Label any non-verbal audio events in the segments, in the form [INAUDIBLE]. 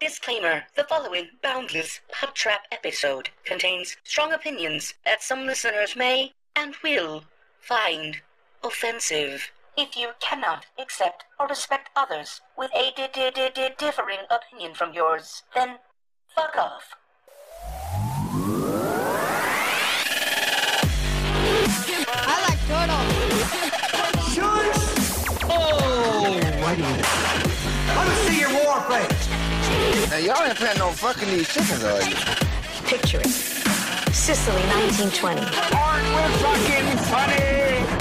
Disclaimer The following Boundless Pod Trap episode contains strong opinions that some listeners may and will find offensive. If you cannot accept or respect others with a di- di- di- di- differing opinion from yours, then fuck off. I like turtles. Let Now y'all ain't planning on fucking these chickens, are you? Picture it. Sicily, 1920. Aren't we fucking funny?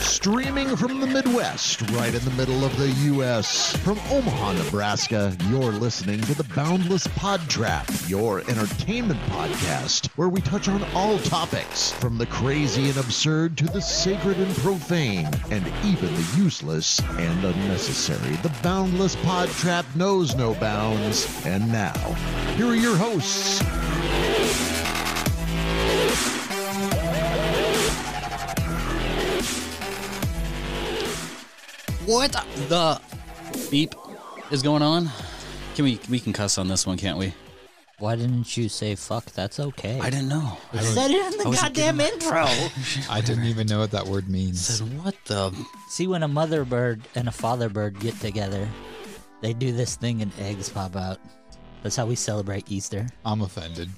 Streaming from the Midwest, right in the middle of the U.S. From Omaha, Nebraska, you're listening to the Boundless Pod Trap, your entertainment podcast, where we touch on all topics, from the crazy and absurd to the sacred and profane, and even the useless and unnecessary. The Boundless Pod Trap knows no bounds. And now, here are your hosts. What the beep is going on? Can we we can cuss on this one, can't we? Why didn't you say fuck? That's okay. I didn't know. I said it in the I wasn't goddamn intro. I didn't even know what that word means. Said what the? See, when a mother bird and a father bird get together, they do this thing and eggs pop out. That's how we celebrate Easter. I'm offended.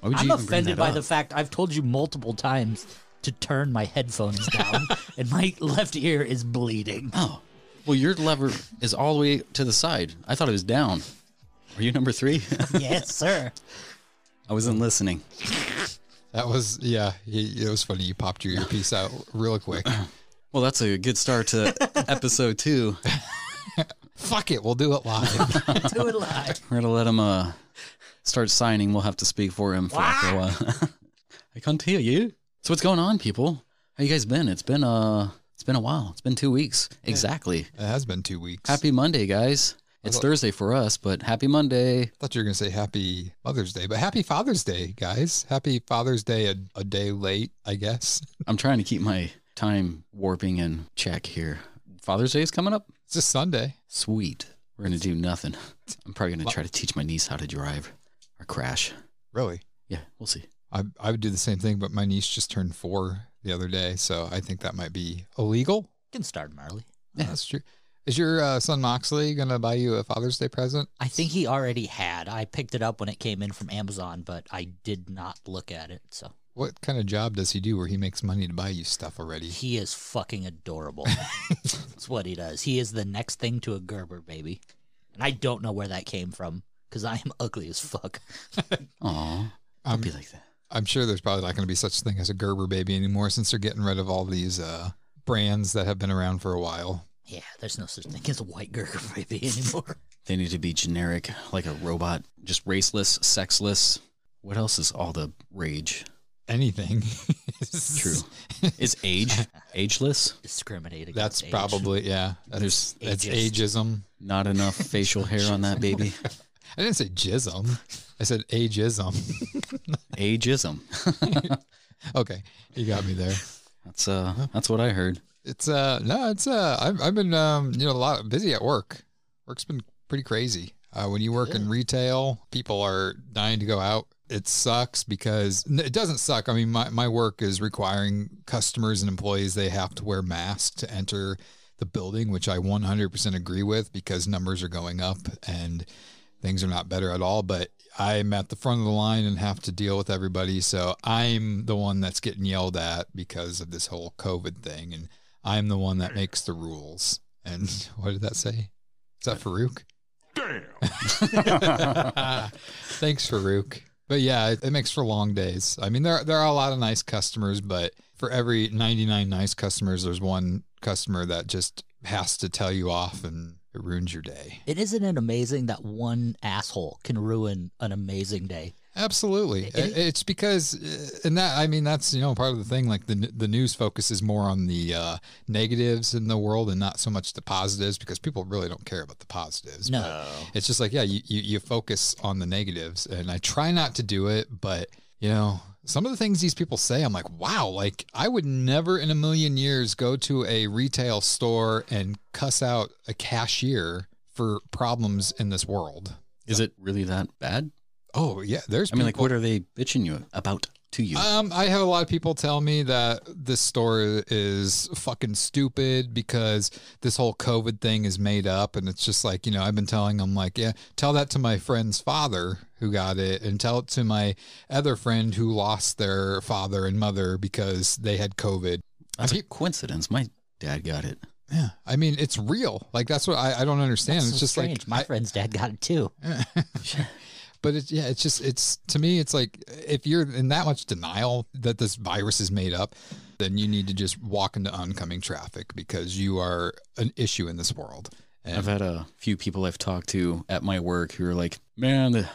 Why would you I'm even bring offended that by up? the fact I've told you multiple times to turn my headphones down, [LAUGHS] and my left ear is bleeding. Oh, well, your lever is all the way to the side. I thought it was down. Are you number three? [LAUGHS] yes, sir. I wasn't listening. That was yeah. It was funny. You popped your earpiece out real quick. [CLEARS THROAT] Well, that's a good start to [LAUGHS] episode two. Fuck it, we'll do it live. Do it live. We're gonna let him uh start signing. We'll have to speak for him for after a while. I can't hear you. So what's going on, people? How you guys been? It's been uh it's been a while. It's been two weeks exactly. it has been two weeks. Happy Monday, guys. It's thought- Thursday for us, but happy Monday. thought you were gonna say Happy Mother's Day, but Happy Father's Day, guys. Happy Father's Day a, a day late, I guess. [LAUGHS] I'm trying to keep my time warping in check here. Father's Day is coming up. It's a Sunday. Sweet. We're gonna do nothing. I'm probably gonna try to teach my niece how to drive or crash. Really? Yeah, we'll see. I I would do the same thing, but my niece just turned four the other day, so I think that might be illegal. can start him early. Yeah, that's true. Is your uh, son Moxley gonna buy you a Father's Day present? I think he already had. I picked it up when it came in from Amazon, but I did not look at it. So What kind of job does he do where he makes money to buy you stuff already? he is fucking adorable. [LAUGHS] That's what he does. He is the next thing to a Gerber baby, and I don't know where that came from because I am ugly as fuck. [LAUGHS] Aw, I'll be like that. I'm sure there's probably not going to be such a thing as a Gerber baby anymore since they're getting rid of all these uh, brands that have been around for a while. Yeah, there's no such thing as a white Gerber [LAUGHS] baby anymore. They need to be generic, like a robot, just raceless, sexless. What else is all the rage? Anything. [LAUGHS] True. [LAUGHS] Is age ageless? Discriminate against That's age. probably yeah. That's, that's Ageist. ageism. Not enough facial hair on that baby. I didn't say jism. I said ageism. Ageism. [LAUGHS] okay, you got me there. That's uh, that's what I heard. It's uh no, it's uh I've I've been um you know a lot busy at work. Work's been pretty crazy. Uh, when you work in retail, people are dying to go out. It sucks because it doesn't suck. I mean, my, my work is requiring customers and employees they have to wear masks to enter the building, which I 100% agree with because numbers are going up and things are not better at all. But I'm at the front of the line and have to deal with everybody. So I'm the one that's getting yelled at because of this whole COVID thing. And I'm the one that makes the rules. And [LAUGHS] what did that say? Is that Farouk? Damn. [LAUGHS] Thanks, Farouk. But yeah, it, it makes for long days. I mean, there there are a lot of nice customers, but for every 99 nice customers, there's one customer that just has to tell you off and it ruins your day. And isn't it amazing that one asshole can ruin an amazing day? Absolutely. It- It's because, uh, and that, I mean, that's, you know, part of the thing. Like the, the news focuses more on the uh, negatives in the world and not so much the positives because people really don't care about the positives. No. But it's just like, yeah, you, you, you focus on the negatives. And I try not to do it, but, you know, some of the things these people say, I'm like, wow, like I would never in a million years go to a retail store and cuss out a cashier for problems in this world. Is it really that bad? Oh yeah, there's. I mean, like, what are they bitching you about to you? Um, I have a lot of people tell me that this store is fucking stupid because this whole COVID thing is made up, and it's just like you know I've been telling them like, yeah, tell that to my friend's father who got it, and tell it to my other friend who lost their father and mother because they had COVID. That's a coincidence. My dad got it. Yeah, I mean it's real. Like that's what I, I don't understand. That's it's so just strange. like my I- friend's dad got it too. [LAUGHS] [LAUGHS] But it's yeah, it's just it's to me it's like if you're in that much denial that this virus is made up, then you need to just walk into oncoming traffic because you are an issue in this world. And I've had a few people I've talked to at my work who are like, "Man, the,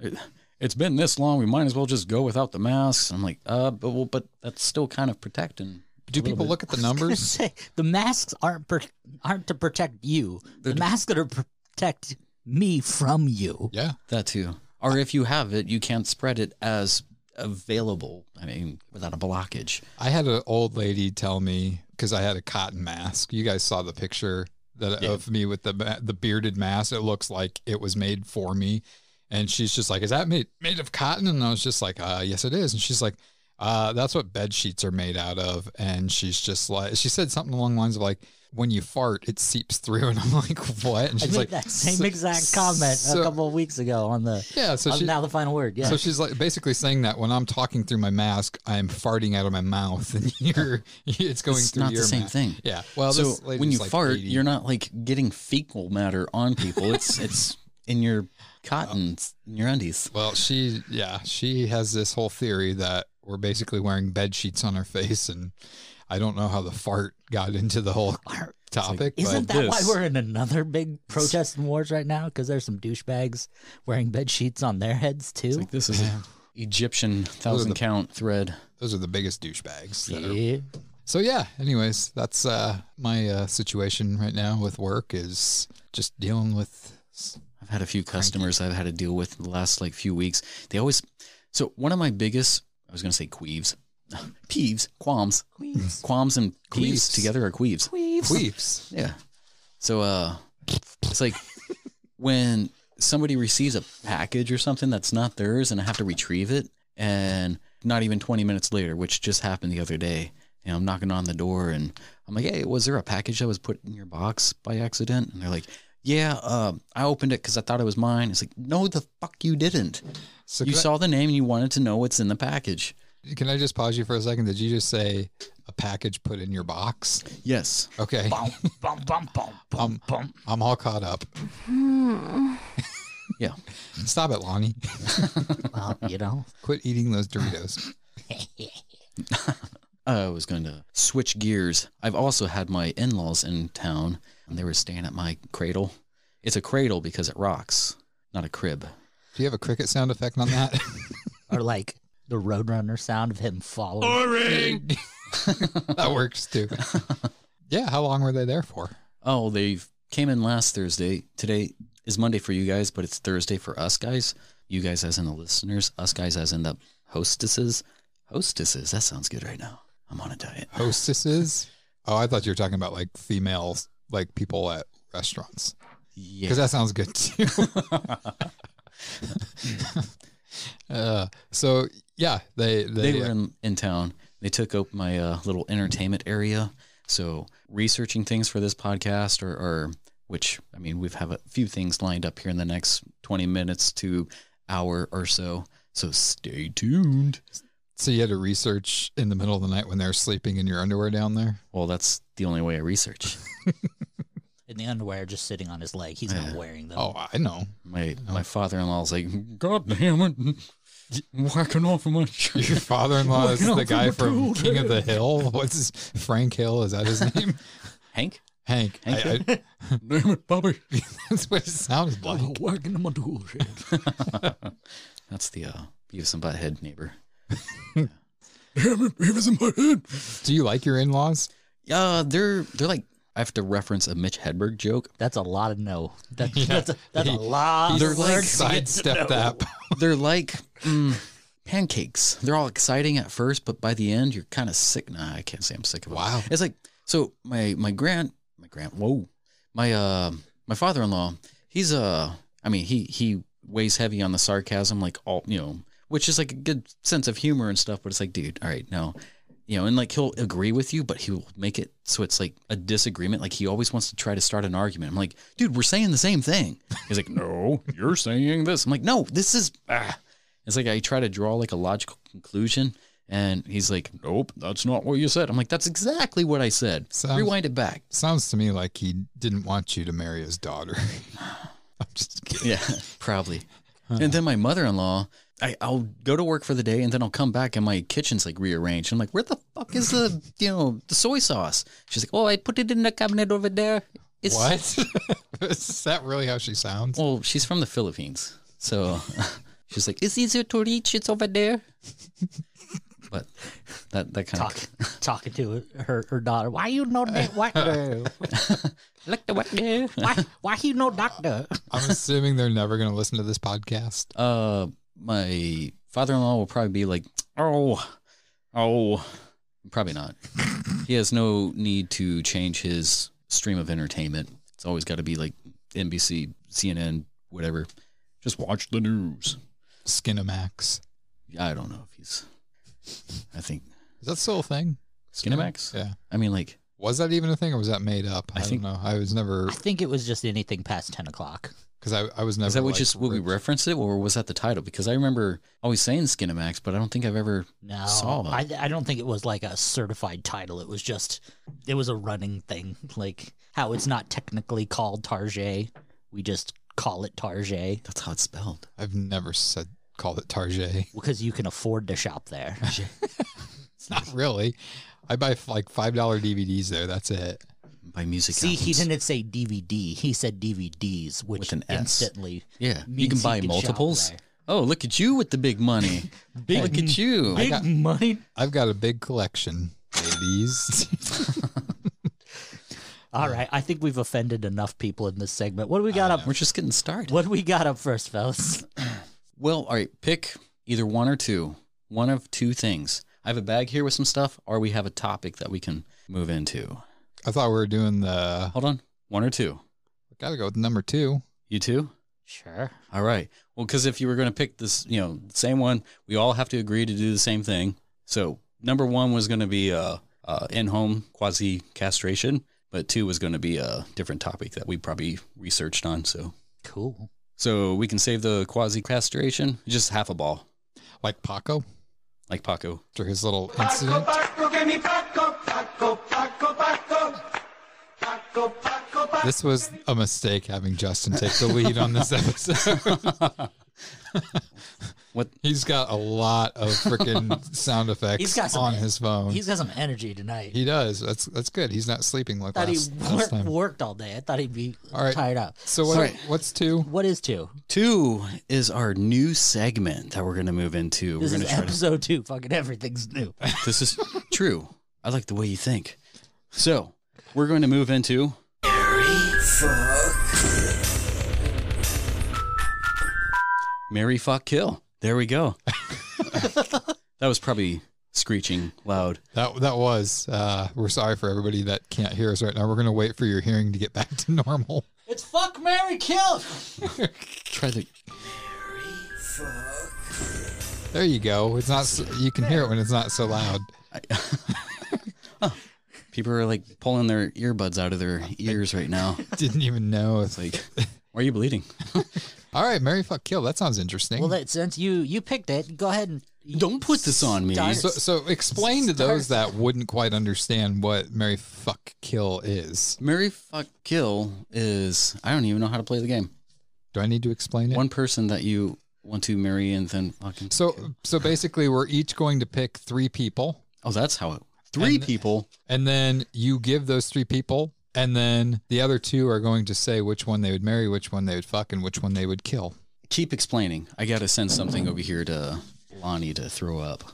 it, it's been this long. We might as well just go without the masks." I'm like, "Uh, but well, but that's still kind of protecting." do people bit." look at the I was numbers? [LAUGHS] say, the masks aren't per- aren't to protect you. The masks are to protect me from you. yeah. that too? Or if you have it, you can't spread it as available. I mean, without a blockage. I had an old lady tell me because I had a cotton mask. You guys saw the picture that Yeah. of me with the the bearded mask. It looks like it was made for me. And she's just like, "Is that made made of cotton?" And I was just like, uh, "Yes, it is." And she's like, uh, "That's what bed sheets are made out of." And she's just like, she said something along the lines of like, "When you fart, it seeps through." And I'm like, "What?" And I she's made like, that same "So- exact comment so- a couple of weeks ago on the Yeah, so on she, now the final word. Yeah. so she's like basically saying that when I'm talking through my mask, I'm farting out of my mouth, and [LAUGHS] you're it's going It's through not your the same mask. thing. Yeah. Well, so this when you like fart, 80. you're not like getting fecal matter on people. It's [LAUGHS] it's in your cotton, in your undies. Well, she yeah, she has this whole theory that we're basically wearing bed sheets on our face, and I don't know how the fart got into the whole [LAUGHS] topic. Isn't but that why we're in another big [LAUGHS] protest and wars right now? Because there's some douchebags wearing bed sheets on their heads too. It's like this is an Egyptian thousand the- count thread. those are the biggest douchebags. that are- So yeah. Anyways, that's uh, my uh, situation right now with work is just dealing with. I've had a few customers I've had to deal with the last like few weeks. They always so one of my biggest I was gonna say queeves. Peeves, qualms. queeves. Qualms and peeves Queefs. together are queeves. Queefs. Yeah. So uh it's like when somebody receives a package or something that's not theirs and I have to retrieve it and not even 20 minutes later, which just happened the other day. You know, I'm knocking on the door and I'm like, "Hey, was there a package that was put in your box by accident?" And they're like, "Yeah, uh, I opened it cuz I thought it was mine." It's like, "No, the fuck you didn't. So you can I- saw the name and you wanted to know what's in the package." Can I just pause you for a second? Did you just say a package put in your box? Yes. Okay. Bum, bum, bum, bum, bum, bum. I'm all caught up. Hmm. Yeah. [LAUGHS] Stop it, Lonnie. [LAUGHS] Well, you know, Quit eating those Doritos. [LAUGHS] I was going to switch gears. I've also had my in laws in town, and they were staying at my cradle. It's a cradle because it rocks, not a crib. Do you have a cricket sound effect on that? or like the Roadrunner sound of him falling. [LAUGHS] that works too. Yeah. How long were they there for? Oh, they came in last Thursday. Today is Monday for you guys, but it's Thursday for us guys. You guys, as in the listeners, us guys, as in the hostesses. Hostesses, that sounds good right now. I'm on a diet. Hostesses? [LAUGHS] Oh, I thought you were talking about like females, like people at restaurants. Yeah. Because that sounds good too. [LAUGHS] uh, so yeah, they they, they were in, in town. They took up my uh, little entertainment area. So researching things for this podcast, or, or which I mean, we've have a few things lined up here in the next twenty minutes to hour or so. So stay tuned. so you had to research in the middle of the night when they're sleeping in your underwear down there. Well, that's the only way I research. [LAUGHS] In the underwear, just sitting on his leg. He's not wearing them. Oh, I know. My my father in law's like, God damn it, whacking off of my shirt. Your father-in-law is the guy from my King of the Hill. What's his Frank Hill? Is that his [LAUGHS] name? Hank. Hank. Hank I- I- Damn [LAUGHS] it, Bobby. [LAUGHS] that's what it sounds like. working on my tool shed. That's the uh, Beavis and Butthead neighbor. Damn it, Beavis in my head. Do you like your in-laws? Yeah, they're they're like I have to reference a Mitch Hedberg joke. That's a lot of no. That, Yeah. That's, a, that's He- a lot. They're like words to get to sidestep know. that. They're like mm, pancakes. They're all exciting at first, but by the end, you're kind of sick. Nah, I can't say I'm sick of it. Wow. It's like so my my grand my grand whoa my uh my father-in-law, he's uh I mean, he he weighs heavy on the sarcasm like all, you know, which is like a good sense of humor and stuff, but it's like, dude, all right, no. You know, and like he'll agree with you, but he'll make it so it's like a disagreement. Like he always wants to try to start an argument. I'm like, dude, we're saying the same thing. He's like, [LAUGHS] no, you're saying this. I'm like, no, this is. Ah. It's like I try to draw like a logical conclusion, and he's like, nope, that's not what you said. I'm like, that's exactly what I said. Sounds- Rewind it back. Sounds to me like he didn't want you to marry his daughter. [LAUGHS] I'm just kidding. Yeah, probably. And then my mother in law, I, I'll go to work for the day and then I'll come back and my kitchen's like rearranged. I'm like, where the fuck is the you know the soy sauce? She's like, oh, I put it in the cabinet over there. It's What? [LAUGHS] Is that really how she sounds? Well, she's from the Philippines, so [LAUGHS] she's like, it's easier to reach. It's over there. [LAUGHS] But that that kind Talk, of [LAUGHS] talking to her, her daughter. Why you know that? Why? [LAUGHS] look the what why? Why you know doctor? I'm assuming they're never going to listen to this podcast. Uh, my father-in-law will probably be like, oh, oh, probably not. he has no need to change his stream of entertainment. It's always got to be like NBC, CNN, whatever. Just watch the news. Skinamax. I don't know if he's. I think Is that still a thing? Skinamax. Yeah. I mean, like, Was that even a thing or was that made up? I, I think- don't know. I was never, I think it was just anything past ten o'clock. because I, I was never. is that what like, just what we rich. referenced it, or was that the title? Because I remember always saying Skinamax, but I don't think I've ever No, saw I. I don't think it was like a certified title. It was just, it was a running thing. Like how it's not technically called Target. We just call it Target That's how it's spelled. I've never said called it Target. because you can afford to shop there. [LAUGHS] It's not really. I buy like five dollar DVDs there. That's it. By music. See, he didn't say DVD. He said DVDs, which With an S. instantly Yeah, you means can he buy can shop multiples. there. Oh, look at you with the big money. [LAUGHS] Big- look at you. Big got- money. I've got a big collection, ladies. [LAUGHS] All right, I think we've offended enough people in this segment. What do we got up? We're just getting started. What do we got up first, fellas? [CLEARS THROAT] Well, all right, pick either one or two. One of two things. I have a bag here with some stuff, or we have a topic that we can move into. I thought we were doing the. Hold on. One or two. Gotta go with number two. You two? Sure. All right. Well, because if you were going to pick this, you know, same one, we all have to agree to do the same thing. So number one was going to be uh, uh, in-home quasi castration, but two was going to be a different topic that we probably researched on. So, Cool. so we can save the quasi castration, just half a ball, Like Paco like Paco. after his little incident. Paco, Paco, This was a mistake having Justin take the lead on this [LAUGHS] episode. [LAUGHS] What? He's got a lot of freaking [LAUGHS] sound effects He's got some- on his phone. He's got some energy tonight. he does. That's that's good. He's not sleeping like thought he last, last worked, time. worked all day. I thought he'd be All right. tired out. So what? All right. What's two? What is two? Two is our new segment that we're going to move into. This we're going is to try to episode two. Fucking everything's new. [LAUGHS] This is true. I like the way you think. So, we're going to move into Mary Fuck Kill. There we go. [LAUGHS] that was probably screeching loud. That that was. Uh, we're sorry for everybody that can't hear us right now. We're gonna wait for your hearing to get back to normal. It's fuck Mary Kill. [LAUGHS] Try the Mary fuck. There you go. It's not. So, you can hear it when it's not so loud. [LAUGHS] people are like pulling their earbuds out of their ears right now. Didn't even know. It's Like, why are you bleeding? All right. Mary fuck kill. That sounds interesting. Well, that, since you you picked it, go ahead and Don't put this on me. Start- so, so explain to those that wouldn't quite understand what Mary fuck kill is. Mary Fuck Kill is I don't even know how to play the game. Do I need to explain it? One person that you want to marry and then fucking So so basically, we're each going to pick three people, Oh, that's how it. Three And- people. and then you give those three people, and then the other two are going to say which one they would marry, which one they would fuck, and which one they would kill. Keep explaining. I gotta send something over here to Lonnie to throw up.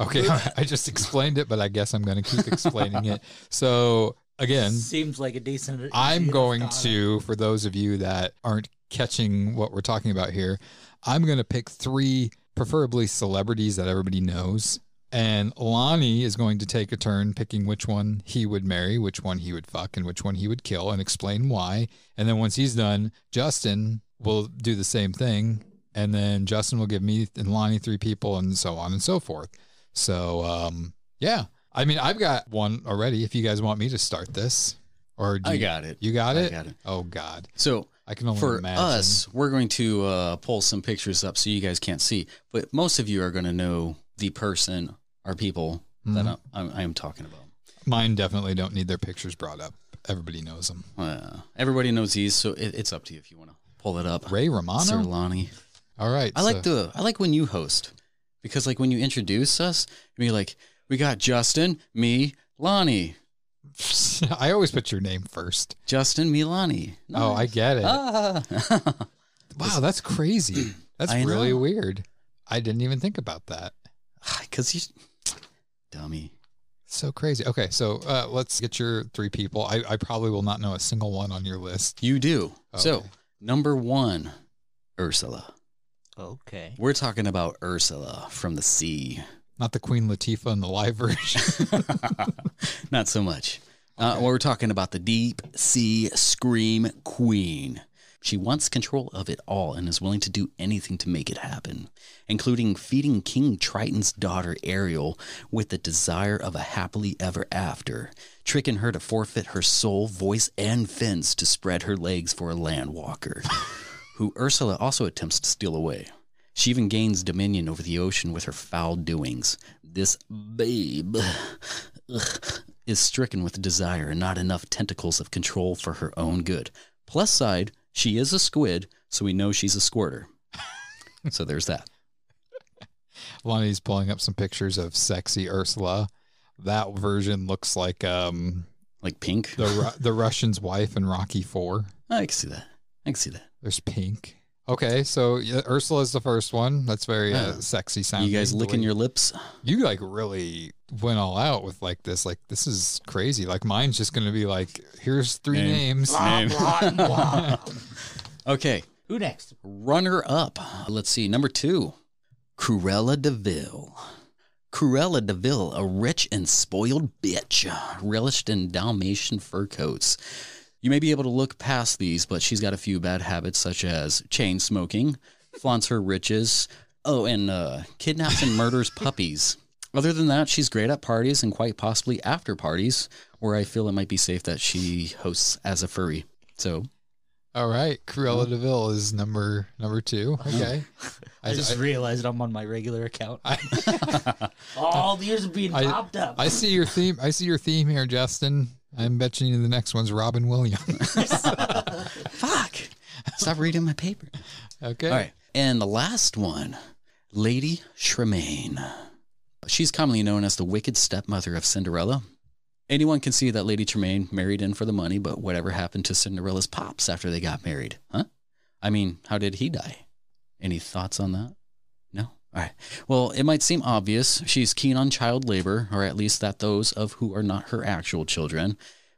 Okay, [LAUGHS] I just explained it, but I guess I'm going to keep explaining it. So again, seems like a decent. I'm going to, for those of you that aren't catching what we're talking about here, I'm going to pick three, preferably celebrities that everybody knows. And Lonnie is going to take a turn picking which one he would marry, which one he would fuck, and which one he would kill, and explain why. And then once he's done, Justin will do the same thing. And then Justin will give me and Lonnie three people, and so on and so forth. So, um, yeah. I mean, I've got one already. If you guys want me to start this, or do I you- got it. You got I it. got it. Oh God, So I can only for imagine. us, we're going to uh, pull some pictures up so you guys can't see, but most of you are going to know the person or people that Mhm. I'm, I am talking about. Mine definitely don't need their pictures brought up. Everybody knows them. Uh, everybody knows these, so it, it's up to you if you want to pull it up. Ray Romano. Sir Lonnie. All right. I like the I like when you host because like when you introduce us, you be like, we got Justin, me, Lonnie, [LAUGHS] I always put your name first. Justin, me, Lonnie. Oh, I get it. Ah. wow, that's crazy. [CLEARS THROAT] That's I really know. weird. I didn't even think about that. [SIGHS] Because you, dummy. So crazy. Okay, so uh, let's get your three people. I, I probably will not know a single one on your list. You do. So number one, Ursula. Okay. We're talking about Ursula from the sea. Not the Queen Latifah in the live [LAUGHS] version. [LAUGHS] Not so much. Uh, we're talking about the deep sea scream queen. She wants control of it all and is willing to do anything to make it happen, including feeding King Triton's daughter Ariel with the desire of a happily ever after, tricking her to forfeit her soul, voice, and fins to spread her legs for a landwalker, [LAUGHS] who Ursula also attempts to steal away. She even gains dominion over the ocean with her foul doings. This babe ugh, is stricken with desire and not enough tentacles of control for her own good. Plus side, she is a squid, so we know she's a squirter. [LAUGHS] so there's that. Lonnie's pulling up some pictures of sexy Ursula. That version looks like um Like pink. the the Russian's wife in Rocky Four. I can see that. I can see that. There's pink. Okay, so yeah, Ursula's the first one. That's very uh, Yeah. sexy sounding. You guys The licking way- your lips? You like really went all out with like this. Like this is crazy. Like mine's just gonna be like, here's three Name. names. Name. [LAUGHS] okay. Who next? Runner up. Let's see. Number two, Cruella de Vil. Cruella de Vil, a rich and spoiled bitch, relished in Dalmatian fur coats. You may be able to look past these, but she's got a few bad habits, such as chain smoking, flaunts her riches, oh, and uh, kidnaps and murders puppies. Other than that, she's great at parties and quite possibly after parties, where I feel it might be safe that she hosts as a furry. So, All right, Cruella de Vil is number number two. Okay, [LAUGHS] I, just I, realized I'm on my regular account. I, [LAUGHS] All the years of being I- topped up. I see your theme. I see your theme here, Justin. I'm betting you the next one's Robin Williams. [LAUGHS] fuck. Stop reading my paper. okay. All right. And the last one, Lady Tremaine. She's commonly known as the wicked stepmother of Cinderella. Anyone can see that Lady Tremaine married in for the money, but whatever happened to Cinderella's pops after they got married? Huh? I mean, how did he die? Any thoughts on that? All right. Well, it might seem obvious. She's keen on child labor, or at least that those of who are not her actual children.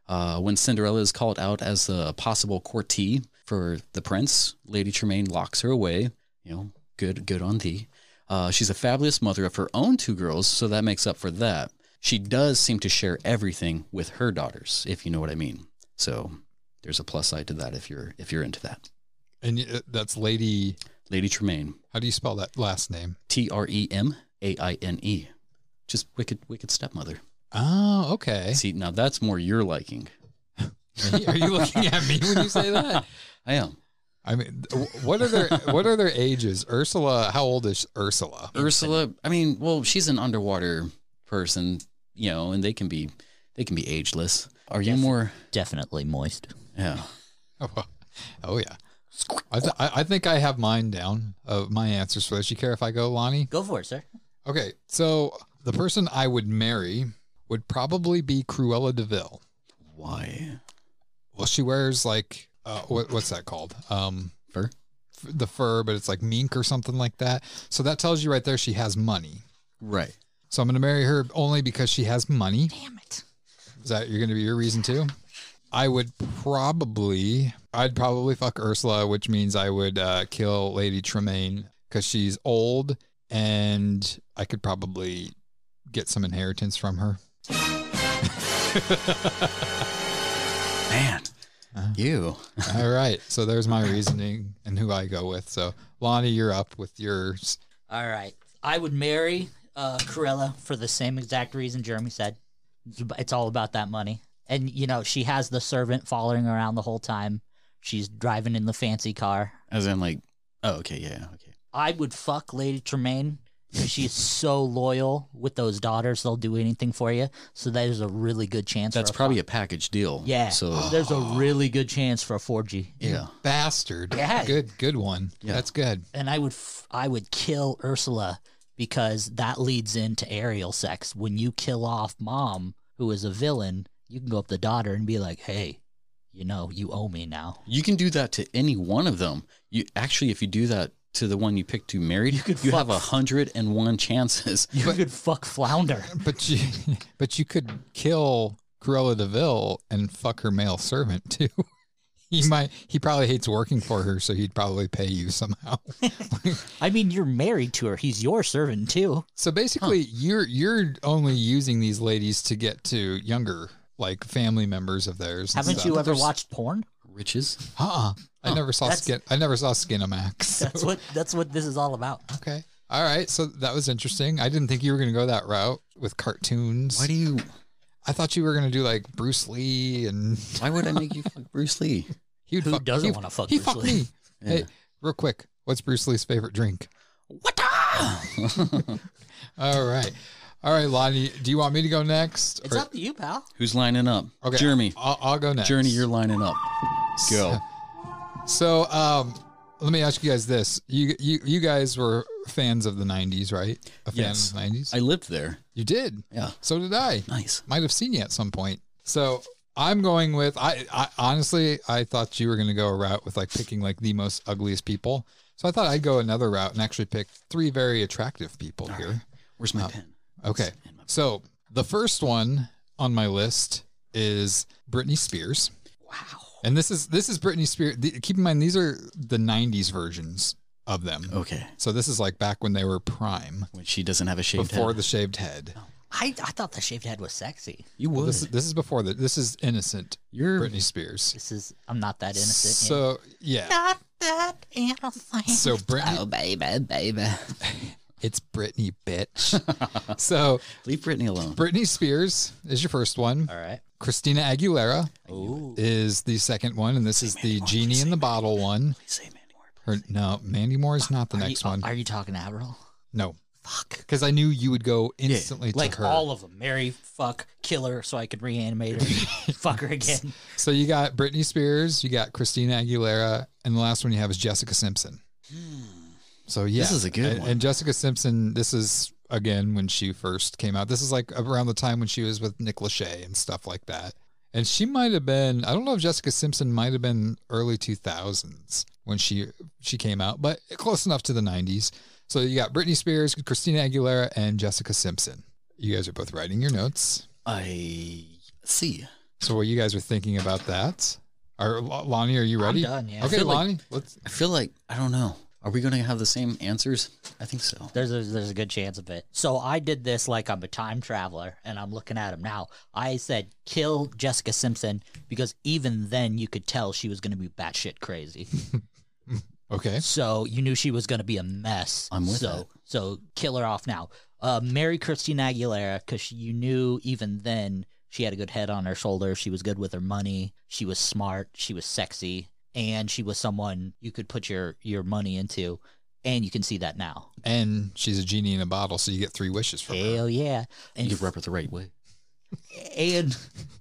Uh, when Cinderella is called out as a possible courtee for the prince, Lady Tremaine locks her away. You know, good, good on thee. Uh, she's a fabulous mother of her own two girls, so that makes up for that. She does seem to share everything with her daughters, if you know what I mean. So there's a plus side to that if you're if you're into that. And that's Lady. Lady Tremaine, How do you spell that last name? T R E M A I N E, just wicked, wicked stepmother. Oh, okay. See, now that's more your liking. Are you looking at me when you say that? I am. I mean, what are their what are their ages? Ursula, how old is Ursula? Ursula, I mean, well, she's an underwater person, you know, and they can be they can be ageless. Are you more? Definitely moist. Yeah. [LAUGHS] Oh yeah. I, th- I I think I have mine down of my answers for this. You care if I go, Lonnie? Go for it, sir. Okay, so the person I would marry would probably be Cruella de Vil. Why? Well, she wears like uh, what, what's that called? Um, Fur? f- the fur, but it's like mink or something like that. So that tells you right there she has money. Right. So I'm going to marry her only because she has money. Damn it. Is that you're going to be your reason too? I would probably, I'd probably fuck Ursula, which means I would uh, kill Lady Tremaine because she's old and I could probably get some inheritance from her. Man, Uh-huh. you. All [LAUGHS] right. So there's my reasoning and who I go with. So Lonnie, you're up with yours. All right. I would marry uh, Corella for the same exact reason Jeremy said. It's all about that money. And, you know, she has the servant following around the whole time. She's driving in the fancy car. As in, like, oh, okay, yeah, okay. I would fuck Lady Tremaine because she's [LAUGHS] so loyal with those daughters. They'll do anything for you. So there's a really good chance. That's for a probably fuck. a package deal. yeah. So, there's a [GASPS] really good chance for a 4G. yeah. Bastard. Yeah. Good, good one. Yeah. That's good. and I would f- I would kill Ursula because that leads into Ariel sex. When you kill off mom, who is a villain, you can go up the daughter and be like, "Hey, you know, you owe me now." You can do that to any one of them. You actually, if you do that to the one you picked to marry, you, could have fuck- a hundred and one chances. [LAUGHS] You could fuck Flounder. But you, but you could kill Cruella de Vil and fuck her male servant too. [LAUGHS] He might. He probably hates working for her, so he'd probably pay you somehow. [LAUGHS] I mean, you're married to her. He's your servant too. So basically, you're you're only using these ladies to get to younger, like family members of theirs. and Haven't stuff. you ever there's- watched porn? Riches. Uh-uh. I oh, never saw That's- skin. I never saw Skinamax. [LAUGHS] That's what that's what this is all about. Okay. All right. So that was interesting. I didn't think you were going to go that route with cartoons. Why do you? I thought you were going to do like Bruce Lee and Why would I make you fuck Bruce Lee? [LAUGHS] he would Who fuck, doesn't wanna fuck He Bruce fucked Lee? me. Hey, real quick. What's Bruce Lee's favorite drink? What? [LAUGHS] All right. All right, Lonnie. Do you want me to go next? It's Or- up to you, pal. Who's lining up? Okay. Jeremy. I'll, I'll go next. Journey, you're lining up. Go. [LAUGHS] So, um, let me ask you guys this: you you you guys were fans of the '90s, right? A fan Yes. of the '90s. I lived there. you did. Yeah. So did I. Nice. Might have seen you at some point. So I'm going with. I, I honestly, I thought you were going to go a route with like picking like the most ugliest people. So I thought I'd go another route and actually pick three very attractive people here. Where's my pen? Okay. So the first one on my list is Britney Spears. Wow. And this is this is Britney Spears. the- Keep in mind these are the '90s versions of them. Okay. So this is like back when they were prime, When she doesn't have a shaved before head. the shaved head. Oh. I, I thought the shaved head was sexy. you would. This is this is before the this is innocent You're Britney Spears. This is I'm not that innocent. yet. So yeah, not that innocent. so Britney, Oh, baby, baby. [LAUGHS] it's Britney, bitch. [LAUGHS] so Leave Britney alone. Britney Spears is your first one. All right. Christina Aguilera Ooh. is the second one, and this is the genie in the bottle one. Please say Mandy Moore. No, Mandy Moore is not the Are next you, one. Are you talking Avril? no, Fuck. because I knew you would go instantly Like to her. all of them. Marry, fuck, kill her so I could reanimate her. [LAUGHS] fuck her again. so you got Britney Spears, you got Christina Aguilera, and the last one you have is Jessica Simpson. Hmm. So yeah, This is a good and, one. And Jessica Simpson, this is again when she first came out. This is like around the time when she was with Nick Lachey and stuff like that. And she might have been, I don't know if Jessica Simpson might have been early 2000s when she she came out, but close enough to the 90s. So you got Britney Spears, Christina Aguilera, and Jessica Simpson. You guys are both writing your notes. I see. So what you guys are thinking about that? Are Lonnie, are you ready? done, yeah. Okay, feel like- Lonnie, let's I feel like I don't know. Are we going to have the same answers? I think so. There's a, there's a good chance of it. So I did this like I'm a time traveler and I'm looking at him now. I said kill Jessica Simpson because even then you could tell she was going to be batshit crazy. [LAUGHS] Okay. so you knew she was going to be a mess. I'm with so so kill her off now. Uh, marry Christina Aguilera because you knew even then she had a good head on her shoulder. She was good with her money. She was smart. She was sexy, and she was someone you could put your your money into. And you can see that now. And she's a genie in a bottle, so you get three wishes from her. Hell yeah! And You rep it the right way. and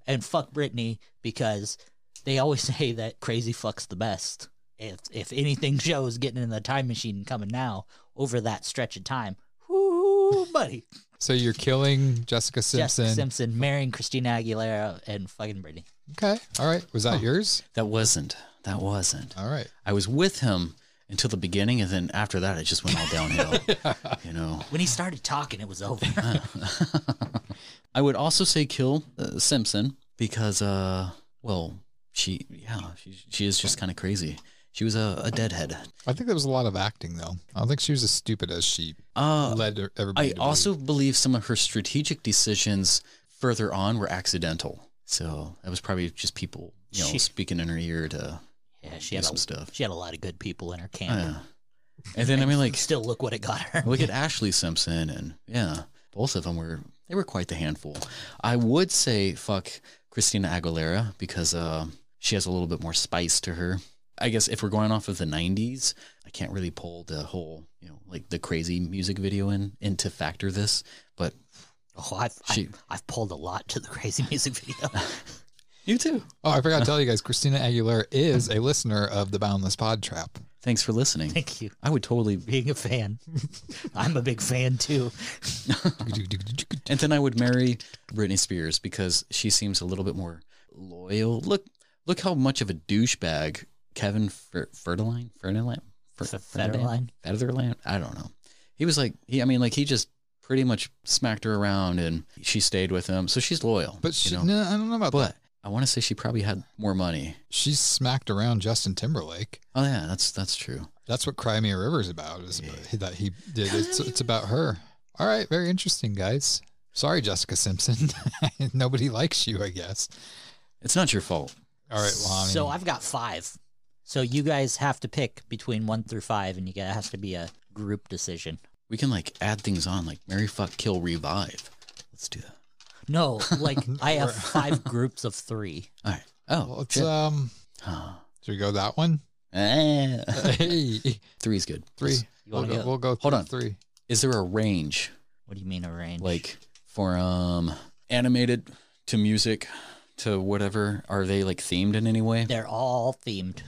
and fuck Britney because they always [LAUGHS] say that crazy fucks the best. If if anything shows getting in the time machine and coming now over that stretch of time, whoo, buddy. So you're killing Jessica Simpson. Jessica Simpson marrying Christina Aguilera and fucking Britney. Okay. All right. Was that yours? That wasn't. That wasn't. All right. I was with him until the beginning, and then after that, it just went all downhill. [LAUGHS] You know. When he started talking, it was over. [LAUGHS] I would also say kill uh, Simpson because, uh, well, she, yeah, she, she is just kind of crazy. She was a, a deadhead. I think there was a lot of acting though. I don't think she was as stupid as she Uh, led everybody. I to also believe some of her strategic decisions further on were accidental. So that was probably just people, you know, She- speaking in her ear to Yeah, she had some a, stuff. She had a lot of good people in her camp. yeah. [LAUGHS] And then I mean, like, Still, look what it got her. look at [LAUGHS] Ashley Simpson, and yeah, both of them were they were quite the handful. I would say fuck Christina Aguilera because uh, she has a little bit more spice to her. I guess if we're going off of the '90s, I can't really pull the whole, you know, like the crazy music video in in to factor this, but Oh, I've, She- I've I've pulled a lot to the crazy [LAUGHS] music video. You too. Oh, I forgot to tell you guys, Christina Aguilera is a listener of the Boundless Pod Trap. Thanks for listening. Thank you. I would totally, Being a fan, [LAUGHS] I'm a big fan too. [LAUGHS] and then I would marry Britney Spears because she seems a little bit more loyal. Look, look how much of a douchebag Kevin Fer- Ferdeline, Ferdeline, Fer- Federline? Federline. I don't know. He was like, he. I mean, like he just pretty much smacked her around, and she stayed with him, so she's loyal. But she, you know? no, I don't know about but that. I want to say she probably had more money. She smacked around Justin Timberlake. Oh yeah, that's that's true. That's what Cry Me a River is about. Is about, that he did. It's, it's about her. All right, very interesting, guys. Sorry, Jessica Simpson. [LAUGHS] Nobody likes you, I guess. It's not your fault. All right, Lonnie. So I've got five. So you guys have to pick between one through five, and you guys has to be a group decision. We can like add things on, like Mary Fuck Kill Revive. Let's do that. No, [LAUGHS] like I have five groups of three. [LAUGHS] All right. Oh, Well, it's shit. um. Should we go that one? Eh. [LAUGHS] Hey, Three's good. three. You We'll wanna go, go- we'll go. Hold on. Three. Is there a range, What do you mean a range? like for um animated to music to whatever? Are they like themed in any way? they're all themed.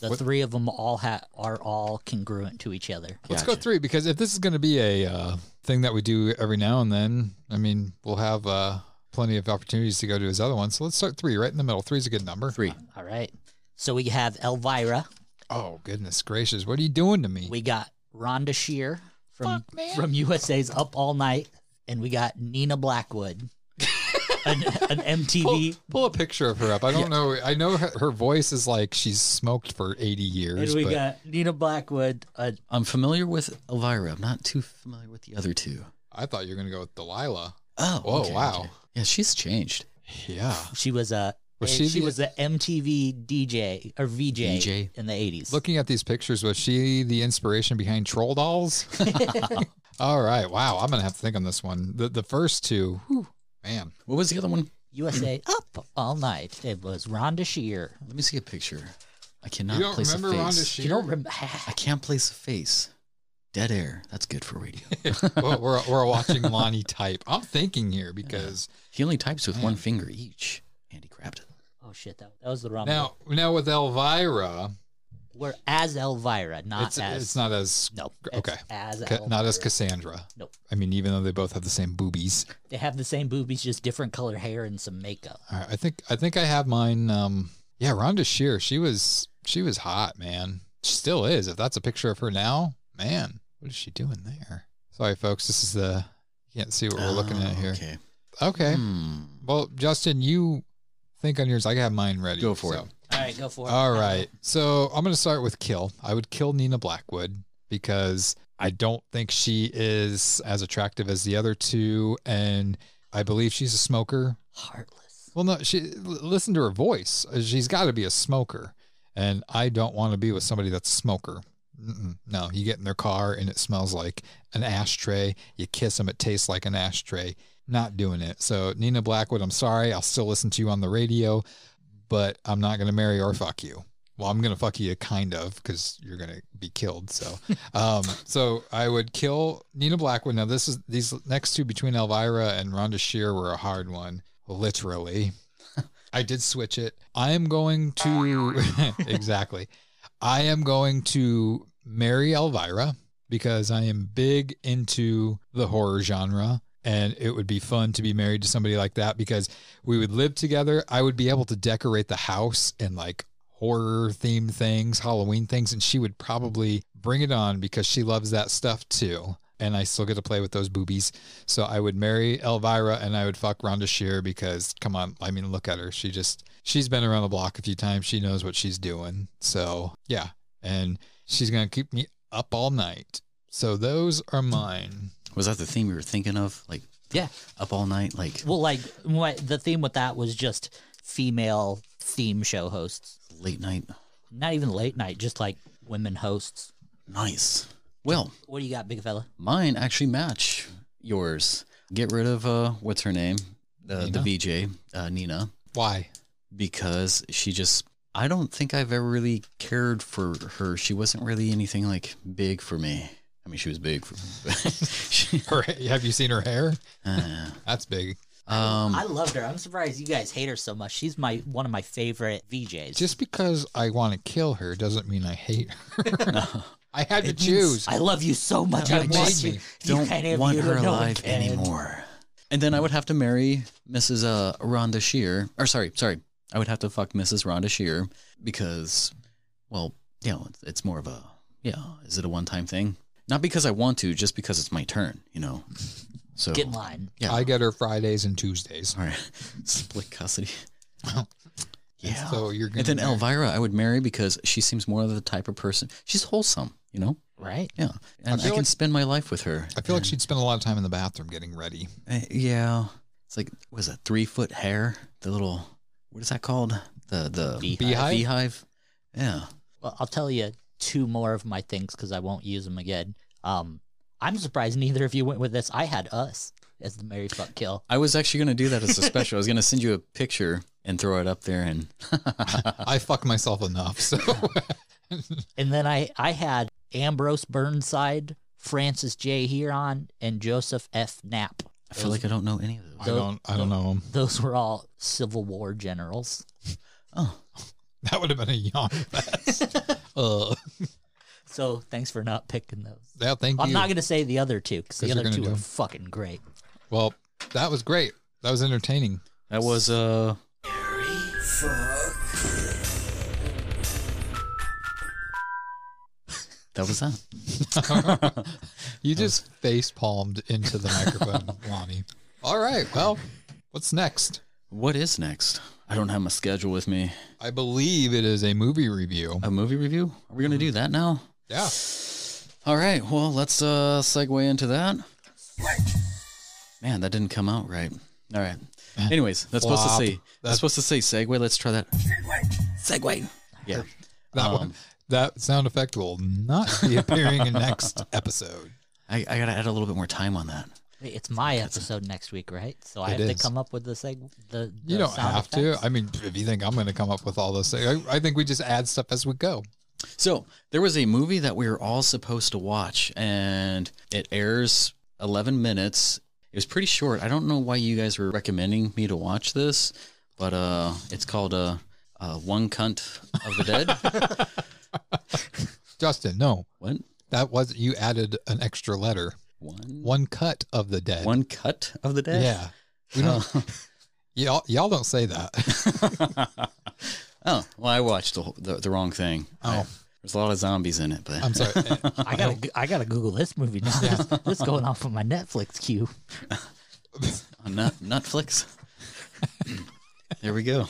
The What- three of them all ha- are all congruent to each other. Let's go Gotcha. three because if this is going to be a uh, thing that we do every now and then, I mean, we'll have uh, plenty of opportunities to go to his other one. So let's start three, right in the middle. Three's a good number. Three. All right. So we have Elvira. Oh goodness gracious! What are you doing to me? We got Rhonda Shear from Fuck, from USA's Up All Night, and we got Nina Blackwood, an, an MTV. pull, pull a picture of her up. I don't know. I know her, her voice is like she's smoked for eighty years. And we but got Nina Blackwood. Uh, I'm familiar with Elvira. I'm not too familiar with the other two. I thought you were going to go with Delilah. Oh, Oh, okay, wow. okay. Yeah, she's changed. Yeah. she was a Was uh, she she the- was the MTV DJ or VJ, VJ? in the eighties. Looking at these pictures, was she the inspiration behind Troll Dolls? [LAUGHS] [LAUGHS] All right. Wow. I'm going to have to think on this one. The the first two, whew, man. What was the other one? USA [CLEARS THROAT] Up All Night. It was Rhonda Shear. Let me see a picture. I cannot you don't place remember a Rhonda face. Shear? You don't remember? [LAUGHS] I can't place a face. Dead air. That's good for radio. [LAUGHS] well, we're, we're watching Lonnie type. I'm thinking here because he only types with one finger each. Andy grabbed it. Oh shit, that, that was the wrong. now now with Elvira, we're as Elvira, not it's as. it's not as No. okay. As Ca- not as Cassandra. Nope. I mean, even though they both have the same boobies. They have the same boobies, just different color hair and some makeup. All right, I think I think I have mine. Um, yeah, Rhonda Shear. She was she was hot, man. She still is. If that's a picture of her now, man, what is she doing there? Sorry, folks. This is the you can't see what we're looking at Oh, here. Okay. Okay. Hmm. Well, Justin, you think on yours. I have mine ready. Go for so. it. All right, go for it. All right. So I'm going to start with kill. I would kill Nina Blackwood because I don't think she is as attractive as the other two. And I believe she's a smoker. Heartless. Well, no, she listen to her voice. She's got to be a smoker. And I don't want to be with somebody that's a smoker. Mm-mm. No, you get in their car and it smells like an ashtray. You kiss them, it tastes like an ashtray. Not doing it. So, Nina Blackwood, I'm sorry. I'll still listen to you on the radio, but I'm not going to marry or fuck you. Well, I'm going to fuck you kind of because you're going to be killed. So, [LAUGHS] um, so I would kill Nina Blackwood. Now, this is these next two between Elvira and Rhonda Shear were a hard one, literally. I did switch it. I am going to [LAUGHS] exactly. I am going to marry Elvira because I am big into the horror genre and it would be fun to be married to somebody like that because we would live together. I would be able to decorate the house and like horror themed things, Halloween things and she would probably bring it on because she loves that stuff too. And I still get to play with those boobies. So I would marry Elvira and I would fuck Rhonda Shear because come on, I mean look at her. She just she's been around the block a few times. She knows what she's doing. So yeah, and she's gonna keep me up all night. So those are mine. Was that the theme you were thinking of? Like Yeah. up all night? Like Well, like what the theme with that was just female theme show hosts. late night? Not even late night, just like women hosts. Nice. Well, What do you got, big fella? mine actually match yours. Get rid of uh, what's her name? The the VJ, uh, Nina, Why? because she just. I don't think I've ever really cared for her. She wasn't really anything like big for me. I mean, she was big for she, [LAUGHS] Her, have you seen her hair? uh, That's big. um, I loved her. I'm surprised you guys hate her so much. She's my one of my favorite VJs. Just because I want to kill her doesn't mean I hate her. [LAUGHS] I had to It means choose. I love you so much. I You want you. me. you don't can't want you, her alive can. anymore. And then I would have to marry Mrs. Uh, Rhonda Shear. Or sorry, sorry. I would have to fuck Mrs. Rhonda Shear because, well, you know, it's, it's more of a, yeah, is it a one time thing? Not because I want to, just because it's my turn, you know? So, Get in line. yeah. I get her Fridays and Tuesdays. all right. [LAUGHS] Split custody. Well, yeah. So you're gonna and then marry- Elvira, I would marry because she seems more of the type of person. She's wholesome, you know? Right? Yeah. And I, feel can like- spend my life with her. I feel like she'd spend a lot of time in the bathroom getting ready. Uh, yeah, it's like was it three foot hair? The little what is that called? The the Beehive? Beehive? beehive. Yeah, Well, I'll tell you two more of my things because I won't use them again. Um, I'm surprised neither of you went with this. I had us as the Mary Fuck Kill. I was actually gonna do that as a special. I was gonna send you a picture and throw it up there, and [LAUGHS] I fuck myself enough. So [LAUGHS] And then I, I had Ambrose Burnside, Francis J. Herron, and Joseph F. Knapp. I feel like I don't know any of them. I those. don't I don't know 'em. Those were all Civil War generals. Oh, [LAUGHS] That would have been a yawn fest. [LAUGHS] uh, So thanks for not picking those. yeah, thank I'm you. not going to say the other two because the you're other gonna two do are 'em. fucking great. well, that was great. That was entertaining. that was uh. That was that. [LAUGHS] You just face palmed into the microphone, Lonnie. All right. Well, what's next? What is next? I don't have my schedule with me. I believe it is a movie review. A movie review? Are we gonna do that now? Yeah. All right. Well, let's uh segue into that. Man, that didn't come out right. All right. Anyways, that's supposed to Flop. say That's- that's supposed to say segue. Let's try that. Segue. Yeah. [LAUGHS] That Um, one. That sound effect will not be appearing in next [LAUGHS] episode. I, I gotta add a little bit more time on that. Hey, It's my episode next week, right? So I It have is. to come up with the seg- the, You don't sound have effects? to. I mean, if you think I'm going to come up with all those things, I, I think we just add stuff as we go. So there was a movie that we were all supposed to watch, and it airs 11 minutes. It was pretty short. I don't know why you guys were recommending me to watch this, but uh, it's called uh, uh, One Cunt of the Dead. [LAUGHS] Justin, no, what? that was you added an extra letter. One One cut of the dead. One cut of the dead. Yeah. We don't, oh. [LAUGHS] y'all, y'all don't say that. [LAUGHS] oh well, I watched the, the the wrong thing. Oh. there's a lot of zombies in it, but I'm sorry. [LAUGHS] Eh, I gotta I gotta Google this movie now. This, this is going off of my Netflix queue. on Nut Netflix. there we go.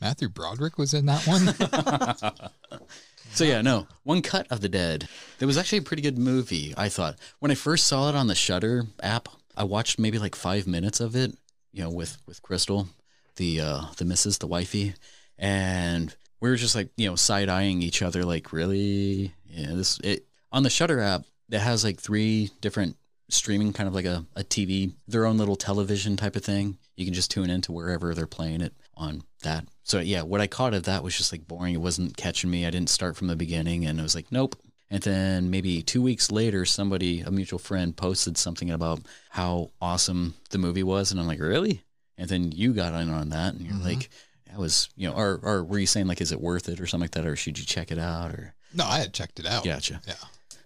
Matthew Broderick was in that one. So yeah, no, one cut of the dead. It was actually a pretty good movie. I thought when I first saw it on the Shudder app, I watched maybe like five minutes of it. You know, with with Crystal, the uh, the missus, the wifey, and we were just like you know side eyeing each other, like really, yeah. This it on the Shudder app. It has like three different streaming, kind of like a, a TV, their own little television type of thing. You can just tune into wherever they're playing it on that. So yeah, what I caught of that was just like boring. It wasn't catching me. I didn't start from the beginning, and I was like, nope. And then maybe two weeks later, somebody, a mutual friend, posted something about how awesome the movie was, and I'm like, really? And then you got in on that, and you're like, that was, you know, or or were you saying like, is it worth it or something like that, or should you check it out, or no, I had checked it out. gotcha. Yeah.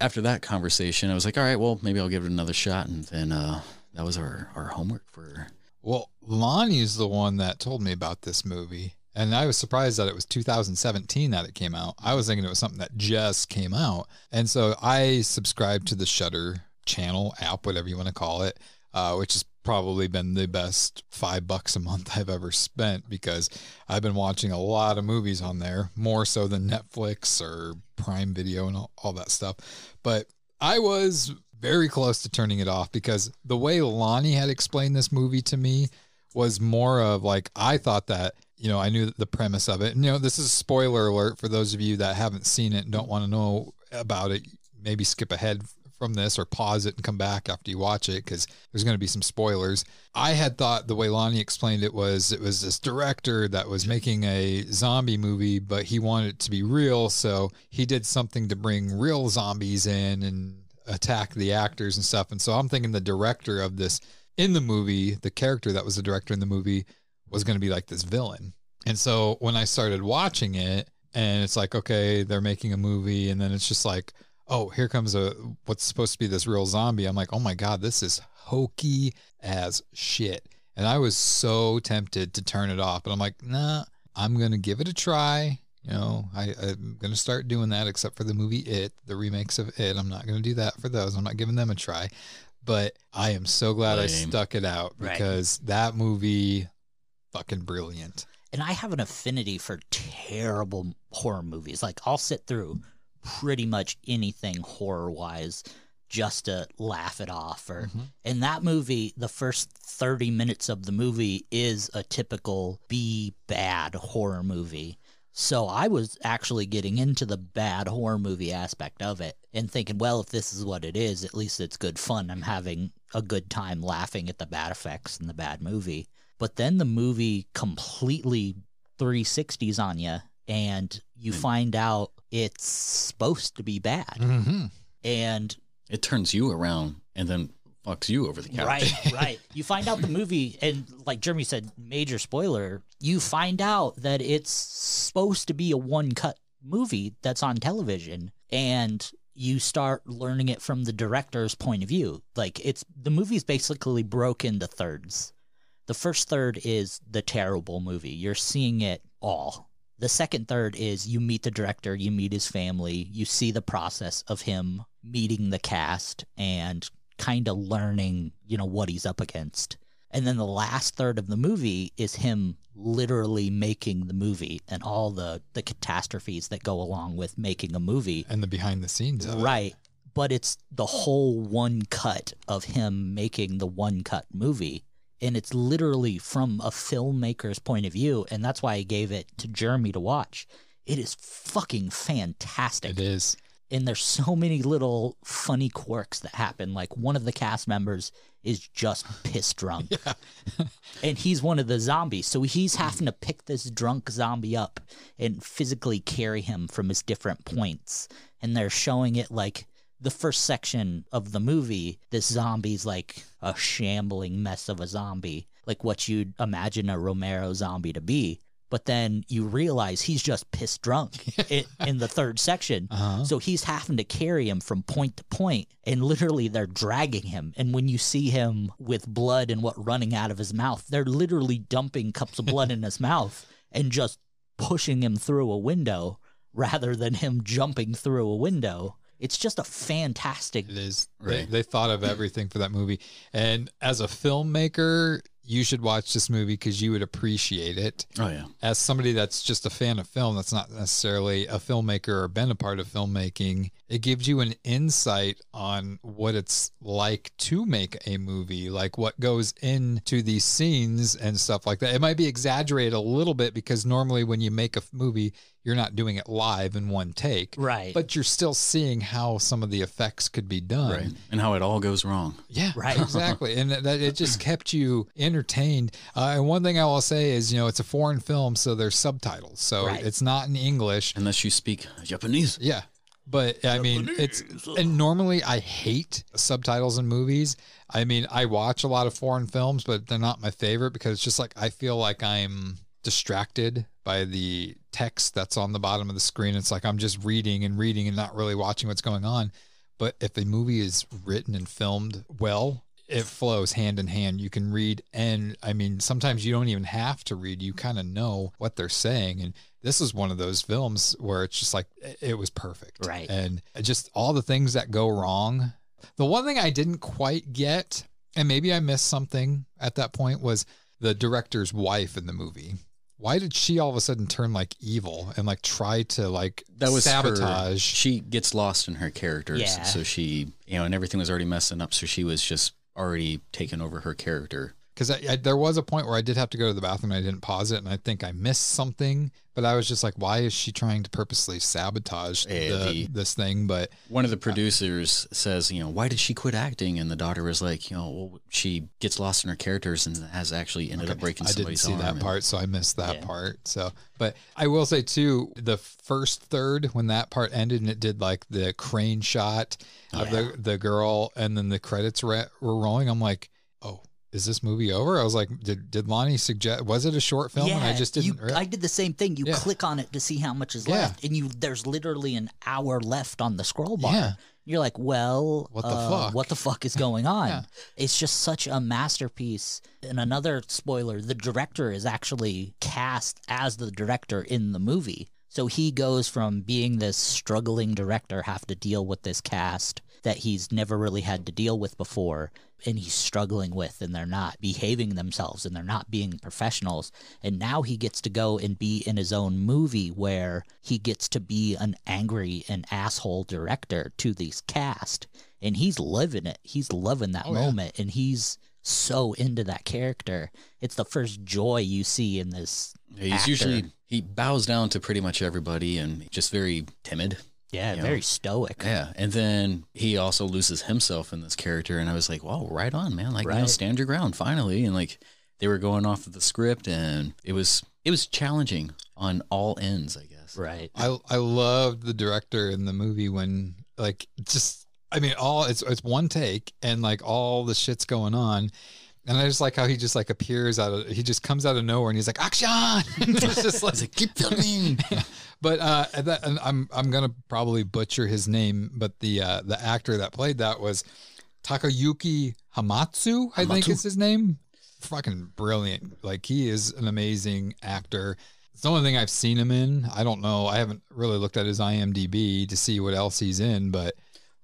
After that conversation, I was like, all right, well, maybe I'll give it another shot, and then uh, that was our our homework for. Well, Lonnie's the one that told me about this movie. And I was surprised that it was 2017 that it came out. I was thinking it was something that just came out. And so I subscribed to the Shudder channel app, whatever you want to call it, uh, which has probably been the best five bucks a month I've ever spent because I've been watching a lot of movies on there, more so than Netflix or Prime Video and all, all that stuff. But I was very close to turning it off because the way Lonnie had explained this movie to me was more of like I thought that you know I knew the premise of it. And, you know, this is a spoiler alert for those of you that haven't seen it and don't want to know about it. Maybe skip ahead from this or pause it and come back after you watch it because there's going to be some spoilers. I had thought the way Lonnie explained it was it was this director that was making a zombie movie, but he wanted it to be real, so he did something to bring real zombies in and attack the actors and stuff. And so I'm thinking the director of this in the movie, the character that was the director in the movie was going to be like this villain. And so when I started watching it, and it's like, okay, they're making a movie, and then it's just like, oh, here comes a what's supposed to be this real zombie. I'm like, oh my god, this is hokey as shit. And I was so tempted to turn it off, but I'm like, nah, I'm gonna give it a try. You know, I, I'm gonna start doing that, except for the movie It, the remakes of It. I'm not gonna do that for those. I'm not giving them a try. But I am so glad I stuck it out Right. because that movie, fucking brilliant. and I have an affinity for terrible horror movies. Like I'll sit through pretty much anything horror wise just to laugh it off or mm-hmm. in that movie the first 30 minutes of the movie is a typical B bad horror movie. So I was actually getting into the bad horror movie aspect of it and thinking, well, if this is what it is, at least it's good fun. I'm having a good time laughing at the bad effects in the bad movie. But then the movie completely 360s on you and you find out it's supposed to be bad. Mm-hmm. And It turns you around and then fucks you over the couch. Right, [LAUGHS] right. You find out the movie, and like Jeremy said, major spoiler. You find out that it's supposed to be a one cut movie that's on television, and you start learning it from the director's point of view. Like it's the movie's basically broke into thirds. The first third is the terrible movie. You're seeing it all. The second third is you meet the director, you meet his family, you see the process of him meeting the cast and kind of learning, you know, what he's up against. And then the last third of the movie is him literally making the movie and all the the catastrophes that go along with making a movie. And the behind the scenes of it. Right. But it's the whole one cut of him making the one cut movie. And it's literally from a filmmaker's point of view. And that's why I gave it to Jeremy to watch. It is fucking fantastic It is. And there's [LAUGHS] so many little funny quirks that happen. Like one of the cast members is just piss drunk, [LAUGHS] [LAUGHS] and he's one of the zombies. So he's having to pick this drunk zombie up and physically carry him from his different points. And they're showing it like the first section of the movie. This zombie's like a shambling mess of a zombie, like what you'd imagine a Romero zombie to be. But then you realize he's just pissed drunk [LAUGHS] in, in the third section. Uh-huh. So he's having to carry him from point to point, and literally they're dragging him. And when you see him with blood and what running out of his mouth, they're literally dumping cups of blood in his [LAUGHS] mouth and just pushing him through a window rather than him jumping through a window. It's just a fantastic. It is. Right. They, they thought of everything for that movie. And as a filmmaker, you should watch this movie because you would appreciate it. Oh yeah. As somebody that's just a fan of film, that's not necessarily a filmmaker or been a part of filmmaking, it gives you an insight on what it's like to make a movie, like what goes into these scenes and stuff like that. It might be exaggerated a little bit because normally when you make a movie, you're not doing it live in one take. Right. But you're still seeing how some of the effects could be done. Right. And how it all goes wrong. Yeah, Right. [LAUGHS] exactly. And that, that it just kept you entertained. Uh, and one thing I will say is, you know, it's a foreign film, so there's subtitles. So Right. it's not in English. Unless you speak Japanese. Yeah. But I mean, it's, and normally I hate subtitles in movies. I mean, I watch a lot of foreign films, but they're not my favorite because it's just like I feel like I'm distracted by the text that's on the bottom of the screen. It's like I'm just reading and reading and not really watching what's going on. But if a movie is written and filmed well, it flows hand in hand. You can read, and I mean, sometimes you don't even have to read. You kind of know what they're saying. And this is one of those films where it's just like it- it was perfect, Right. And just all the things that go wrong. The one thing I didn't quite get and maybe I missed something at that point was the director's wife in the movie. Why did she all of a sudden turn like evil and like try to like that was her- sabotage? she gets lost in her characters, Yeah. so she, you know, and everything was already messing up. So she was just already taken over her character. Because I, I, there was a point where I did have to go to the bathroom and I didn't pause it and I think I missed something, but I was just like, why is she trying to purposely sabotage the, the- this thing? But One of the producers says, you know, why did she quit acting? And the daughter was like, you know, well, she gets lost in her characters and has actually ended up breaking I didn't see that and- part, so I missed that Yeah. part. So, but I will say too, the first third when that part ended and it did like the crane shot of the the girl, and then the credits re- were rolling. I'm like, is this movie over? I was like, did did Lonnie suggest? Was it a short film? and I just didn't. You, I did the same thing. You Yeah. click on it to see how much is Yeah. left, and you there's literally an hour left on the scroll bar. Yeah. You're like, well, What the uh, fuck? What the fuck is going on? [LAUGHS] Yeah. It's just such a masterpiece. And another spoiler: the director is actually cast as the director in the movie. So he goes from being this struggling director, have to deal with this cast that he's never really had to deal with before, and he's struggling with, and they're not behaving themselves, and they're not being professionals. And now he gets to go and be in his own movie where he gets to be an angry and asshole director to this cast, and he's living it. He's loving that Oh, yeah. moment, and he's so into that character. It's the first joy you see in this. He's actor. usually he bows down to pretty much everybody and just very timid. Yeah, you very know. stoic. Yeah, and then he also loses himself in this character, and I was like, "Wow, right on, man! Like, you know, stand your ground, finally." And like, they were going off of the script, and it was it was challenging on all ends, I guess. Right. I I loved the director in the movie when like just I mean all it's it's one take and like all the shit's going on. And I just like how he just like appears out of he just comes out of nowhere and he's like action. [LAUGHS] it's just like, like, "Keep filming." [LAUGHS] but uh and that, and I'm I'm gonna probably butcher his name, but the uh the actor that played that was Takayuki Hamatsu, I think Hamatsu. is his name. Fucking brilliant. Like he is an amazing actor. It's the only thing I've seen him in. I don't know. I haven't really looked at his IMDb to see what else he's in, but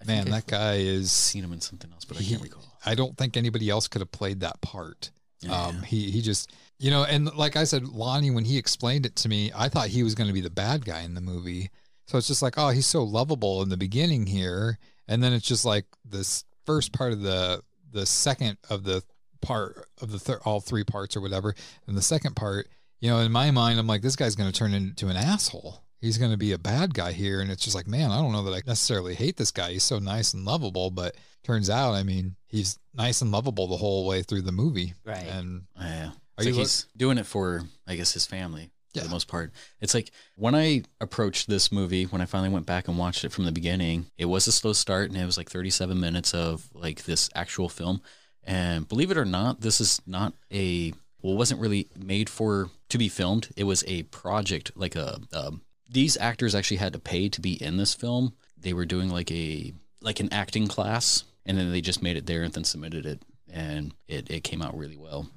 man, think that guy is Seen him in something else, but I can't recall. I don't think anybody else could have played that part. Yeah. Um, he he just you know, and like I said, Lonnie, when he explained it to me, I thought he was going to be the bad guy in the movie. So it's just like, oh, he's so lovable in the beginning here, and then it's just like this first part of the the second of the part of the thir- all three parts or whatever, and the second part, you know, in my mind, I'm like, this guy's going to turn into an asshole. He's going to be a bad guy here, and it's just like, man, I don't know that I necessarily hate this guy. He's so nice and lovable, but turns out, I mean, he's nice and lovable the whole way through the movie. Right. And Oh, Yeah. Are It's you like look- he's doing it for, I guess, his family for the most part. It's like when I approached this movie, when I finally went back and watched it from the beginning, it was a slow start and it was like 37 minutes of like this actual film. And believe it or not, this is not a, well, it wasn't really made for to be filmed. It was a project, like a, um, these actors actually had to pay to be in this film. They were doing like a, like an acting class and then they just made it there and then submitted it and it, it came out really well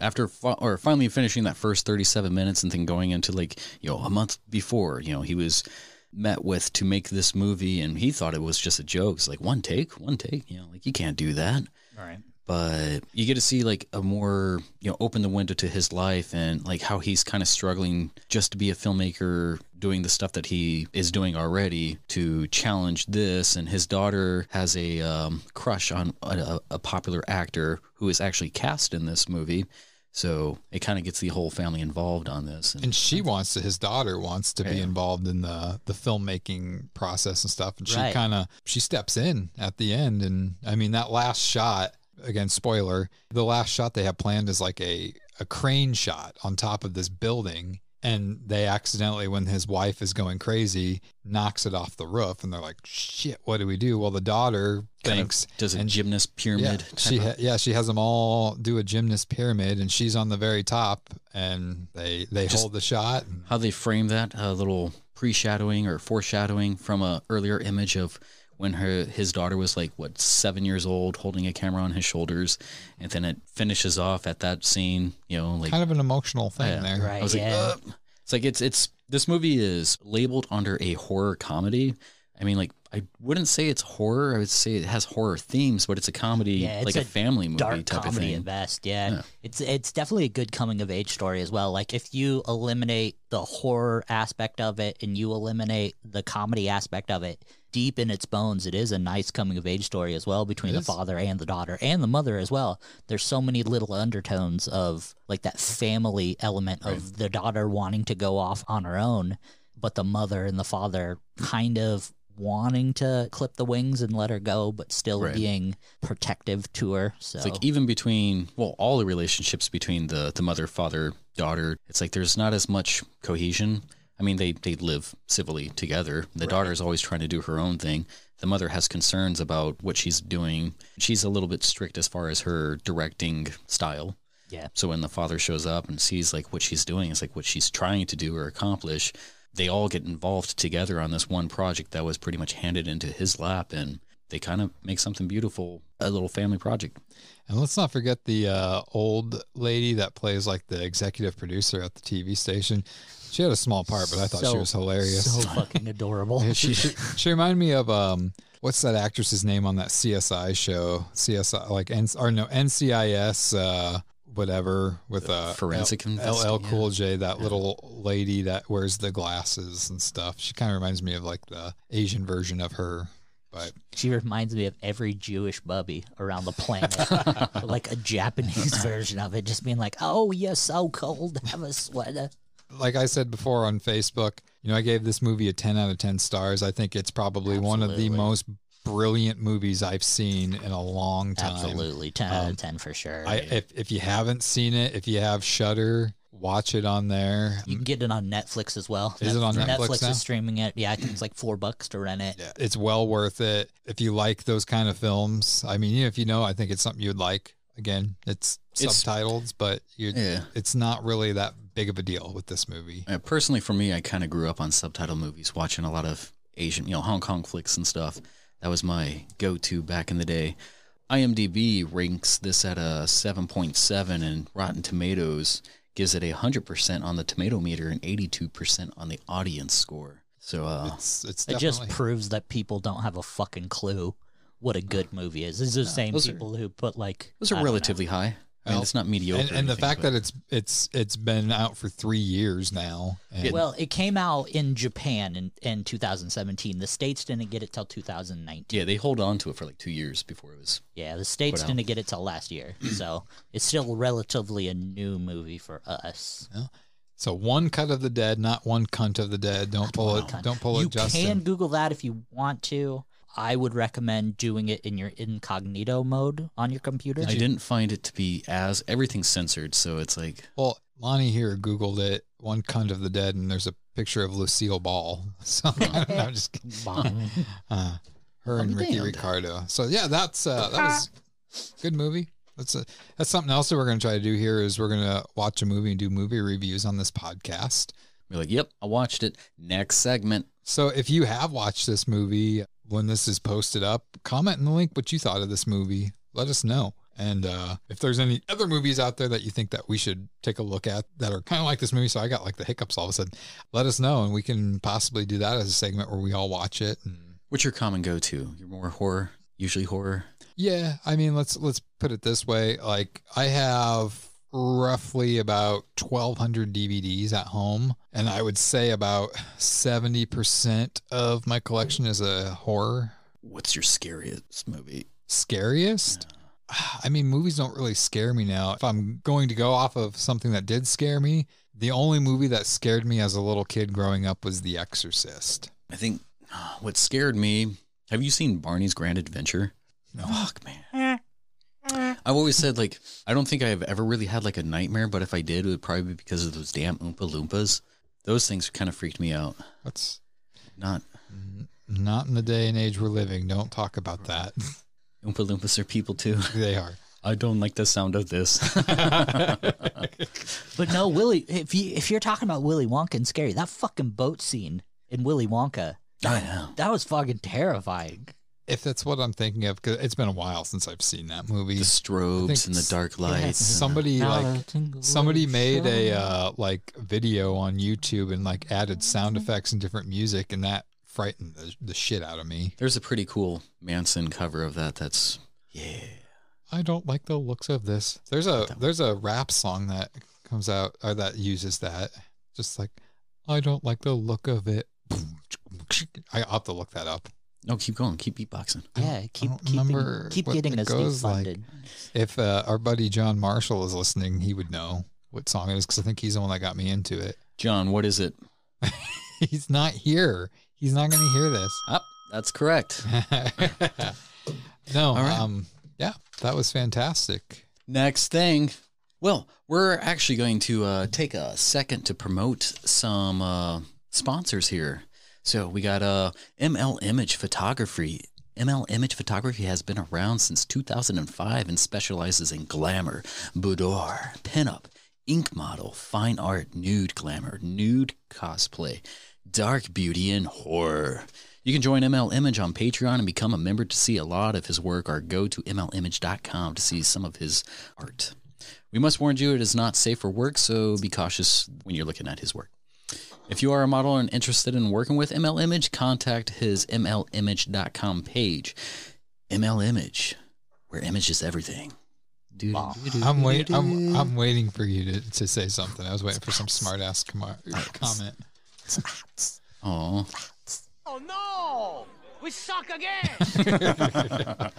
after fi- or finally finishing that first 37 minutes and then going into like you know a month before you know he was met with to make this movie and he thought it was just a joke it's like one take one take you know like you can't do that All right. But you get to see like a more you know open the window to his life and like how he's kind of struggling just to be a filmmaker doing the stuff that he is doing already to challenge this. And his daughter has a um, crush on a, a popular actor who is actually cast in this movie. So it kind of gets the whole family involved on this. And, and she wants to his daughter wants to be involved in the the filmmaking process and stuff. And she Right. kind of she steps in at the end. And i mean that last shot again spoiler the last shot they have planned is like a a crane shot on top of this building. And they accidentally when his wife is going crazy knocks it off the roof. And they're like shit what do we do? Well the daughter kind thinks does a and gymnast pyramid yeah, she ha- yeah she has them all do a gymnast pyramid and she's on the very top and they they Just- hold the shot and how they frame that a little pre-shadowing or foreshadowing from a earlier image of when her his daughter was like what seven years old holding a camera on his shoulders and then it finishes off at that scene you know like kind of an emotional thing Yeah. there Right. I was like, yeah. "Ugh." it's like it's it's this movie is labeled under a horror comedy. I mean, like I wouldn't say it's horror. I would say it has horror themes, but it's a comedy, Yeah, it's like a, a family movie dark type of comedy thing. at best. Yeah. Yeah. it's it's definitely a good coming of age story as well. Like if you eliminate the horror aspect of it and you eliminate the comedy aspect of it, deep in its bones, it is a nice coming of age story as well between the father and the daughter and the mother as well. There's so many little undertones of like that family element of the daughter wanting to go off on her own, but the mother and the father kind of wanting to clip the wings and let her go, but still Right. being protective to her. So It's like even between well, all the relationships between the the mother, father, daughter. It's like there's not as much cohesion. I mean, they they live civilly together. The daughter is always trying to do her own thing. The mother has concerns about what she's doing. She's a little bit strict as far as her directing style. Yeah. So when the father shows up and sees like what she's doing, it's like what she's trying to do or accomplish. They all get involved together on this one project that was pretty much handed into his lap, and they kind of make something beautiful, a little family project. And let's not forget the uh, old lady that plays like the executive producer at the TV station. She had a small part, but I thought she was hilarious. so fucking adorable. Yeah, [LAUGHS] she, she she reminded me of um what's that actress's name on that CSI show? CSI like N or no NCIS uh whatever with uh Forensic L- LL Cool J that little lady that wears the glasses and stuff. She kind of reminds me of like the Asian version of her. But She reminds me of every Jewish bubby around the planet, [LAUGHS] like a Japanese version of it, just being like, "Oh, you're so cold. Have a sweater." Like I said before on Facebook, you know, I gave this movie a 10 out of 10 stars. I think it's probably one of the most brilliant movies I've seen in a long time. Absolutely, ten out Um, of ten for sure. I, if if you haven't seen it, if you have Shudder, watch it on there. you can get it on Netflix as well. Is it on Netflix now? is streaming it. Yeah, I think it's like four bucks to rent it. Yeah, it's well worth it if you like those kind of films. I mean, if you know, I think it's something you'd like. Again, it's, It's- subtitled, but you Yeah. it's not really that big of a deal with this movie. Uh, personally, for me, I kind of grew up on subtitle movies, watching a lot of Asian, you know, Hong Kong flicks and stuff. That was my go-to back in the day. IMDb ranks this at a 7.7, and Rotten Tomatoes gives it a 100% on the tomato meter and 82% on the audience score. So, uh, It's it's It just proves that people don't have a fucking clue what a good movie is. It's the same those are- people who put like those I are don't know. relatively high. I mean, Well, it's not mediocre. and, or and the fact but- that it's it's it's been out for three years now. And Well, it came out in Japan in, in 2017. The states didn't get it till 2019. yeah, they hold on to it for like two years before it was. Yeah, the states Put didn't get it till last year, so it's still relatively a new movie for us. so one cut of the dead, not one cunt of the dead. Don't pull it. Cunt. Don't pull you it, Justin. can Google that if you want to. I would recommend doing it in your incognito mode on your computer. I didn't find it to be as everything's censored, so it's like Well, Lonnie here Googled it. One cunt of the dead, and there's a picture of Lucille Ball. [LAUGHS] So [LAUGHS] I'm [LAUGHS] just kidding. Bong. Uh, her I'll and Ricky damned. Ricardo. So yeah, that's uh, that was a good movie. That's a that's something else that we're gonna try to do here is we're gonna watch a movie and do movie reviews on this podcast. we're like, yep, I watched it. Next segment. So if you have watched this movie when this is posted up, comment in the link what you thought of this movie. Let us know. And uh, if there's any other movies out there that you think that we should take a look at that are kind of like this movie, so I got like the hiccups all of a sudden, let us know and we can possibly do that as a segment where we all watch it. And What's your common go-to? You're more horror, usually horror. yeah, I mean, let's let's put it this way: like I have roughly about 1200 DVDs at home and I would say about 70% of my collection is a horror What's your scariest movie? scariest i mean movies don't really scare me now if i'm going to go off of something that did scare me the only movie that scared me as a little kid growing up was the exorcist I think [SIGHS] what scared me. Have you seen Barney's Grand Adventure? Fuck, man. I've always said like I don't think I've ever really had like a nightmare, but if I did, it would probably be because of those damn Oompa Loompas. Those things kind of freaked me out. that's Not not in the day and age we're living don't talk about that [LAUGHS] Oompa Loompas are people too. [LAUGHS] they are I don't like the sound of this. [LAUGHS] But no, Willy. If you if you're talking about Willy Wonka and scary, that fucking boat scene in Willy Wonka, oh, I know. that was fucking terrifying. If that's what i'm thinking of because it's been a while since i've seen that movie The strobes and the dark lights. somebody Now like somebody is made a uh like video on youtube and like added sound effects and different music and that frightened the, the shit out of me. There's a pretty cool Manson cover of that. That's yeah. I don't like the looks of this. There's a there's a rap song that comes out or that uses that. Just like I don't like the look of it. [LAUGHS] I have to look that up. No, keep going. Keep beatboxing. Yeah, keep don't keep, remember keep getting it us new goes like. If uh, our buddy John Marshall is listening, he would know what song it is because I think he's the one that got me into it. John, what is it? [LAUGHS] He's not here. He's not going to hear this. Up. that's correct. [LAUGHS] no, right. um, yeah, that was fantastic. Next thing. Well, we're actually going to uh, take a second to promote some uh, sponsors here. So we got uh, ML Image Photography. ML Image Photography has been around since 2005 and specializes in glamour, boudoir, pinup, ink model, fine art, nude glamour, nude cosplay, dark beauty, and horror. You can join ML Image on Patreon and become a member to see a lot of his work or go to mlimage.com to see some of his art. We must warn you it is not safe for work, so be cautious when you're looking at his work. If you are a model and interested in working with ML Image, contact his mlimage.com page. ML Image, where image is everything. Dude, I'm wait. I'm I'm waiting for you to, to say something. I was waiting for some smart ass com- comment. Oh, Oh no! We suck again! [LAUGHS]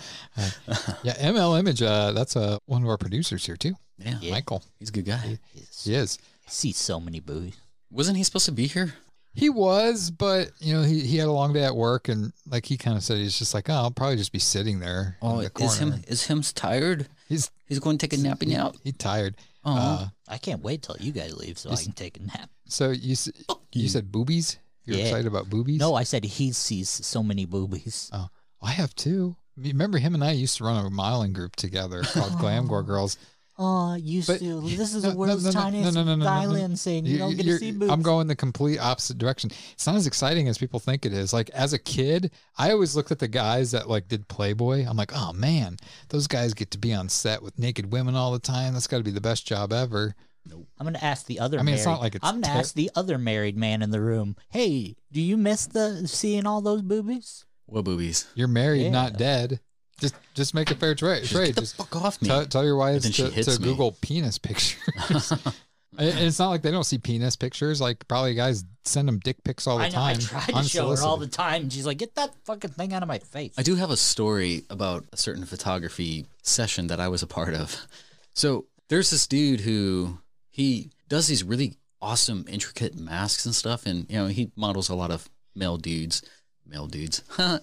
Yeah, ML Image. Uh, that's uh, one of our producers here too. yeah, Michael. he's a good guy. He is. see so many boobies. Wasn't he supposed to be here? He was, but you know, he, he had a long day at work, and like he kind of said, he's just like, oh, I'll probably just be sitting there. Oh, in the corner. is him is him tired? He's He's going to take a napping out. he tired. Oh, Uh, I can't wait till you guys leave so I can take a nap. so you s- you said boobies. You're Yeah. excited about boobies? No, I said he sees so many boobies. Oh, I have too. Remember him and I used to run a modeling group together called [LAUGHS] Glamgore Girls. Oh, used But- to. This is No, the world's no, no, tiniest no, no, no, no, no. island, saying you, You- don't get to see boobs. I'm going the complete opposite direction. It's not as exciting as people think it is. Like as a kid, I always looked at the guys that like did Playboy. I'm like, oh man, those guys get to be on set with naked women all the time. That's got to be the best job ever. Nope. I'm gonna ask the other. I mean, it's not like it's. I'm gonna ter- ask the other married man in the room. Hey, do you miss the seeing all those boobies? what boobies? You're married, Yeah. not dead. Just just make a fair trade. Just trade. get the Just fuck off me. tell, tell your wives then she to, to. Google penis pictures. [LAUGHS] [LAUGHS] and it's not like they don't see penis pictures. Like probably guys send them dick pics all the I know. time. I try to show her all the time. and She's like, "Get that fucking thing out of my face." I do have a story about a certain photography session that I was a part of. So there's this dude who he does these really awesome, intricate masks and stuff, and you know he models a lot of male dudes. Male dudes. [LAUGHS] Never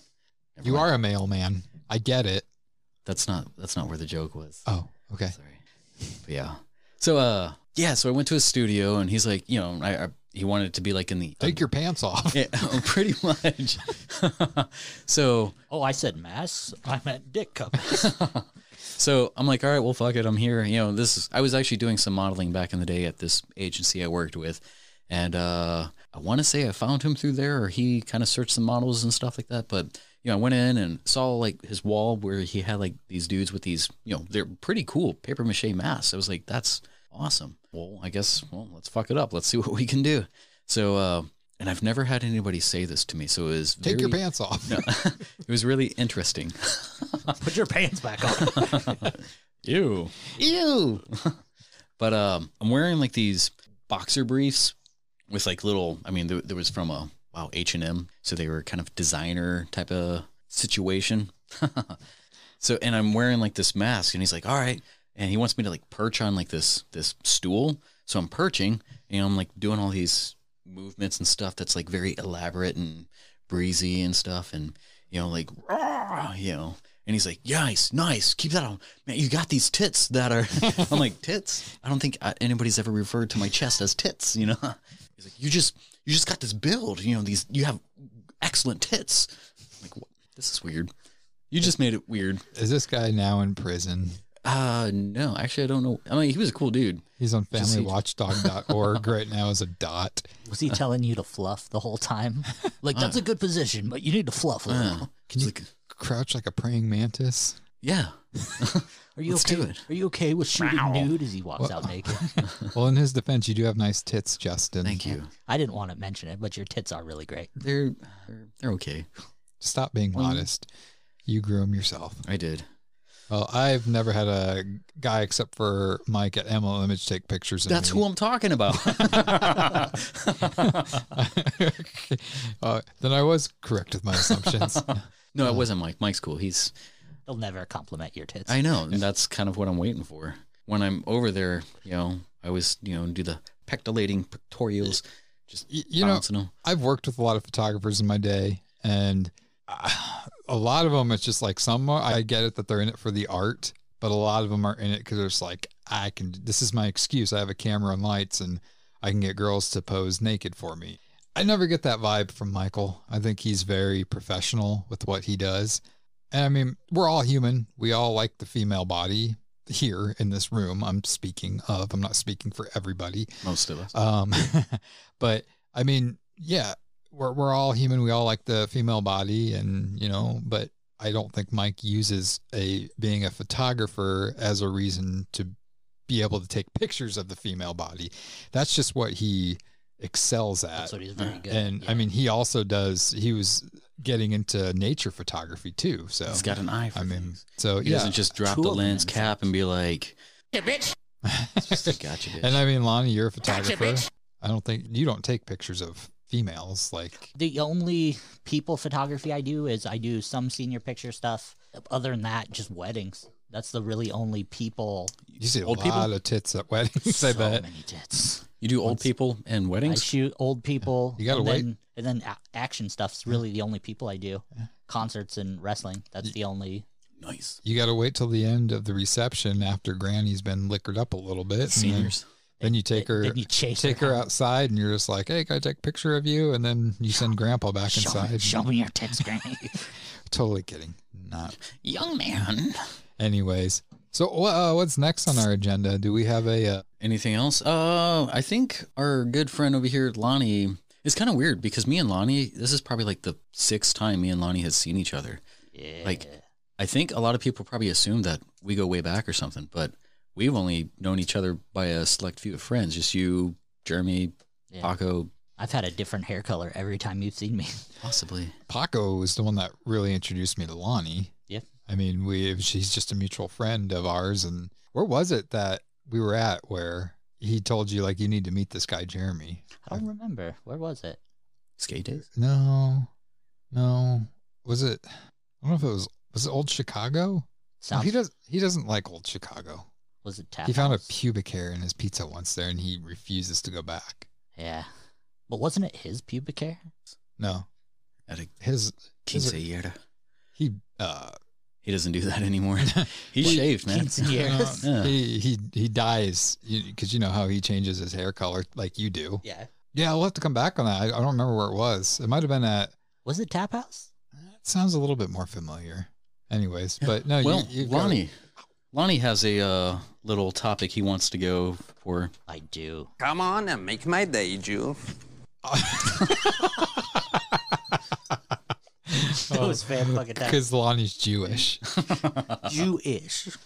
You mind. are a mailman. I get it. That's not. That's not where the joke was. Oh, okay. Sorry. But yeah. So uh, yeah. So I went to his studio, and he's like, you know, I, I he wanted it to be like in the Take your pants off. [LAUGHS] yeah, [LAUGHS] pretty much. [LAUGHS] so oh, I said mass. I meant dick covers. So I'm like, all right, well, fuck it. I'm here. You know, this is, I was actually doing some modeling back in the day at this agency I worked with. And uh, I want to say I found him through there or he kind of searched some models and stuff like that. But, you know, I went in and saw like his wall where he had like these dudes with these, you know, they're pretty cool paper mache masks. I was like, that's awesome. Well, I guess, well, let's fuck it up. Let's see [LAUGHS] what we can do. So, uh, and I've never had anybody say this to me. So it was Take your pants off. No, [LAUGHS] it was really interesting. [LAUGHS] Put your pants back on. Ew. Ew. but um, I'm wearing like these boxer briefs with like little. I mean, there, there was from a wow H and M, so they were kind of designer type of situation. [LAUGHS] so, and I'm wearing like this mask, and he's like, "All right," and he wants me to like perch on like this this stool. So I'm perching, and I'm like doing all these movements and stuff that's like very elaborate and breezy and stuff, and you know, like, you know. And he's like, nice, nice. Keep that on. Man, you got these tits that are. [LAUGHS] I'm like, tits? I don't think uh, anybody's ever referred to my chest as tits, you know? [LAUGHS] He's like, you just, you just got this build, you know, these, you have excellent tits. I'm like, what? This is weird. You just made it weird. Is this guy now in prison? Uh, no, actually, I don't know. I mean, he was a cool dude. He's on Just see- familywatchdog.org [LAUGHS] right now as a dot. Was he telling you to fluff the whole time? [LAUGHS] Like that's a good position, but you need to fluff a little. Uh, Can you like, crouch like a praying mantis? Yeah. [LAUGHS] Are you Let's okay? do it. Are you okay with shooting Wow. nude as he walks Well- out naked? [LAUGHS] Well, in his defense, you do have nice tits, Justin. Thank you. I didn't want to mention it, but your tits are really great. They're they're, they're okay. Stop being modest. You groom yourself. I did. Well, I've never had a guy except for Mike at ML Image take pictures of That's me. who I'm talking about. [LAUGHS] uh, then I was correct with my assumptions. no, it wasn't Mike. Mike's cool. He's They'll never compliment your tits. I know, and that's kind of what I'm waiting for. When I'm over there, you know, I always, you know, do the pectolating pictorials, just Y- you know, them. I've worked with a lot of photographers in my day, and uh, a lot of them, it's just like some. are- I get it that they're in it for the art, but a lot of them are in it because it's like I can. This is my excuse. I have a camera and lights, and I can get girls to pose naked for me. I never get that vibe from Michael. I think he's very professional with what he does. I mean, we're all human. We all like the female body here in this room. I'm speaking of. I'm not speaking for everybody. Most of us. Um, [LAUGHS] but I mean, yeah, we're we're all human. We all like the female body, and you know, but I don't think Mike uses a being a photographer as a reason to be able to take pictures of the female body. That's just what he excels at. That's what he's very good. and at. I mean, he also does. He was getting into nature photography too. So He's got an eye for I mean, things. so He yeah, doesn't just drop Two the lens in cap and be like, Yeah, bitch. [LAUGHS] "Gotcha, bitch." and I mean, Lonnie, you're a Gotcha, photographer. bitch. I don't think you don't take pictures of females like the only people photography I do is I do some senior picture stuff. Other than that, just weddings. That's the really only people. You see a Old lot people? of tits at weddings, I so bet. many tits. You do old people and weddings? I weddings. shoot old people. You gotta and wait. Then, and then a- action stuff's really the only people I do. Concerts and wrestling. That's the only. nice You got to wait till the end of the reception after Granny's been liquored up a little bit. and then- seniors. Then, you take her, Then you chase take her home. outside, and you're just like, "Hey, can I take a picture of you?" And then you send Grandpa back Show, inside. me, show me your tits, Granny. [LAUGHS] Totally kidding. Not. Young man. Anyways, so uh, what's next on our agenda? Do we have a? Uh, Anything else? Uh, I think our good friend over here, Lonnie, is kind of weird because me and Lonnie, this is probably like the sixth time me and Lonnie has seen each other. yeah. Like, I think a lot of people probably assume that we go way back or something, but we've only known each other by a select few of friends. Just you, Jeremy, Yeah. Paco, I've had a different hair color every time you've seen me. possibly. Paco was the one that really introduced me to Lonnie. Yeah. I mean, we [LAUGHS] she's just a mutual friend of ours, and where was it that we were at where he told you like you need to meet this guy Jeremy? I don't remember. Where was it? Skate days? No, no. Was it? I don't know if it was. Was it old Chicago? No, Sounds, he does. He doesn't like old Chicago. Was it tap he found a pubic hair in his pizza once there, and he refuses to go back. Yeah. But wasn't it his pubic hair? No, At a his his quinceañera. he uh He doesn't do that anymore. He's [LAUGHS] He- shaved, man. quinceañeras. [LAUGHS] Yeah. he he he dies because you know how he changes his hair color like you do. Yeah. Yeah, we'll have to come back on that. I, I don't remember where it was. It might have been at. Was it tap house? It sounds a little bit more familiar. Anyways, but no, well, you, you've got- Lonnie, Lonnie has a uh, little topic he wants to go for. I do. Come on and make my day, Jules. [LAUGHS] That was oh. fan fucking tap. because Lonnie's Jewish. [LAUGHS] Jewish. [LAUGHS]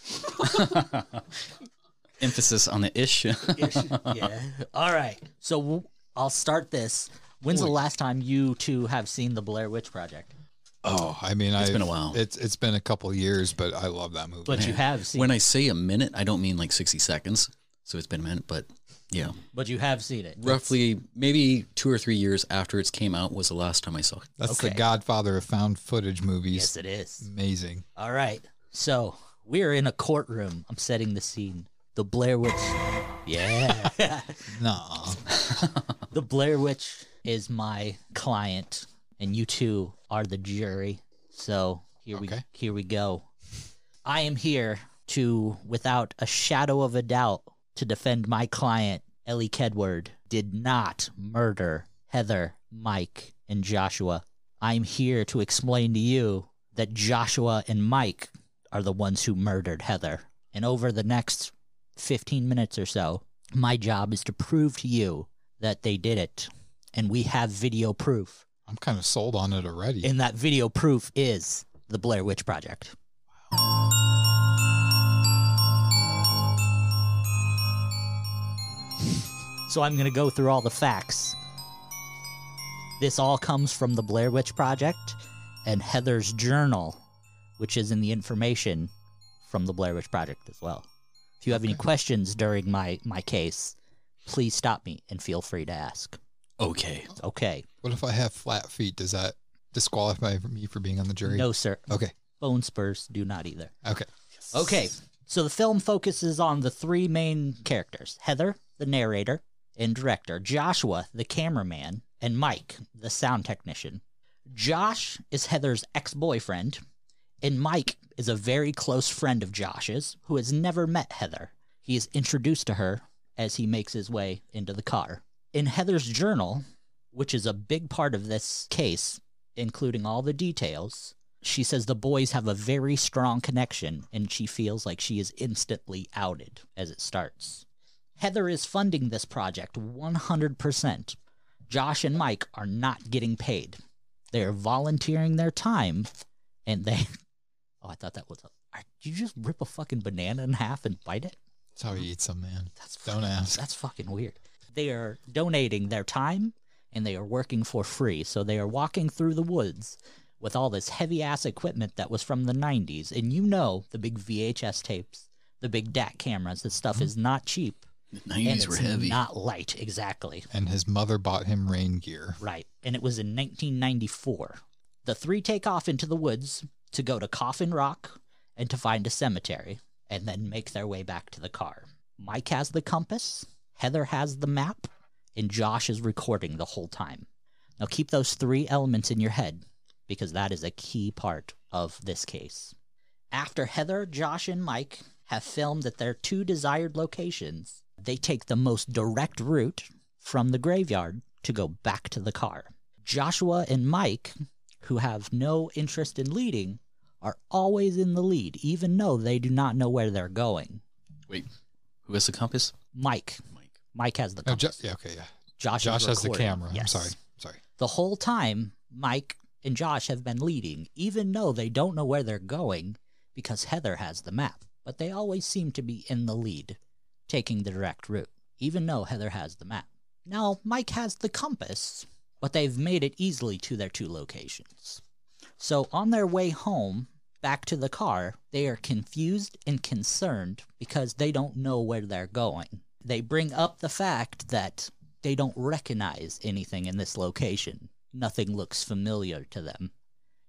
Emphasis on the ish. yeah. All right. So w- I'll start this. When's the last time you two have seen the Blair Witch Project? Oh, I mean, It's I've- been a while. It's it's been a couple years, but I love that movie. But you have seen. when I say a minute, I don't mean like 60 seconds. So it's been a minute, but yeah. but you have seen it. Roughly maybe two or three years after it's came out was the last time I saw it. That's the. Godfather of found footage movies. Yes, it is. Amazing. All right. So we're in a courtroom. I'm setting the scene. The Blair Witch. Yeah. [LAUGHS] No. [LAUGHS] the Blair Witch is my client, and you two are the jury. So here we Okay. here we go. I am here to, without a shadow of a doubt, to defend my client. Elly Kedward did not murder Heather, Mike, and Joshua. I'm here to explain to you that Joshua and Mike are the ones who murdered Heather. And over the next 15 minutes or so, my job is to prove to you that they did it. And we have video proof. I'm kind of sold on it already. And that video proof is the Blair Witch Project. So I'm going to go through all the facts. This all comes from the Blair Witch Project and Heather's journal, which is in the information from the Blair Witch Project as well. If you have any questions during my, my case, please stop me and feel free to ask. Okay. Okay. What if I have flat feet? Does that disqualify me for being on the jury? No, sir. Okay. Bone spurs do not either. Okay. Okay. So the film focuses on the three main characters Heather, the narrator and director, Joshua, the cameraman, and Mike, the sound technician. Josh is Heather's ex boyfriend, and Mike is a very close friend of Josh's who has never met Heather. He is introduced to her as he makes his way into the car. In Heather's journal, which is a big part of this case, including all the details, she says the boys have a very strong connection and she feels like she is instantly outed as it starts. Heather is funding this project 100%. Josh and Mike are not getting paid. They are volunteering their time and they. [LAUGHS] Oh, I thought that was a. Did you just rip a fucking banana in half and bite it? That's how he eats them, man. That's Don't fucking- ask. That's fucking weird. They are donating their time and they are working for free. So they are walking through the woods with all this heavy ass equipment that was from the 90s. And you know the big VHS tapes, the big DAC cameras. This stuff mm-hmm. is not cheap. The and 90s it's were heavy. not light, exactly. And his mother bought him rain gear. Right. And it was in 1994. The three take off into the woods to go to Coffin Rock and to find a cemetery and then make their way back to the car. Mike has the compass, Heather has the map, and Josh is recording the whole time. Now keep those three elements in your head because that is a key part of this case. After Heather, Josh, and Mike have filmed at their two desired locations, they take the most direct route from the graveyard to go back to the car. Joshua and Mike, who have no interest in leading, are always in the lead, even though they do not know where they're going. Wait, who has the compass? Mike. Mike. Mike has the Oh, jo- yeah, okay, yeah. Josh, is Josh has the recording. camera. I'm Yes. sorry. Sorry. The whole time, Mike and Josh have been leading, even though they don't know where they're going because Heather has the map. But they always seem to be in the lead, taking the direct route, even though Heather has the map. Now, Mike has the compass, but they've made it easily to their two locations. So on their way home, back to the car, they are confused and concerned because they don't know where they're going. They bring up the fact that they don't recognize anything in this location. Nothing looks familiar to them.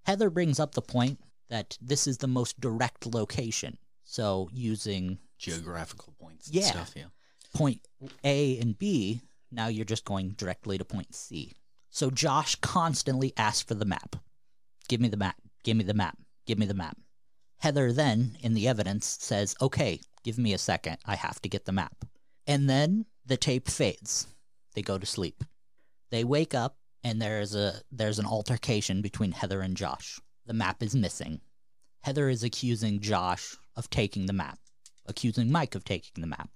Heather brings up the point that this is the most direct location. So using Geographical points and Yeah. stuff, yeah. point A and B, now you're just going directly to point C. So Josh constantly asks for the map. Give me the map. Give me the map. Give me the map. Heather then, in the evidence, says, okay, give me a second. I have to get the map. And then the tape fades. They go to sleep. They wake up and there's a there's an altercation between Heather and Josh. The map is missing. Heather is accusing Josh of taking the map, accusing Mike of taking the map.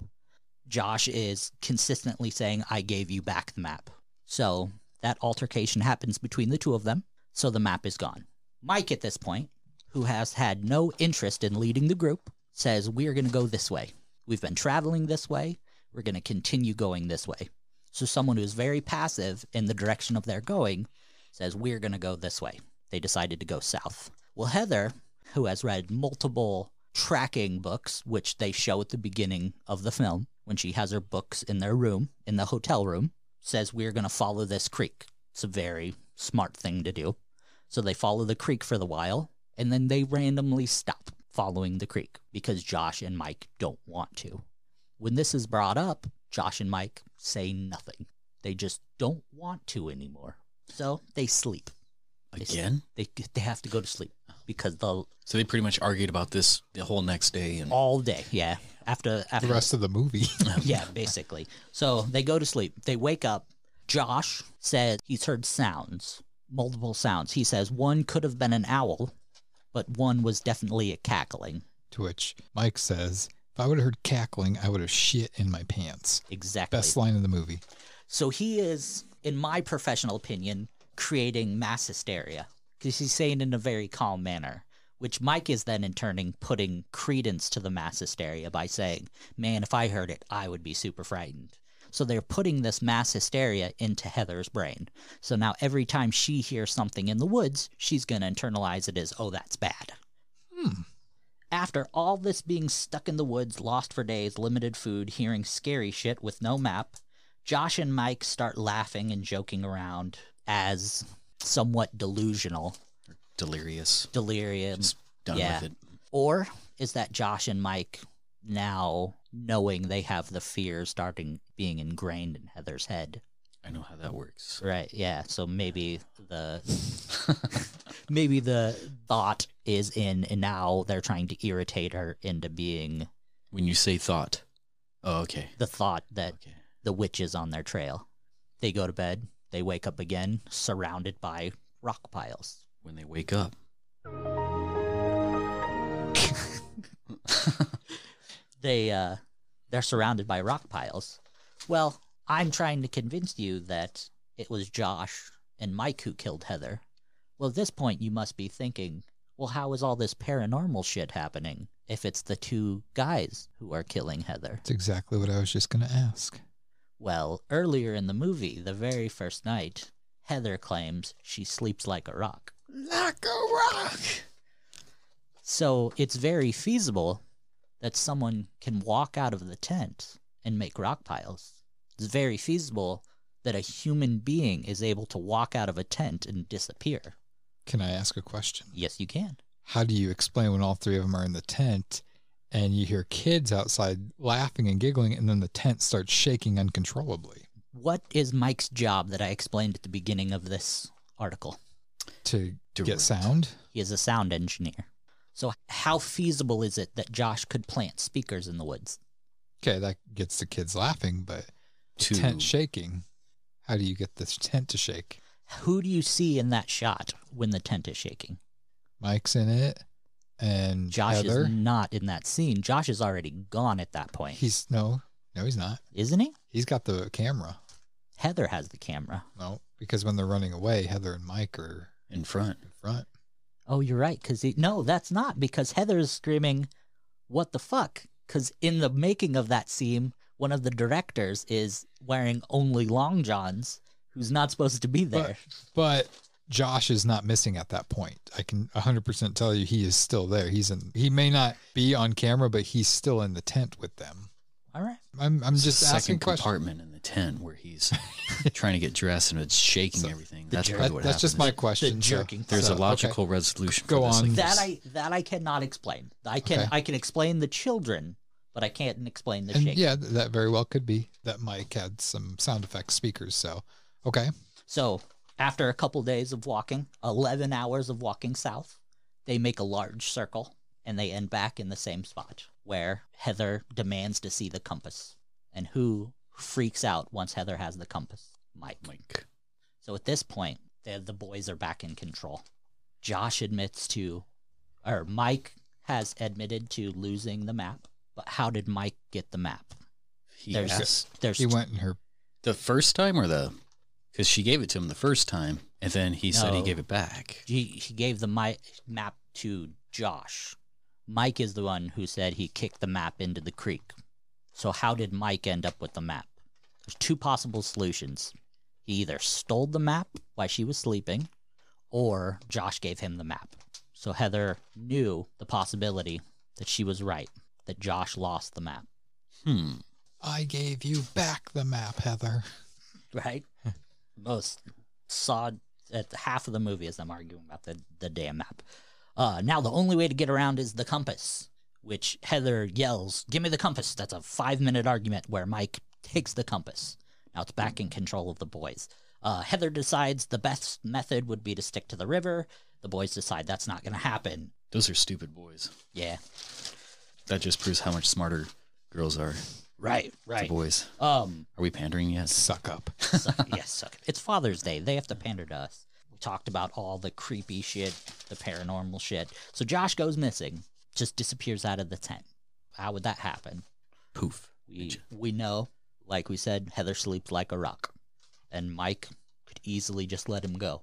Josh is consistently saying, I gave you back the map. So that altercation happens between the two of them, so the map is gone. Mike, at this point, who has had no interest in leading the group, says, We're going to go this way. We've been traveling this way. We're going to continue going this way. So someone who's very passive in the direction of their going says, We're going to go this way. They decided to go south. Well, Heather, who has read multiple tracking books, which they show at the beginning of the film, when she has her books in their room, in the hotel room, says, We're going to follow this creek. It's a very smart thing to do. So they follow the creek for the while, and then they randomly stop following the creek because Josh and Mike don't want to. When this is brought up, Josh and Mike say nothing. They just don't want to anymore. So they sleep. They sleep. Again? They they have to go to sleep because the So they pretty much argued about this the whole next day and all day, yeah. After after The rest of the movie. [LAUGHS] yeah, basically. So they go to sleep. They wake up. Josh says he's heard sounds, multiple sounds. He says one could have been an owl, but one was definitely a cackling. to which Mike says, if I would have heard cackling, I would have shit in my pants. Exactly. Best line in the movie. So he is, in my professional opinion, creating mass hysteria because he's saying in a very calm manner. Which Mike is then in turning putting credence to the mass hysteria by saying, "Man, if I heard it, I would be super frightened." So they're putting this mass hysteria into Heather's brain. So now every time she hears something in the woods, she's going to internalize it as, oh, that's bad. Hmm. After all this being stuck in the woods, lost for days, limited food, hearing scary shit with no map, Josh and Mike start laughing and joking around as somewhat delusional, Delirious. delirium. Just done yeah. with it. Or is that Josh and Mike now knowing they have the fear starting being ingrained in Heather's head? I know how that works. Right, yeah. So maybe the [LAUGHS] maybe the thought is in and now they're trying to irritate her into being When you say thought. Oh, okay. the thought that Okay. the witch is on their trail. They go to bed, they wake up again surrounded by rock piles. When they wake up. [LAUGHS] they uh they're surrounded by rock piles. Well, I'm trying to convince you that it was Josh and Mike who killed Heather. Well, at this point you must be thinking, well, how is all this paranormal shit happening if it's the two guys who are killing Heather? That's exactly what I was just going to ask. Well, earlier in the movie, the very first night, Heather claims she sleeps like a rock. Like a rock. So it's very feasible that someone can walk out of the tent and make rock piles. It's very feasible that a human being is able to walk out of a tent and disappear. Can I ask a question? Yes, you can. How do you explain when all three of them are in the tent and you hear kids outside laughing and giggling and then the tent starts shaking uncontrollably? What is Mike's job that I explained at the beginning of this article? To get Direct. sound? He is a sound engineer. So, how feasible is it that Josh could plant speakers in the woods? Okay, that gets the kids laughing, but To- tent shaking. How do you get this tent to shake? Who do you see in that shot when the tent is shaking? Mike's in it, and Josh Heather. is not in that scene. Josh is already gone at that point, He's no, no, he's not. isn't he? He's got the camera. Heather has the camera. No, because when they're running away, Heather and Mike are In front. in front. Oh, you're right. Because he no, that's not because Heather's screaming, "What the fuck?" Because in the making of that scene, one of the directors is wearing only long johns, who's not supposed to be there. But Josh is not missing at that point. I can 100% tell you he is still there. He's in. He may not be on camera, but he's still in the tent with them. All right. I'm I'm It's just the asking second questions. compartment in the tent where he's [LAUGHS] trying to get dressed and it's shaking So, everything. That's jer- probably That- what that's just my question. so- jerking. There's so, a okay. logical resolution. Go for on. like, That I that I cannot explain. I can Okay. I can explain the children, but I can't explain the And shaking. yeah, that very well could be that Mike had some sound effects speakers. So, okay. So, after a couple days of walking, 11 hours of walking south, they make a large circle and they end back in the same spot where Heather demands to see the compass. And who freaks out once Heather has the compass? Mike. Mike. So at this point, the the boys are back in control. Josh admits to, or Mike has admitted to losing the map. But how did Mike get the map? He There's asked there's He went in her. the first time or the because she gave it to him the first time and then he said he gave it back. he, he gave the mi- map to Josh. Mike is the one who said he kicked the map into the creek. So how did Mike end up with the map? There's two possible solutions. He either stole the map while she was sleeping, or Josh gave him the map. So Heather knew the possibility that she was right, that Josh lost the map. Hmm. I gave you back the map, Heather. Right? Most saw at half of the movie as I'm arguing about the, the damn map. Uh, now the only way to get around is the compass, which Heather yells, "Give me the compass!" That's a five minute argument where Mike takes the compass. Now it's back in control of the boys. Uh, Heather decides the best method would be to stick to the river. The boys decide that's not going to happen. Those are stupid boys. Yeah, That just proves how much smarter girls are. Right, The right. boys. Um, Are we pandering yet? Suck up. suck, [LAUGHS] yes, suck. It's Father's Day. They have to pander to us. We talked about all the creepy shit, the paranormal shit. So Josh goes missing, just disappears out of the tent. How would that happen? Poof. We we know, like we said, Heather sleeps like a rock, and Mike could easily just let him go.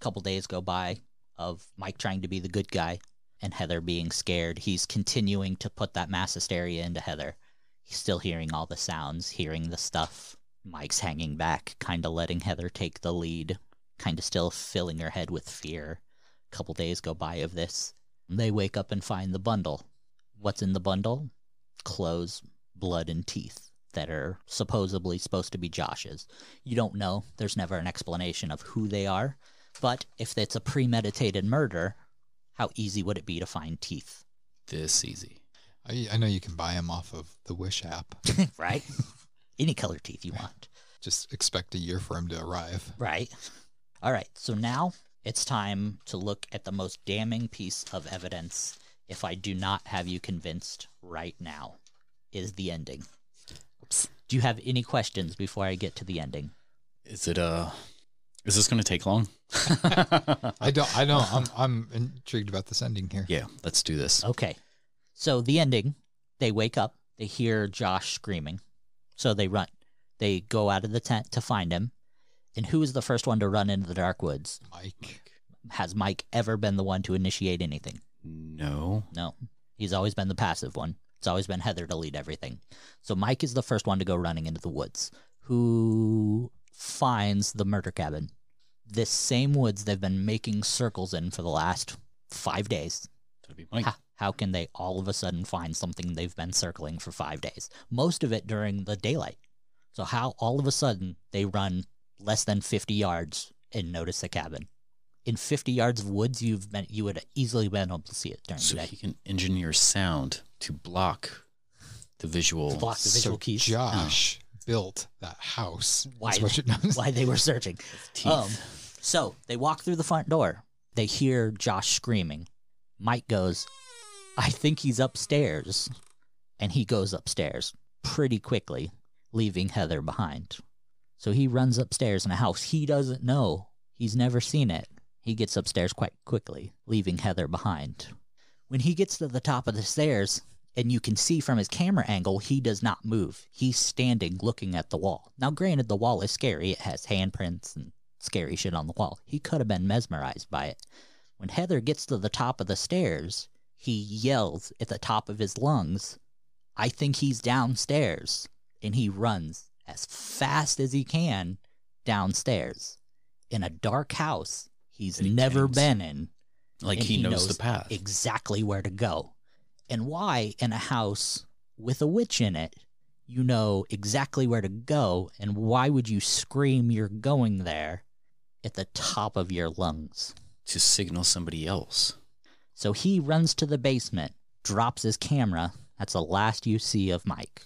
A couple days go by of Mike trying to be the good guy and Heather being scared. He's continuing to put that mass hysteria into Heather. Still hearing all the sounds, hearing the stuff Mike's hanging back, kind of letting Heather take the lead, kind of still filling her head with fear. A couple days go by of this. They wake up and find the bundle. What's in the bundle? Clothes, blood, and teeth that are supposedly supposed to be Josh's. You don't know. There's never an explanation of who they are. But if it's a premeditated murder, how easy would it be to find teeth? This easy. I, I know you can buy them off of the Wish app. [LAUGHS] right? Any color teeth you want. Just expect a year for them to arrive. Right. All right. So now it's time to look at the most damning piece of evidence, if I do not have you convinced right now, is the ending. Oops. Do you have any questions before I get to the ending? Is it uh is this gonna take long? [LAUGHS] I don't. I don't. [LAUGHS] I'm. I'm intrigued about this ending here. Yeah, let's do this. Okay. So the ending, they wake up, they hear Josh screaming. So they run. They go out of the tent to find him. And who is the first one to run into the dark woods? Mike. Has Mike ever been the one to initiate anything? No. No. He's always been the passive one. It's always been Heather to lead everything. So Mike is the first one to go running into the woods. Who finds the murder cabin? This same woods they've been making circles in for the last five days. That'd be Mike. How, how can they all of a sudden find something they've been circling for five days? Most of it during the daylight. So how all of a sudden they run less than 50 yards and notice the cabin? In 50 yards of woods, you've been you would easily been able to see it during So the day. he can engineer sound to block the visual. To block the visual so keys. Josh built that house. why, That's it why they were searching. Teeth. Um, so they walk through the front door. They hear Josh screaming. Mike goes, I think he's upstairs. And he goes upstairs pretty quickly, leaving Heather behind. So he runs upstairs in a house he doesn't know. He's never seen it. He gets upstairs quite quickly, leaving Heather behind. When he gets to the top of the stairs, and you can see from his camera angle, he does not move. He's standing looking at the wall. Now, granted, the wall is scary. It has handprints and scary shit on the wall. He could have been mesmerized by it. When Heather gets to the top of the stairs, he yells at the top of his lungs, I think he's downstairs. And he runs as fast as he can downstairs in a dark house he's never been in. like and he, knows, the path. exactly where to go. And why, in a house with a witch in it, you know exactly where to go, and why would you scream you're going there at the top of your lungs? To signal somebody else. So he runs to the basement, drops his camera. That's the last you see of Mike.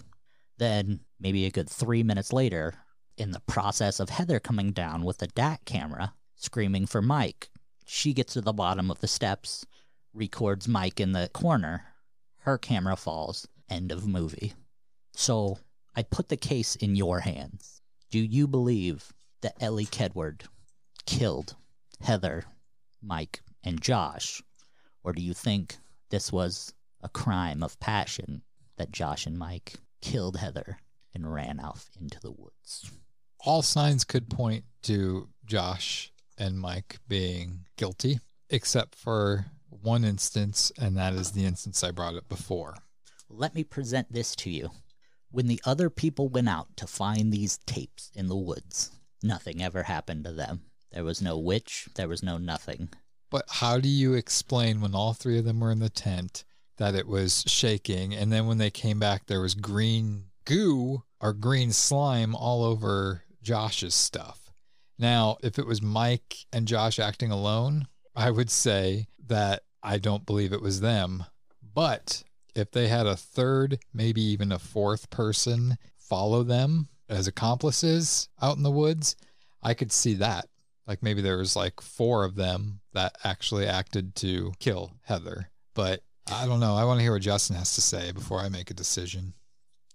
Then, maybe a good three minutes later, in the process of Heather coming down with the DAT camera, screaming for Mike, she gets to the bottom of the steps, records Mike in the corner. Her camera falls. End of movie. So, I put the case in your hands. Do you believe that Elly Kedward killed Heather, Mike, and Josh? Or do you think this was a crime of passion that Josh and Mike killed Heather and ran off into the woods? All signs could point to Josh and Mike being guilty, except for one instance, and that is the instance I brought up before. Let me present this to you. When the other people went out to find these tapes in the woods, nothing ever happened to them. There was no witch, there was no nothing. But how do you explain when all three of them were in the tent that it was shaking, and then when they came back, there was green goo or green slime all over Josh's stuff? Now, if it was Mike and Josh acting alone, I would say that I don't believe it was them. But if they had a third, maybe even a fourth person follow them as accomplices out in the woods, I could see that. Like maybe there was like four of them that actually acted to kill Heather. But I don't know. I want to hear what Justin has to say before I make a decision.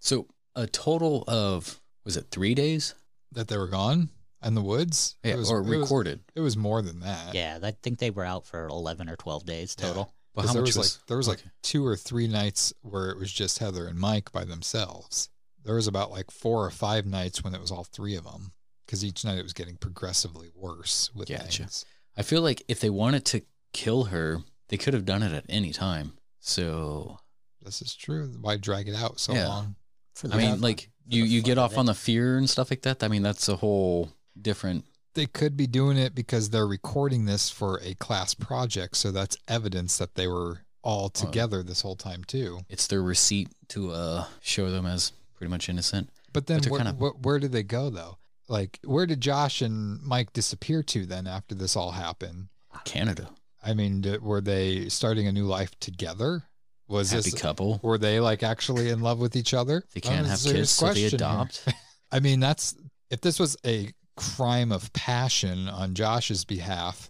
So a total of was it three days? That they were gone in the woods? Yeah, It was- or it was- recorded. It was more than that. Yeah, I think they were out for 11 or 12 days Yeah. total. But 'Cause how there much was, was, like there was like two or three nights where it was just Heather and Mike by themselves. There was about like four or five nights when it was all three of them because each night it was getting progressively worse with Gotcha. things. I feel like if they wanted to kill her, they could have done it at any time. So This is true. Why drag it out so Yeah. long? For I mean, like you you get off of on the fear and stuff like that. I mean, that's a whole different. They could be doing it because they're recording this for a class project, so that's evidence that they were all together this whole time too. It's their receipt to uh show them as pretty much innocent. But then they're where, kinda- where, where did they go though? Like, where did Josh and Mike disappear to then after this all happened? Canada, I mean, did, were they starting a new life together? Was happy this couple. were they like actually in love with each other? They can't have kids, so they adopt. [LAUGHS] I mean, that's if this was a crime of passion on Josh's behalf.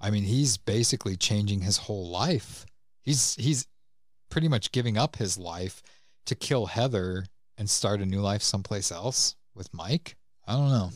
I mean, he's basically changing his whole life. He's he's pretty much giving up his life to kill Heather and start a new life someplace else with Mike. I don't know.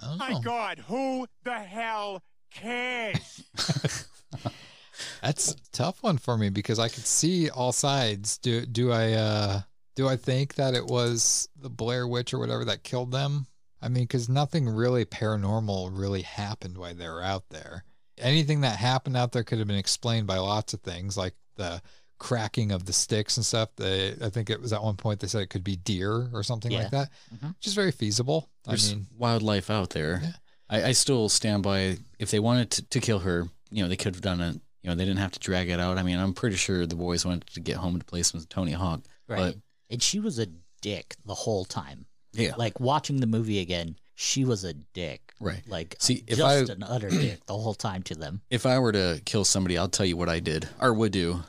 I don't know. God, who the hell cares? [LAUGHS] [LAUGHS] That's a tough one for me because I could see all sides. Do do I uh do I think that it was the Blair Witch or whatever that killed them? I mean, because nothing really paranormal really happened while they were out there. Anything that happened out there could have been explained by lots of things, like the cracking of the sticks and stuff. They, I think it was at one point they said it could be deer or something Yeah. like that, Mhm. which is very feasible. There's I mean, wildlife out there. Yeah. I, I still stand by if they wanted to, to kill her, you know, they could have done it. You know, they didn't have to drag it out. I mean, I'm pretty sure the boys wanted to get home to play some Tony Hawk. Right. and she was a dick the whole time. Yeah. Like watching the movie again, she was a dick. Right. Like See, if just I- an utter dick the whole time to them. If I were to kill somebody, I'll tell you what I did or would do.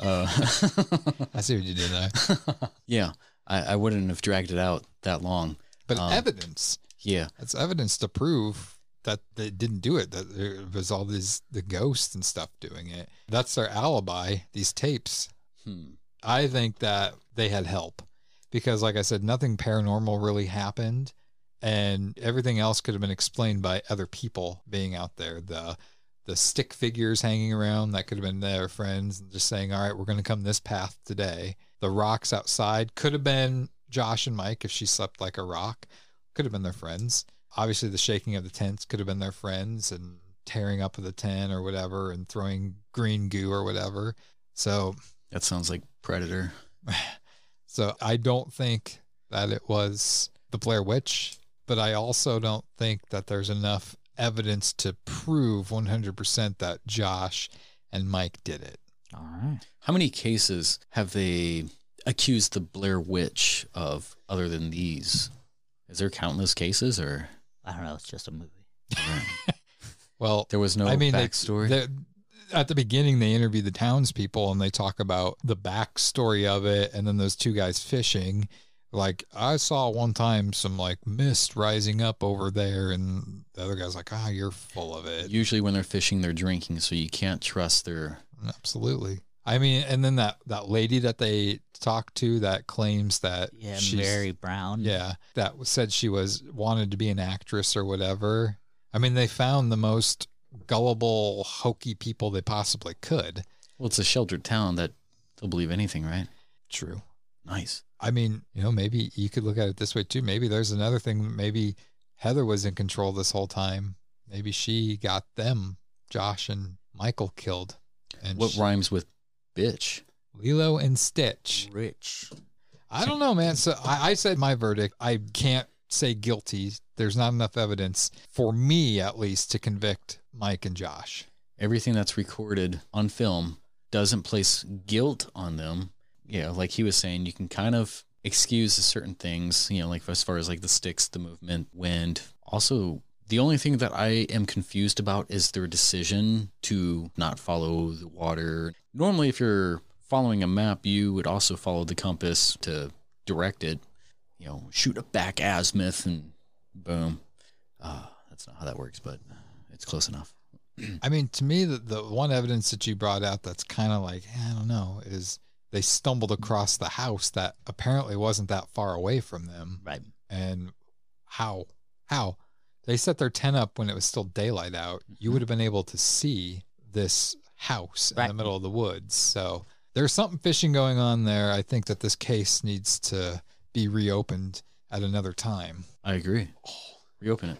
Uh, [LAUGHS] I see what you did there. [LAUGHS] yeah, I, I wouldn't have dragged it out that long. But Um, evidence. Yeah, That's evidence to prove that they didn't do it. That there was all these the ghosts and stuff doing it. That's their alibi. These tapes. Hmm. I think that they had help because, like I said, nothing paranormal really happened, and everything else could have been explained by other people being out there. The the stick figures hanging around that could have been their friends and just saying, "All right, we're going to come this path today." The rocks outside could have been Josh and Mike if she slept like a rock. Could have been their friends. Obviously, the shaking of the tents could have been their friends and tearing up of the tent or whatever and throwing green goo or whatever. So that sounds like Predator. [SIGHS] so I don't think that it was the Blair Witch, but I also don't think that there's enough evidence to prove 100% that Josh and Mike did it. All right. How many cases have they accused the Blair Witch of other than these? Is there countless cases or I don't know. It's just a movie. [LAUGHS] Well, there was no I mean, they- backstory? they- at the beginning, they interview the townspeople and they talk about the backstory of it, and then those two guys fishing. Like I saw one time some like mist rising up over there, and the other guy's like, "Ah, you're full of it." Usually when they're fishing, they're drinking, so you can't trust their. Absolutely. I mean, and then that that lady that they talked to that claims that Yeah, she's- Mary Brown. yeah, that said she was wanted to be an actress or whatever. I mean, they found the most gullible, hokey people they possibly could. Well, it's a sheltered town that they'll believe anything, right? True. Nice. I mean, you know, maybe you could look at it this way too. Maybe there's another thing. Maybe Heather was in control this whole time. Maybe she got them, Josh and Michael, killed. And What she- rhymes with bitch? Lilo and Stitch. Rich. I don't know, man. So I, I said my verdict. I can't say guilty. There's not enough evidence for me, at least, to convict Mike and Josh. Everything that's recorded on film doesn't place guilt on them. Yeah, like he was saying, you can kind of excuse certain things, you know, like as far as like the sticks, the movement, wind. Also, the only thing that I am confused about is their decision to not follow the water. Normally, if you're following a map, you would also follow the compass to direct it. You know, shoot a back azimuth and boom. Uh, that's not how that works, but it's close enough. [CLEARS THROAT] I mean, to me, the, the one evidence that you brought out that's kind of like, I don't know, is they stumbled across the house that apparently wasn't that far away from them. Right. And how? How? They set their tent up when it was still daylight out. You mm-hmm. would have been able to see this house in the middle of the woods. So there's something fishing going on there. I think that this case needs to be reopened at another time. I agree. Reopen it.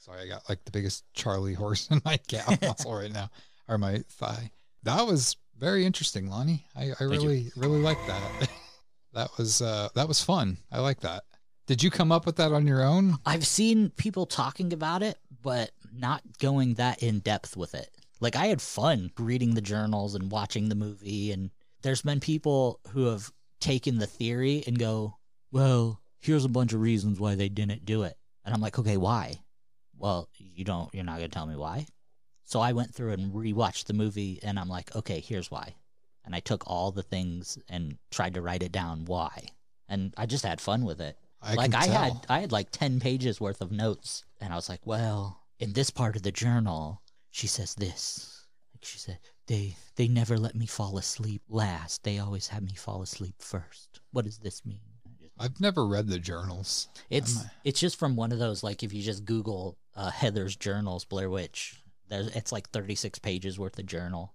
Sorry, I got like the biggest Charlie horse [LAUGHS] in my calf [LAUGHS] muscle right now, or my thigh. That was very interesting, Lonnie. I, I you. really, really like that. [LAUGHS] that was uh, that was fun. I like that. Did you come up with that on your own? I've seen people talking about it, but not going that in depth with it. Like I had fun reading the journals and watching the movie and there's been people who have taken the theory and go, "Well, here's a bunch of reasons why they didn't do it." And I'm like, "Okay, why?" Well, you don't you're not going to tell me why. So I went through and rewatched the movie and I'm like, "Okay, here's why." And I took all the things and tried to write it down why. And I just had fun with it. I like I had. I had like 10 pages worth of notes and I was like, "Well, in this part of the journal, she says this." Like she said, "They they never let me fall asleep last. They always have me fall asleep first. What does this mean?" I've never read the journals. It's it's just from one of those like if you just Google uh, Heather's journals Blair Witch, there's it's like 36 pages worth of journal.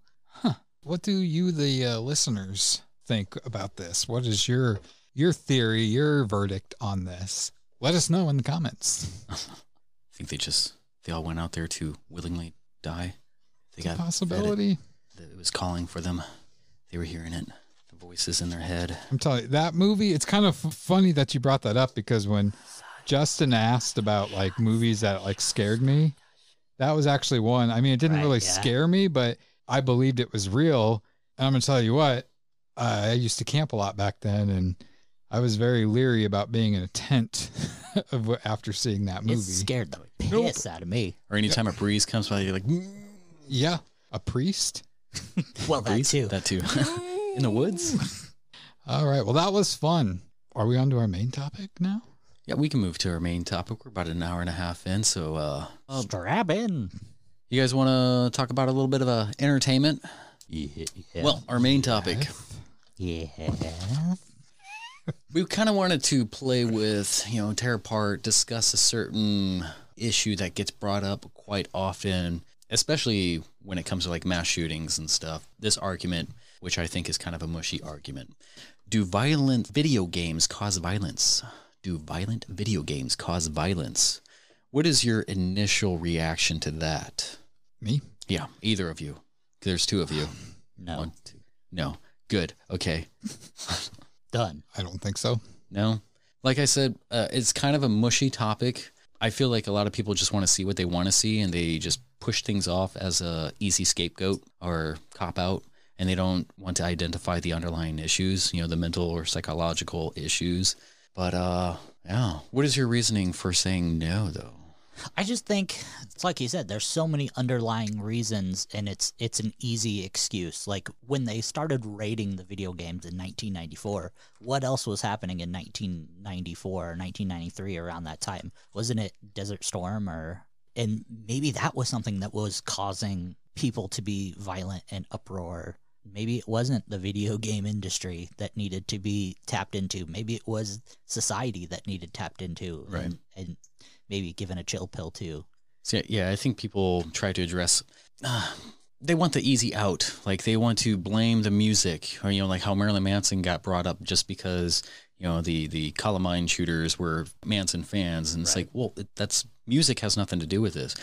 What do you, the uh, listeners, think about this? What is your your theory, your verdict on this? Let us know in the comments. [LAUGHS] I think they just they all went out there to willingly die. They It's a got fed it. possibility. It was calling for them. They were hearing it. The voices in their head. I'm telling you, that movie. It's kind of f- funny that you brought that up because when Justin asked about like movies that like scared me, that was actually one. I mean, it didn't Right, really yeah. scare me, but I believed it was real. And I'm gonna tell you what, I used to camp a lot back then, and I was very leery about being in a tent [LAUGHS] of after seeing that movie. It scared the piss out of me. Or anytime a breeze comes by, you're like, "Mm, Yeah, a priest. [LAUGHS] Well, that breeze? too. That too. [LAUGHS] in the woods. All right. Well, that was fun. Are we on to our main topic now? Yeah, we can move to our main topic. We're about an hour and a half in, so uh, uh, Strap in. you guys want to talk about a little bit of uh, entertainment? Yeah. Well, our main topic. yeah. [LAUGHS] We kind of wanted to play with, you know, tear apart, discuss a certain issue that gets brought up quite often, especially when it comes to like mass shootings and stuff. This argument, which I think is kind of a mushy argument. Do violent video games cause violence? Do violent video games cause violence? What is your initial reaction to that? Me? Yeah, either of you. There's two of you. [SIGHS] No. One, two. No. Good. Okay. [LAUGHS] Done. I don't think so. No. Like I said, uh, it's kind of a mushy topic. I feel like a lot of people just want to see what they want to see and they just push things off as a easy scapegoat or cop out and they don't want to identify the underlying issues, you know, the mental or psychological issues. But uh yeah, what is your reasoning for saying no though? I just think it's like you said. There's so many underlying reasons, and it's it's an easy excuse. Like when they started rating the video games in 1994, what else was happening in 1994 or 1993 around that time? Wasn't it Desert Storm or? And maybe that was something that was causing people to be violent and uproar. Maybe it wasn't the video game industry that needed to be tapped into. Maybe it was society that needed tapped into. Right. And, and maybe given a chill pill too. So yeah, I think people try to address. Uh, they want the easy out. Like they want to blame the music, or you know, like how Marilyn Manson got brought up just because you know the the Columbine shooters were Manson fans, and it's like, well, that's music has nothing to do with this.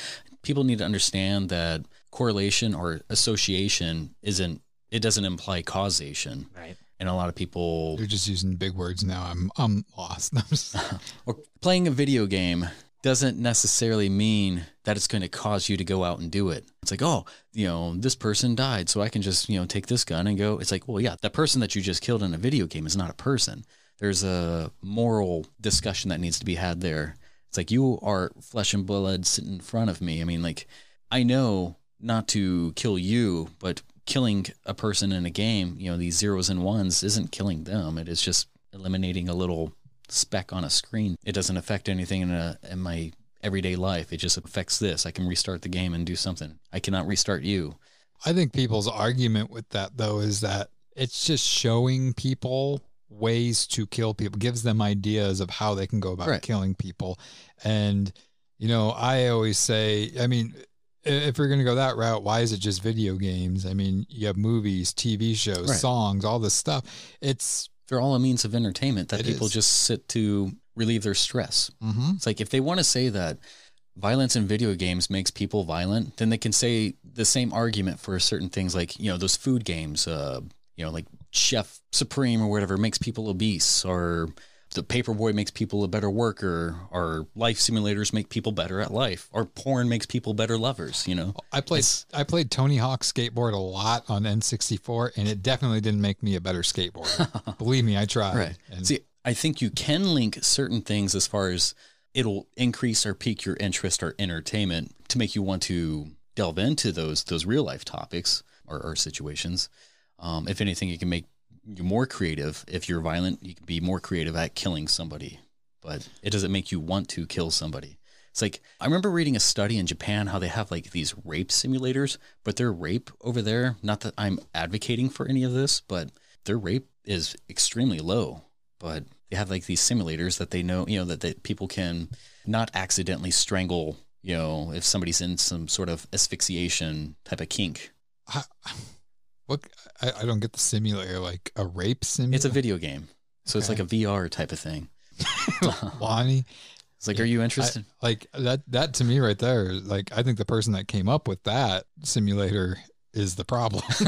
People need to understand that correlation or association isn't. It doesn't imply causation, Right. and a lot of people You're just using big words now. I'm I'm lost. [LAUGHS] I'm [LAUGHS] or playing a video game doesn't necessarily mean that it's going to cause you to go out and do it. It's like, oh, you know, this person died, so I can just, you know, take this gun and go. It's like, well, yeah, that person that you just killed in a video game is not a person. There's a moral discussion that needs to be had there. It's like you are flesh and blood sitting in front of me. I mean, like, I know not to kill you, but killing a person in a game, you know, these zeros and ones isn't killing them. It is just eliminating a little speck on a screen. It doesn't affect anything in, a, in my everyday life. It just affects this. I can restart the game and do something. I cannot restart you. I think people's argument with that though is that it's just showing people ways to kill people, gives them ideas of how they can go about Right. killing people. And you know, I always say, I mean, if you're going to go that route, why is it just video games? I mean, you have movies, TV shows, Right. songs, all this stuff. It's They're all a means of entertainment that people is. just sit to relieve their stress. mhm. It's like if they want to say that violence in video games makes people violent, then they can say the same argument for certain things like, you know, those food games, uh, you know, like Chef Supreme or whatever makes people obese or the paperboy makes people a better worker, or life simulators make people better at life, or porn makes people better lovers. You know, I played I played Tony Hawk skateboard a lot on N64, and it definitely didn't make me a better skateboarder. [LAUGHS] Believe me, I tried. Right. And See, I think you can link certain things as far as it'll increase or pique your interest or entertainment to make you want to delve into those those real life topics or, or situations. Um, if anything, it can make you more creative. If you're violent, you can be more creative at killing somebody, but it doesn't make you want to kill somebody. It's like I remember reading a study in Japan how they have like these rape simulators, but their rape over there, not that I'm advocating for any of this, but their rape is extremely low. But they have like these simulators that they know, you know, that, that people can not accidentally strangle, you know, if somebody's in some sort of asphyxiation type of kink. What I, I don't get the simulator like a rape simulator. It's a video game. So it's Okay. like a VR type of thing. [LAUGHS] Lonnie. It's like, are you interested? I- like that that to me right there, like I think the person that came up with that simulator is the problem. [LAUGHS] [LAUGHS]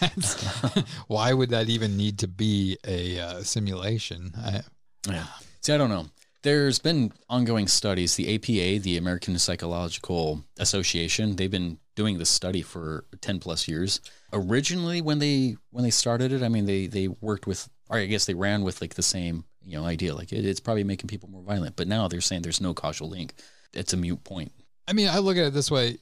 That's- why would that even need to be a uh, simulation? I, Yeah. See, I don't know. There's been ongoing studies. The APA, the American Psychological Association, they've been doing this study for 10 plus years. Originally, when they when they started it, I mean, they they worked with, or I guess they ran with like the same you know idea, like it, it's probably making people more violent. But now they're saying there's no causal link. It's a mute point. I mean, I look at it this way.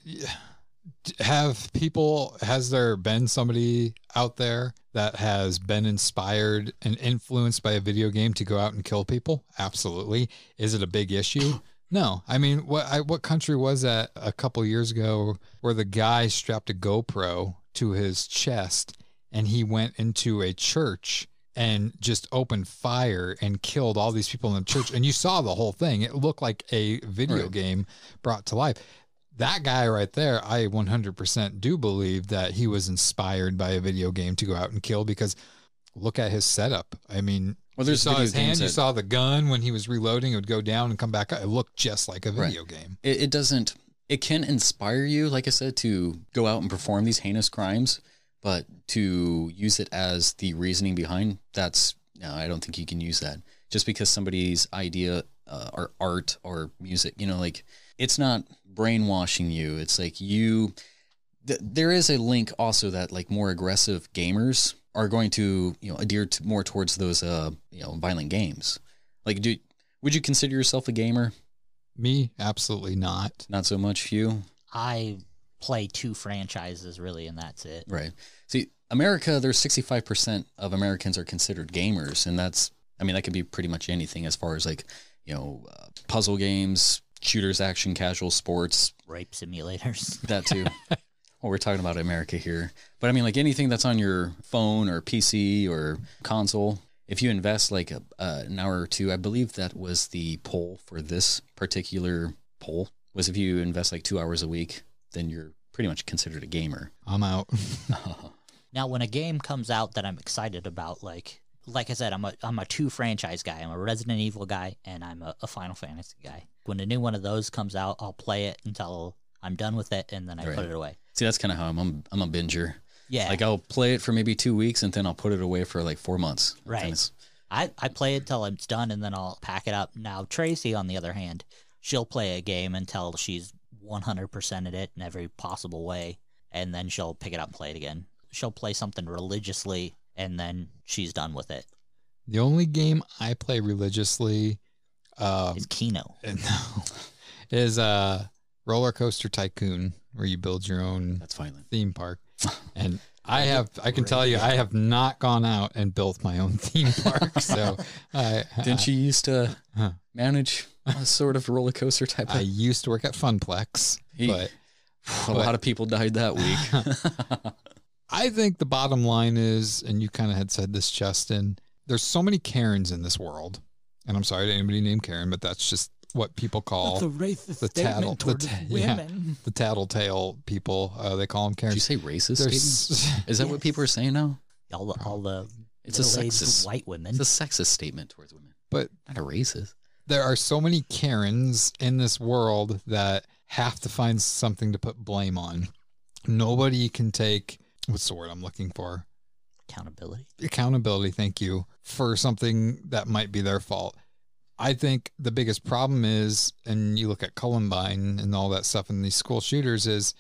Have people, has there been somebody out there that has been inspired and influenced by a video game to go out and kill people? Absolutely. Is it a big issue? [LAUGHS] No. I mean, what I, what country was that a couple years ago where the guy strapped a GoPro to his chest and he went into a church and just opened fire and killed all these people in the church and you saw the whole thing. It looked like a video Right. game brought to life. That guy right there, I 100% do believe that he was inspired by a video game to go out and kill because look at his setup. I mean, Well, you saw his hand, games you saw the gun when he was reloading, it would go down and come back up. It looked just like a video game. It, it doesn't. It can inspire you, like I said, to go out and perform these heinous crimes, but to use it as the reasoning behind that's no, I don't think you can use that. Just because somebody's idea uh, or art or music, you know, like it's not brainwashing you. It's like you. Th- there is a link also that like more aggressive gamers are going to you know adhere to more towards those uh you know violent games. Like, do would you consider yourself a gamer? Me, absolutely not. Not so much you. I play two franchises really, and that's it. Right. See, America, there's 65% of Americans are considered gamers. And that's, I mean, that could be pretty much anything as far as like, you know, uh, puzzle games, shooters, action, casual sports, Rape simulators. [LAUGHS] that too. well, we're talking about America here. But I mean, like anything that's on your phone or PC or console, if you invest like a, uh, an hour or two, I believe that was the poll for this particular poll, was if you invest like two hours a week, then you're pretty much considered a gamer. I'm out. [LAUGHS] Now, when a game comes out that I'm excited about, like like I said, I'm a I'm a two franchise guy. I'm a Resident Evil guy, and I'm a, a Final Fantasy guy. When a new one of those comes out, I'll play it until I'm done with it, and then I Right. put it away. See, that's kind of how I'm. I'm. I'm a binger. Yeah, Like I'll play it for maybe two weeks and then I'll put it away for like four months. Right. I, I play it till it's done and then I'll pack it up. Now, Tracy, on the other hand, she'll play a game until she's 100% at it in every possible way, and then she'll pick it up and play it again. She'll play something religiously, and then she's done with it. The only game I play religiously um, It's Kino. [LAUGHS] no, is uh, Roller Coaster Tycoon, where you build your own That's violent. theme park. And I have, I can tell you, I have not gone out and built my own theme park. [LAUGHS] So I, Didn't you used to manage a sort of roller coaster type I used to work at Funplex, He- but a lot of people died that week. [LAUGHS] I think the bottom line is, and you kind of had said this, Justin, there's so many Karens in this world. And I'm sorry to anybody named Karen, but that's just what people call That's a racist the tattle, the, towards ta- yeah, the tattletale people. Uh, they call them Did you say racist? statement? Is that what people are saying now? All the, all the It's a sexist. white women. It's a sexist statement towards women, but not a racist. there are so many Karens in this world that have to find something to put blame on. Nobody can take what's the word I'm looking for? Accountability. Accountability, thank you, for something that might be their fault. I think the biggest problem is, and you look at Columbine and all that stuff and these school shooters, is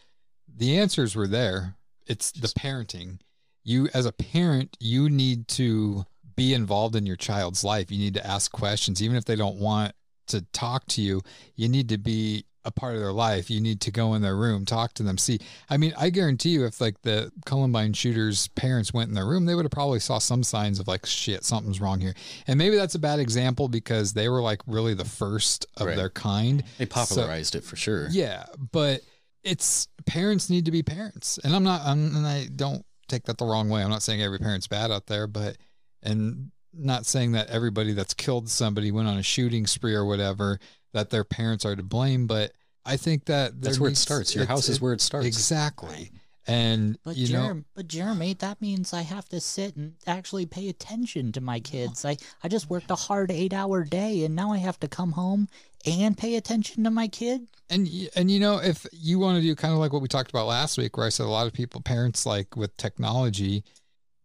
the answers were there. It's the parenting. You, as a parent, you need to be involved in your child's life. You need to ask questions, even if they don't want to talk to you. You need to be a part of their life. You need to go in their room, talk to them, see. I mean, I guarantee you, if like the Columbine shooters' parents went in their room, they would have probably saw some signs of like, shit, something's wrong here. And maybe that's a bad example because they were like really the first of Right. their kind. They So- popularized it for sure. yeah, but it's parents need to be parents, and I'm not. I'm, and I don't take that the wrong way. I'm not saying every parent's bad out there, but and not saying that everybody that's killed somebody went on a shooting spree or whatever that their parents are to blame. But I think that That's there where it starts. Your house is where it starts. Exactly, and But you know. Jeremy, but Jeremy, that means I have to sit and actually pay attention to my kids. I, I just worked a hard eight hour day and now I have to come home and pay attention to my kid. And and you know if you want to do kind of like what we talked about last week, where I said a lot of people, parents like with technology,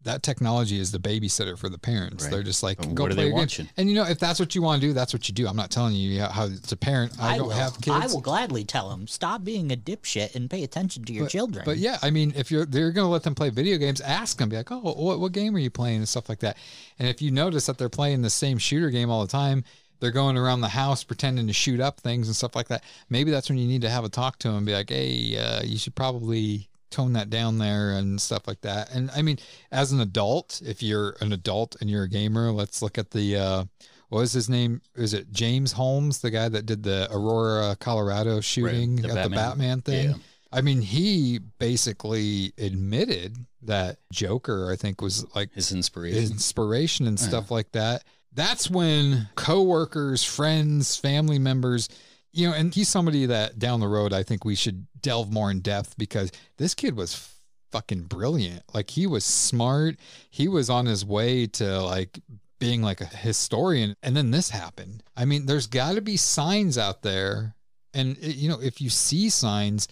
that technology is the babysitter for the parents. Right. They're just like, But go what are play they your game." And you know if that's what you want to do, that's what you do. I'm not telling you how, how to parent. I, don't will, have kids. I will gladly tell them stop being a dipshit and pay attention to your but, children. But yeah, I mean, if you're they're going to let them play video games, ask them, be like, oh, what, what game are you playing and stuff like that. And if you notice that they're playing the same shooter game all the time, they're going around the house pretending to shoot up things and stuff like that. Maybe that's when you need to have a talk to them and be like, hey, uh, you should probably tone that down there and stuff like that. And I mean, as an adult, if you're an adult and you're a gamer, let's look at the. Uh, what was his name? Is it James Holmes, the guy that did the Aurora, Colorado shooting the at the Batman. Batman thing? Yeah. I mean, he basically admitted that Joker, I think, was like His inspiration. his inspiration and stuff like that. That's when coworkers, friends, family members, you know, and he's somebody that down the road I think we should delve more in depth because this kid was fucking brilliant. Like he was smart. He was on his way to like being like a historian and then this happened. I mean, there's got to be signs out there and it- you know, if you see signs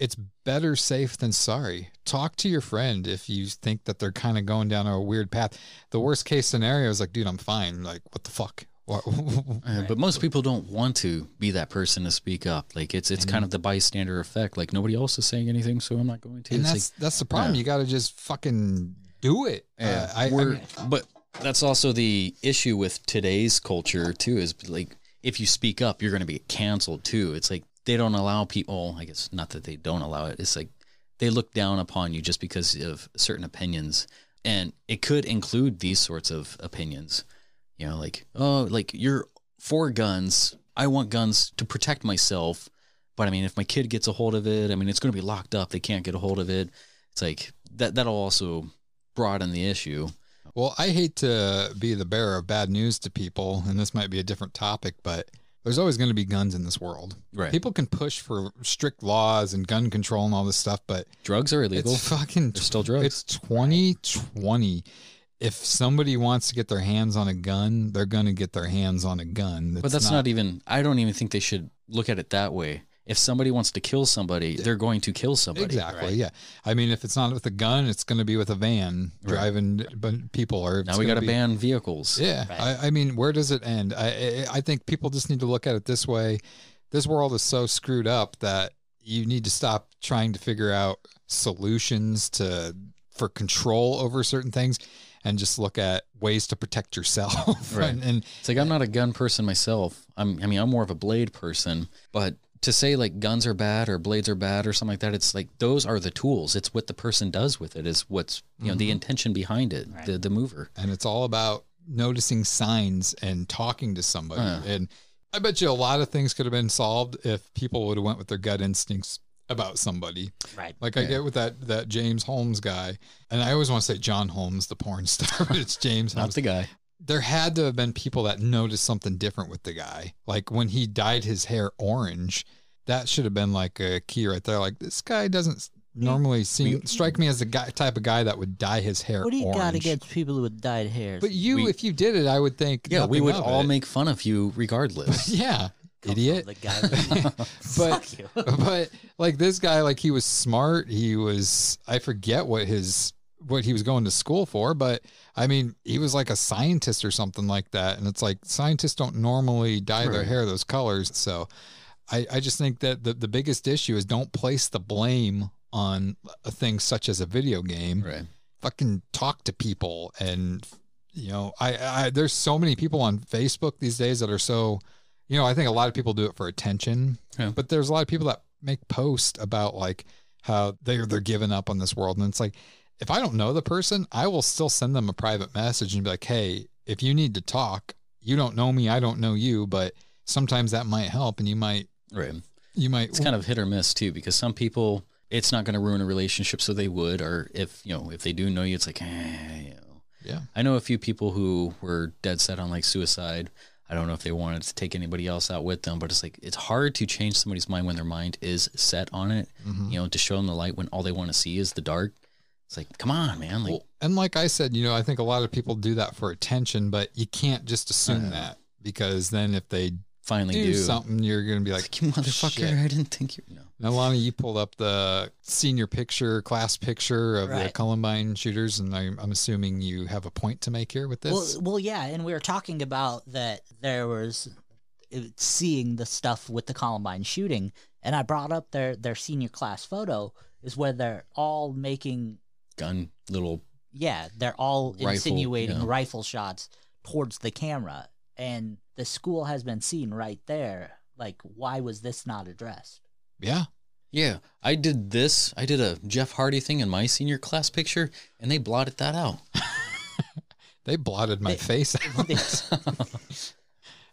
it's better safe than sorry. Talk to your friend if you think that they're kind of going down a weird path. The worst case scenario is like, dude, I'm fine. Like, what the fuck? What? [LAUGHS] But most people don't want to be that person to speak up. Like it's it's kind of the bystander effect. Like nobody else is saying anything, so I'm not going to. and It's that's like, that's the problem. yeah. You got to just fucking do it. Yeah, Uh, I, I we're- mean, but that's also the issue with today's culture too. Is like if you speak up, you're going to be canceled too. It's like they don't allow people. I guess not that they don't allow it. It's like they look down upon you just because of certain opinions, and it could include these sorts of opinions. You know, like oh, like you're for guns. I want guns to protect myself. But I mean, if my kid gets a hold of it, I mean, it's going to be locked up. They can't get a hold of it. It's like that. That'll also broaden the issue. Well, I hate to be the bearer of bad news to people, and this might be a different topic, but there's always going to be guns in this world. Right. People can push for strict laws and gun control and all this stuff, but Drugs are illegal. It's fucking. They're still drugs. It's 2020. If somebody wants to get their hands on a gun, they're going to get their hands on a gun. but that's not, even. I don't even think they should look at it that way. If somebody wants to kill somebody, they're going to kill somebody. Exactly. Yeah. I mean, if it's not with a gun, it's going to be with a van driving but people. Or Now we got to ban vehicles. Yeah. I, I mean, where does it end? I, I I think people just need to look at it this way. This world is so screwed up that you need to stop trying to figure out solutions to for control over certain things and just look at ways to protect yourself. [LAUGHS] Right. and, and It's like I'm not a gun person myself. I'm. I mean, I'm more of a blade person. But to say like guns are bad or blades are bad or something like that, it's like those are the tools. It's what the person does with it. Is what's you know the Mhm. intention behind it. The the mover. and it's all about noticing signs and talking to somebody. Uh. And I bet you a lot of things could have been solved if people would have went with their gut instincts about somebody. Right. Like I Yeah. get with that that James Holmes guy, and I always want to say John Holmes, the porn [LAUGHS] star, but it's James Not Holmes. the guy. there had to have been people that noticed something different with the guy. Like when he dyed his hair orange, that should have been like a key right there. Like this guy doesn't normally seem strike me as the guy type of guy that would dye his hair what do you orange. got against people with dyed hair? But you, We- if you did it, I would think. Yeah, we would all it. make fun of you regardless. [LAUGHS] Yeah, idiot. the guy [LAUGHS] [LAUGHS] but Fuck you. but like this guy, like he was smart. He was. I forget what his what he was going to school for, but I mean, he was like a scientist or something like that. And it's like scientists don't normally dye their hair those colors. So I, I just think that the, the biggest issue is don't place the blame on a thing such as a video game. Right. Fucking talk to people and you know, I, I there's so many people on Facebook these days that are so you know, I think a lot of people do it for attention. Yeah. But there's a lot of people that make posts about like how they're they're giving up on this world. And it's like if I don't know the person, I will still send them a private message and be like, Hey, if you need to talk, you don't know me, I don't know you, but sometimes that might help and you might Right. you might It's kind of hit or miss too, because some people it's not going to ruin a relationship, so they would, or if you know if they do know you, it's like, eh, you know. Yeah. I know a few people who were dead set on like suicide. I don't know if they wanted to take anybody else out with them, but it's like it's hard to change somebody's mind when their mind is set on it. Mhm. You know, to show them the light when all they want to see is the dark. It's like, come on, man. Like, Well, and like I said, you know, I think a lot of people do that for attention, but you can't just assume Uh, that because then if they finally do, do, something, you're going to be like, you motherfucker! "Shit." I didn't think you. No. Now, Lonnie, you pulled up the senior picture, class picture of the Columbine shooters, and I'm, I'm assuming you have a point to make here with this. Well, well, yeah, and we were talking about that there was uh, seeing the stuff with the Columbine shooting, and I brought up their their senior class photo is where they're all making Gun, little yeah, they're all Rifle, insinuating yeah. rifle shots towards the camera, and the school has been seen right there. Like, why was this not addressed? Yeah. Yeah, I did this. I did a Jeff Hardy thing in my senior class picture, and they blotted that out. [LAUGHS] They blotted my They- face [LAUGHS] out. [LAUGHS]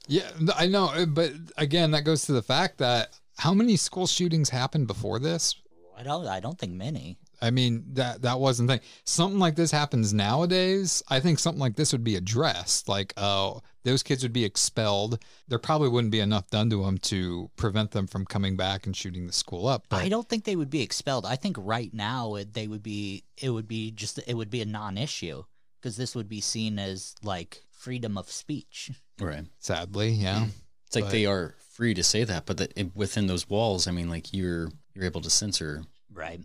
yeah, I know. Uh, but again, that goes to the fact that how many school shootings happened before this? I don't. I don't think many. I mean that that wasn't thing. Something like this happens nowadays. I think something like this would be addressed. Like, oh, those kids would be expelled. There probably wouldn't be enough done to them to prevent them from coming back and shooting the school up. But I don't think they would be expelled. I think right now it, they would be. It would be just. It would be a non-issue because this would be seen as like freedom of speech. Right. sadly, yeah. Mm-hmm. It's like But- they are free to say that, but that within those walls, I mean, like you're you're able to censor. Right.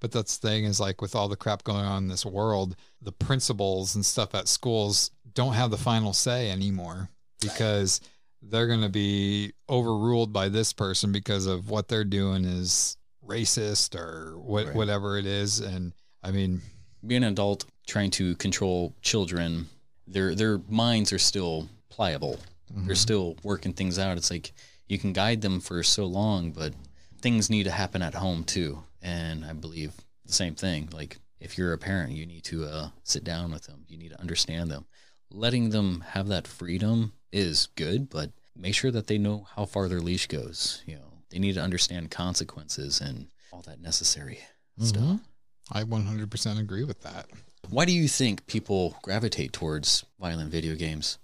But that's the thing is like with all the crap going on in this world, the principals and stuff at schools don't have the final say anymore because they're going to be overruled by this person because of what they're doing is racist or what, Right. whatever it is. And I mean, Being an adult trying to control children, their their minds are still pliable. They're mm-hmm. still working things out. It's like you can guide them for so long, but things need to happen at home too. And I believe the same thing. Like if you're a parent, you need to uh, sit down with them. You need to understand them. Letting them have that freedom is good, but make sure that they know how far their leash goes. You know, they need to understand consequences and all that necessary stuff. I 100% agree with that. Why do you think people gravitate towards violent video games?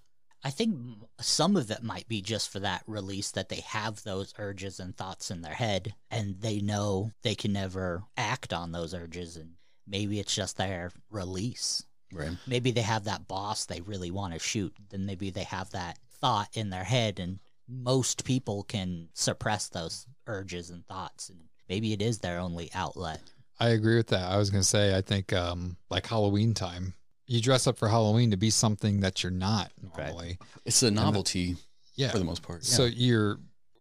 I think some of it might be just for that release that they have those urges and thoughts in their head and they know they can never act on those urges and maybe it's just their release. Right. Maybe they have that boss they really want to shoot, then maybe they have that thought in their head and most people can suppress those urges and thoughts and maybe it is their only outlet. I agree with that. I was going to say, I think um, like Halloween time, you dress up for Halloween to be something that you're not normally. It's a novelty Yeah. for the most part. So you're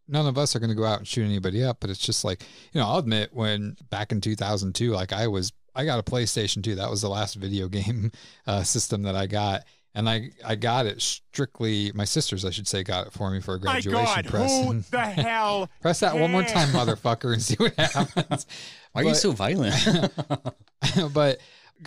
none of us are going to go out and shoot anybody up, but it's just like you know. I'll admit when back in 2002, like I was, I got a PlayStation 2. That was the last [LAUGHS] video game uh, system that I got, and I I got it strictly. My sisters, I should say, got it for me for a My graduation God, present. who the [LAUGHS] hell? Press that one more time, cares? motherfucker, and see what [LAUGHS] happens. Why are you so violent? but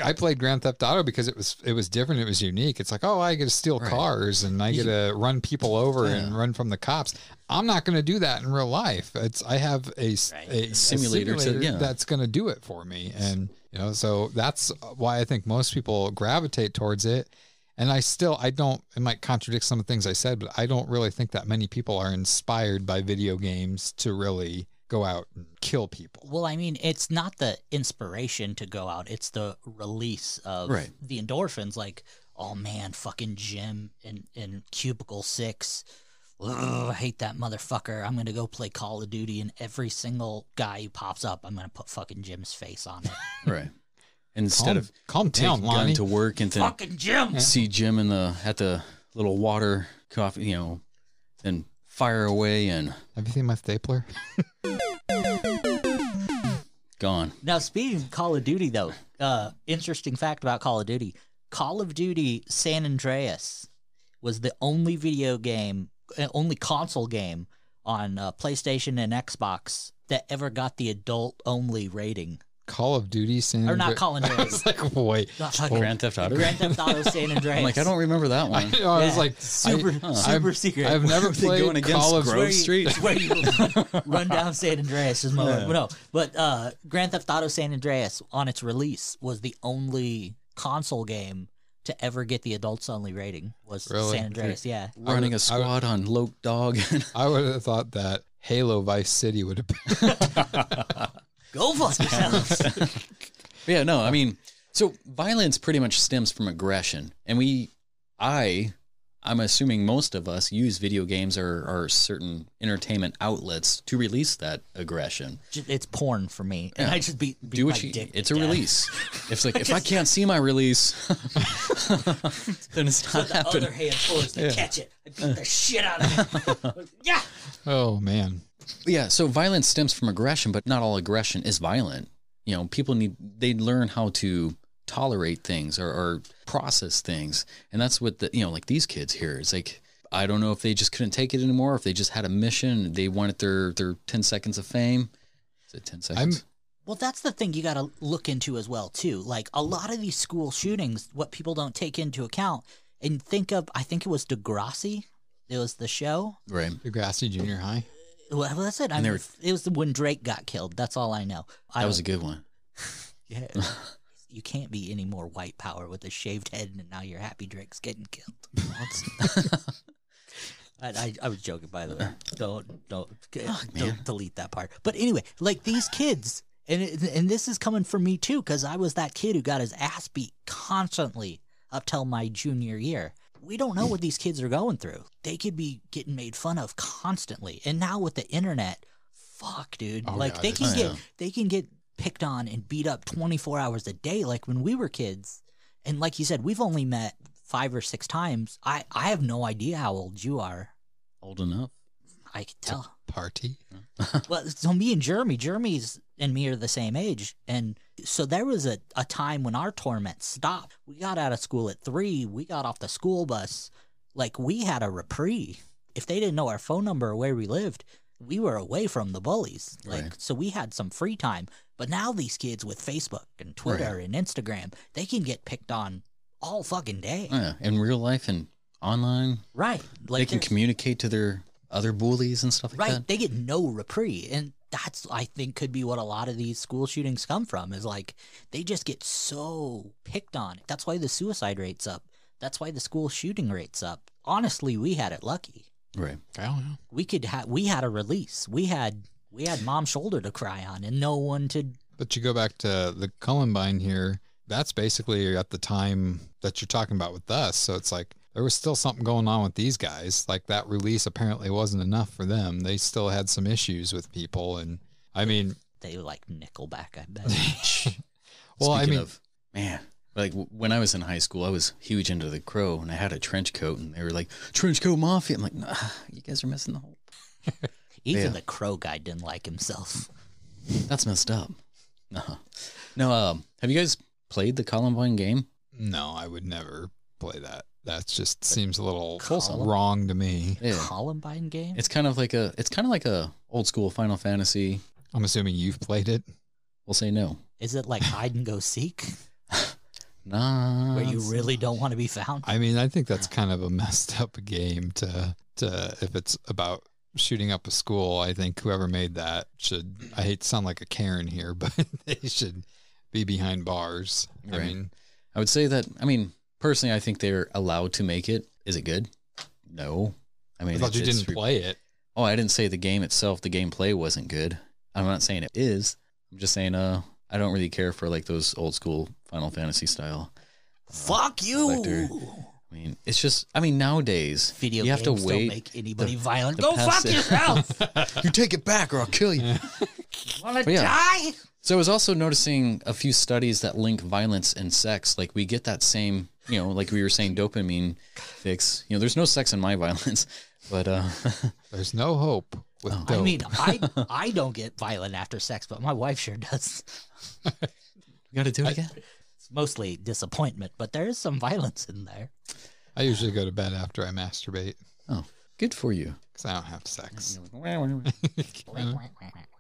I played Grand Theft Auto because it was it was different. It was unique. It's like, oh, I get to steal Right. cars and I get to run people over and run from the cops. I'm not going to do that in real life. It's I have a, Right. a, a Simulator to- simulator yeah. that's going to do it for me, and you know, so that's why I think most people gravitate towards it. And I still, I don't, it might contradict some of the things I said, but I don't really think that many people are inspired by video games to really go out and kill people. Well, I mean, it's not the inspiration to go out; it's the release of Right. the endorphins. Like, oh man, fucking Jim in in Cubicle Six. Ugh, I hate that motherfucker. I'm gonna go play Call of Duty, and every single guy who pops up, I'm gonna put fucking Jim's face on it. [LAUGHS] right. instead Calm- of calm down, gun Lonnie. to work and then Fucking Jim. see Jim in the at the little water coffee, you know, then fire away and Have you seen my stapler? gone. Now, speaking of Call of Duty, though, uh, interesting fact about Call of Duty: Call of Duty San Andreas was the only video game, uh, only console game on uh, PlayStation and Xbox that ever got the adult-only rating. Call of Duty San Andreas. Or not Andre- Call of [LAUGHS] Duty. I Duty. was like, wait. Not Grand Theft Auto. Grand Theft Auto San Andreas. [LAUGHS] I'm like, I don't remember that I, one. [LAUGHS] know, I was like, super, I, super I've, secret. I've never They played going against Call of Grove where you, Street? where you run down San Andreas is my no, but uh, Grand Theft Auto San Andreas on its release was the only console game to ever get the adults only rating. Was Really? San Andreas? Yeah, Running a I would- squad on Loke Dog. I would have thought that Halo Vice City would have been. Go fuck yourselves. [LAUGHS] yeah, no, I mean, so violence pretty much stems from aggression, and we, I, I'm assuming most of us use video games or, or certain entertainment outlets to release that aggression. It's porn for me, and Yeah. I just beat, beat Do my what you. dick It's a death. release. [LAUGHS] It's like if I can't see my release, [LAUGHS] then it's not The other happening. hand forced to catch it. I beat the shit out of it. yeah. oh man, Yeah, so violence stems from aggression, but not all aggression is violent. You know, people need they learn how to tolerate things or, or process things, and that's what the you know like these kids here. It's like I don't know if they just couldn't take it anymore, if they just had a mission, they wanted their their ten seconds of fame. Is it ten seconds? Well, that's the thing you got to look into as well too. Like a lot of these school shootings, what people don't take into account and think of. I think it was Degrassi. It was the show. right. Degrassi Junior High. Well, that's it. I mean, were- it was when Drake got killed. That's all I know. I That was a good one. [LAUGHS] Yeah. [LAUGHS] you can't be any more white power with a shaved head, and now you're happy Drake's getting killed. [LAUGHS] I, I, I was joking, by the way. Don't don't, don't delete that part. But anyway, like these kids, and it, and this is coming from me too, because I was that kid who got his ass beat constantly up till my junior year. We don't know what these kids are going through. They could be getting made fun of constantly, and now with the internet, fuck, dude. Oh, like yeah, they can get yeah. they can get picked on and beat up 24 hours a day like when we were kids and like you said we've only met five or six times i i have no idea how old you are Old enough. I can tell. Party. [LAUGHS] well so me and jeremy jeremy's and me are the same age. And so there was a, a time when our torment stopped. We got out of school at three. We got off the school bus. Like we had a reprieve. If they didn't know our phone number or where we lived we were away from the bullies. Like Right. so we had some free time. But now these kids with facebook and twitter and instagram they can get picked on all fucking day. Oh, yeah, in real life and online, right. Like they can communicate to their other bullies and stuff like right that. Right. They get no reprieve and that's i think could be what a lot of these school shootings come from is like they just get so picked on that's why the suicide rate's up that's why the school shooting rate's up honestly we had it lucky Right. Oh, yeah. we could have we had a release we had we had mom's shoulder to cry on and no one to But you go back to the Columbine here. That's basically at the time that you're talking about with us. So it's like there was still something going on with these guys. Like that release apparently wasn't enough for them. They still had some issues with people. And I mean, they like nickelback i bet [LAUGHS] [LAUGHS] well, I mean, of, man, like w- when I was in high school, I was huge into the Crow, and I had a trench coat, and they were like trench coat mafia. I'm like, nah, you guys are missing the whole. [LAUGHS] even Yeah. the crow guy didn't like himself That's messed up. No, no. Um, have you guys played the Columbine game? no, I would never play that. That just seems a little Colum- wrong to me. Yeah, columbine game it's kind of like a, it's kind of like a old school Final Fantasy. I'm assuming you've played it. We'll say no. is it like hide and go seek [LAUGHS] Nah. where you it's- really don't want to be found I mean, I think that's kind of a [LAUGHS] messed up game to to if it's about shooting up a school. I think whoever made that should. I hate to sound like a Karen here, [LAUGHS] but they should be behind bars. I mean, I would say that. I mean, personally, I think they're allowed to make it. Is it good? No. I mean, I thought you didn't it's- play it. Oh, I didn't say the game itself, the gameplay wasn't good. I'm not saying it is. I'm just saying, uh, I don't really care for like those old school Final Fantasy style. Fuck you! Collector. I mean, it's just. I mean, nowadays Video you have games to wait. don't make anybody the- violent. the Go fuck passive- yourself! [LAUGHS] you take it back, or I'll kill you. [LAUGHS] Wanna yeah. die? So I was also noticing a few studies that link violence and sex. Like we get that same, you know, like we were saying, dopamine fix. You know, there's no sex in my [LAUGHS] violence, but uh, [LAUGHS] There's no hope with I dope. mean, I [LAUGHS] I don't get violent after sex, but my wife sure does. we got to do it again. It's mostly disappointment, but there is some violence in there. I usually go to bed after I masturbate Oh, good for you. because I don't have sex.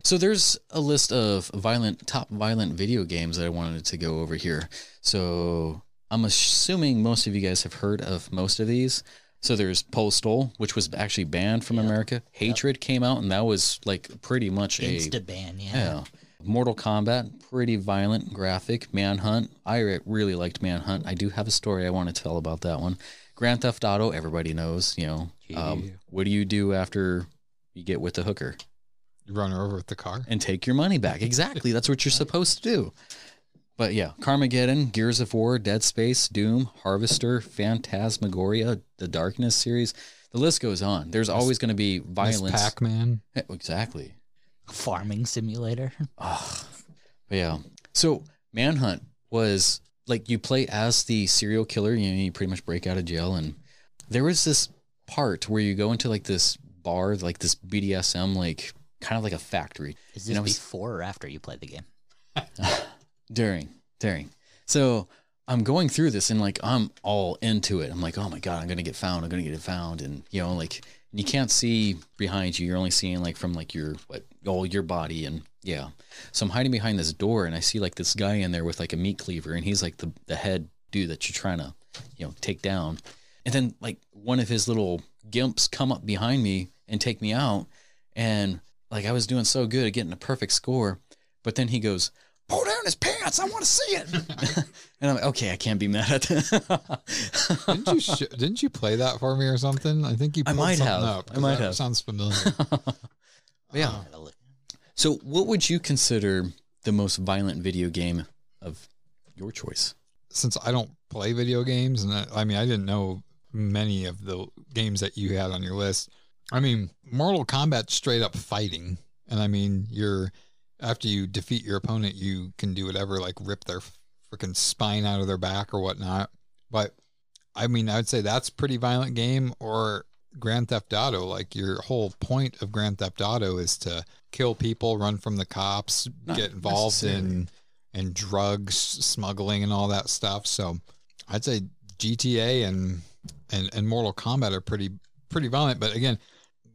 So there's a list of violent top violent video games that I wanted to go over here. So I'm assuming most of you guys have heard of most of these. So there's Postal, which was actually banned from America. Hatred came out, and that was like pretty much a Insta ban, yeah. yeah. Mortal Kombat, pretty violent, graphic. Manhunt, I re- really liked Manhunt. I do have a story I want to tell about that one. Grand Theft Auto, everybody knows. You know, um, what do you do after you get with the hooker? You run her over with the car. and take your money back. [LAUGHS] Exactly. That's what you're supposed to do. But yeah, Carmageddon, Gears of War, Dead Space, Doom, Harvester, Phantasmagoria, the Darkness series. The list goes on. There's always going to be Miss violence. Pac-Man. Eh, exactly. Farming simulator. But yeah. So Manhunt was like you play as the serial killer. You know, you pretty much break out of jail, and there was this part where you go into like this bar, like this BDSM, like kind of like a factory. Is this I was- before or after you play the game? [LAUGHS] during during. So i'm going through this and like i'm all into it. I'm like oh my god i'm gonna get found i'm gonna get it found. And you know like you can't see behind you. You're only seeing like from like your what all your body. And yeah. So i'm hiding behind this door and i see like this guy in there with like a meat cleaver and he's like the, the head dude that you're trying to you know take down. And then like one of his little gimps come up behind me and take me out. And like i was doing so good at getting a perfect score but then he goes pull down his pants. I want to see it. [LAUGHS] and I'm like, okay, I can't be mad at that. [LAUGHS] Didn't you sh- didn't you play that for me or something? I think you. I might something have. Up, I 'cause might that have. Sounds familiar. [LAUGHS] yeah. So, what would you consider the most violent video game of your choice? Since I don't play video games, and I, I mean, I didn't know many of the games that you had on your list. I mean, Mortal Kombat straight up fighting, and I mean, you're after you defeat your opponent, you can do whatever, like rip their freaking spine out of their back or whatnot. But I mean, I would say that's pretty violent game or Grand Theft Auto. Like your whole point of Grand Theft Auto is to kill people, run from the cops, Not get involved in in drugs smuggling and all that stuff. So I'd say GTA and and and Mortal Kombat are pretty pretty violent. But again,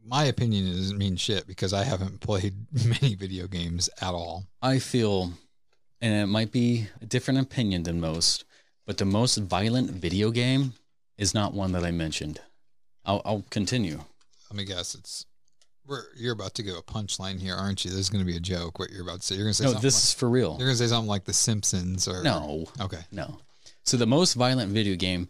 my opinion doesn't mean shit because I haven't played [LAUGHS] many video games at all. I feel, and it might be a different opinion than most, but the most violent video game is not one that I mentioned. I'll, I'll continue. Let me guess. It's we're, you're about to go a punchline here, aren't you? This is going to be a joke. What you're about to say? You're going to say No, something this like, is for real. You're going to say something like The Simpsons or No. Okay. No. So the most violent video game,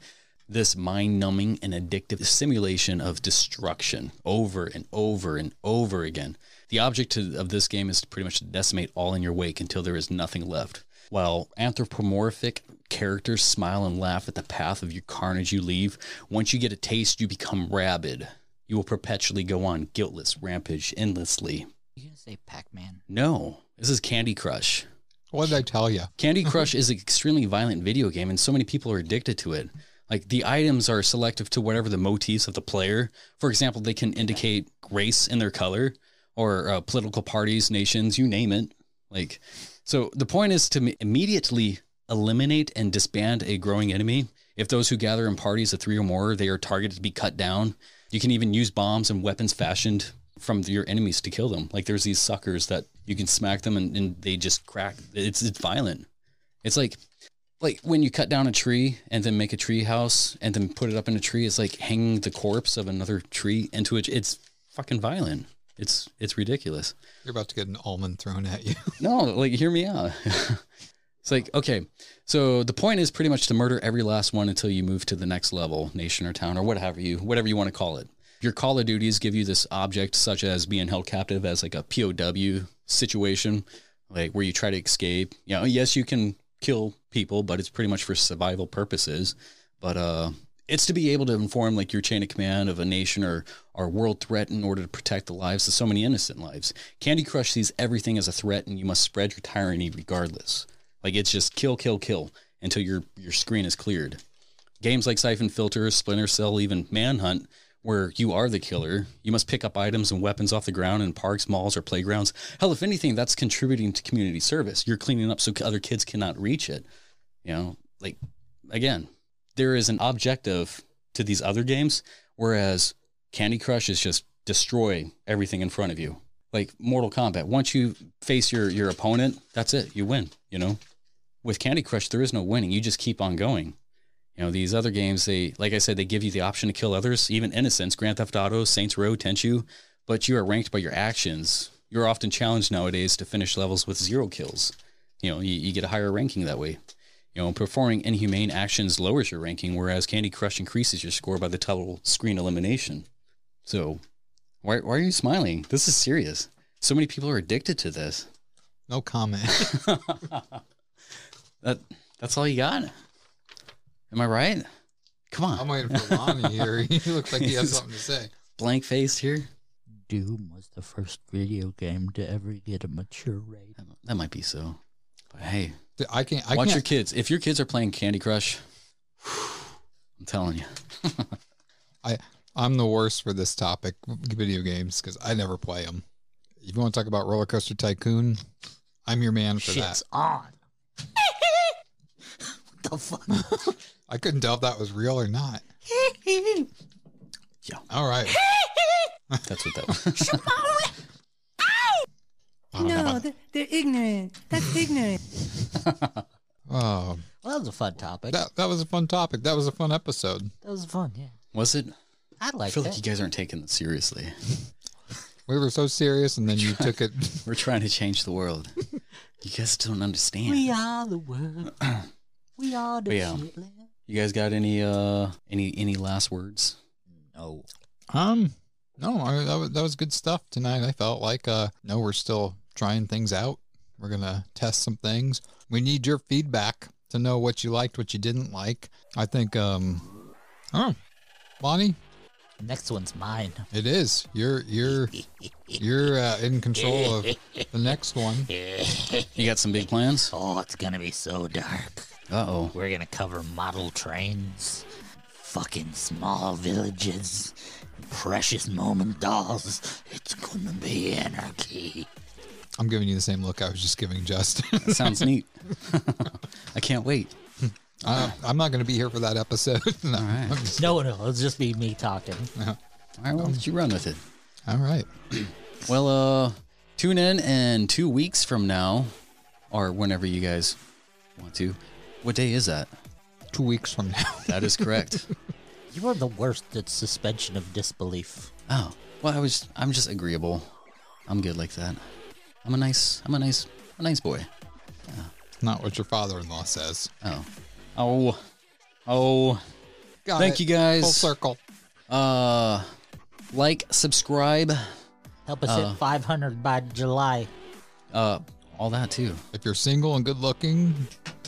this mind-numbing and addictive simulation of destruction over and over and over again. The object to, of this game is to pretty much to decimate all in your wake until there is nothing left. While anthropomorphic characters smile and laugh at the path of your carnage you leave, once you get a taste, you become rabid. You will perpetually go on guiltless rampage endlessly. You gonna say Pac-Man? No, this is Candy Crush. What did I tell you? Candy [LAUGHS] Crush is an extremely violent video game, and so many people are addicted to it. Like the items are selective to whatever the motifs of the player. For example, they can indicate race in their color, or uh, political parties, nations, you name it. Like, so the point is to immediately eliminate and disband a growing enemy. If those who gather in parties of three or more, they are targeted to be cut down. You can even use bombs and weapons fashioned from your enemies to kill them. Like there's these suckers that you can smack them and, and they just crack. It's it's violent. It's like like when you cut down a tree and then make a tree house and then put it up in a tree. It's like hanging the corpse of another tree into it. It's fucking violent. It's it's ridiculous. You're about to get an almond thrown at you. [LAUGHS] No, like hear me out. [LAUGHS] it's like okay, so the point is pretty much to murder every last one until you move to the next level, nation or town or whatever you whatever you want to call it. Your Call of Duties give you this object, such as being held captive as like a POW situation, like where you try to escape. You know, yes, you can kill people, but it's pretty much for survival purposes. But uh, it's to be able to inform like your chain of command of a nation or or world threat in order to protect the lives of so many innocent lives. Candy Crush sees everything as a threat, and you must spread your tyranny regardless. Like it's just kill, kill, kill until your your screen is cleared. Games like Siphon Filter, Splinter Cell, even Manhunt, where you are the killer, you must pick up items and weapons off the ground in parks, malls, or playgrounds. Hell, if anything, that's contributing to community service. You're cleaning up so other kids cannot reach it. You know, like again, there is an objective to these other games, whereas Candy Crush is just destroy everything in front of you. Like Mortal Kombat, once you face your your opponent, that's it. You win. You know, with Candy Crush, there is no winning. You just keep on going. You know, these other games, they like I said, they give you the option to kill others, even innocents, Grand Theft Auto, Saints Row, Tenchu, but you are ranked by your actions. You're often challenged nowadays to finish levels with zero kills. You know, you, you get a higher ranking that way. You know, performing inhumane actions lowers your ranking, whereas Candy Crush increases your score by the total screen elimination. So, why, why are you smiling? This is serious. So many people are addicted to this. No comment. [LAUGHS] That that's all you got. Am I right? Come on. I'm waiting for Lonnie here. [LAUGHS] He looks like he has something to say. Blank face here. Doom was the first video game to ever get a mature rating. That might be so. But hey, I can't. I watch can't. your kids. If your kids are playing Candy Crush, [SIGHS] I'm telling you. [LAUGHS] I I'm the worst for this topic, video games, because I never play them. If you want to talk about Roller Coaster Tycoon, I'm your man for Shit's that. on. [LAUGHS] what the fuck? I couldn't tell if that was real or not. [LAUGHS] Yeah. All right. [LAUGHS] That's what that was. [LAUGHS] No, they're, they're ignorant. That's ignorant. Oh, Well, that was a fun topic. that that was a fun topic. That was a fun episode. That was fun, yeah. Was it? I I like feel that. like you guys aren't taking it seriously. We were so serious, and then you took it. We're trying to change the world. You guys don't understand. we are the world. [CLEARS THROAT] we are the But yeah. shit land. You guys got any uh any any last words? No. Um, no, I, that was that was good stuff tonight. I felt like uh, no, we're still trying things out. We're gonna test some things. We need your feedback to know what you liked, what you didn't like. I think um, oh, Bonnie, Next one's mine. it is. You're you're [LAUGHS] you're uh, in control of the next one. [LAUGHS] You got some big plans? Oh, it's gonna be so dark. Uh oh. We're gonna cover model trains, fucking small villages, precious moment dolls. It's gonna be anarchy. I'm giving you the same look I was just giving Justin. That sounds [LAUGHS] neat. [LAUGHS] I can't wait. [LAUGHS] uh, I'm not gonna be here for that episode. no. All right. I'm just- No, no, it'll just be me talking. All right, well, let you run with it. all right. [CLEARS THROAT] Well, uh, tune in in two weeks from now, or whenever you guys want to. What day is that? Two weeks from now. [LAUGHS] That is correct. [LAUGHS] You are the worst at suspension of disbelief. oh, well, I was. I'm just agreeable. I'm good like that. I'm a nice. I'm a nice. A nice boy. Not what your father-in-law says. Oh. Oh. Oh. Got Thank it. you guys. Full circle. Uh, like, subscribe. Help us Uh. hit 500 by July. Uh, all that too. If you're single and good looking,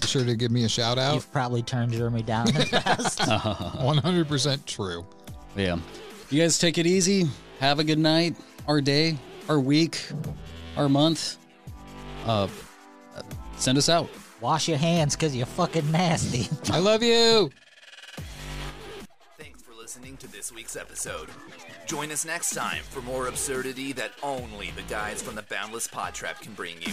be sure to give me a shout out. You've probably turned Jeremy down in the past. [LAUGHS] 100% true. Yeah. You guys take it easy. Have a good night, our day, our week, our month. Uh, uh, send us out. Wash your hands because you're fucking nasty. I love you. Thanks for listening to this week's episode. Join us next time for more absurdity that only the guys from the Boundless Pod Trap can bring you.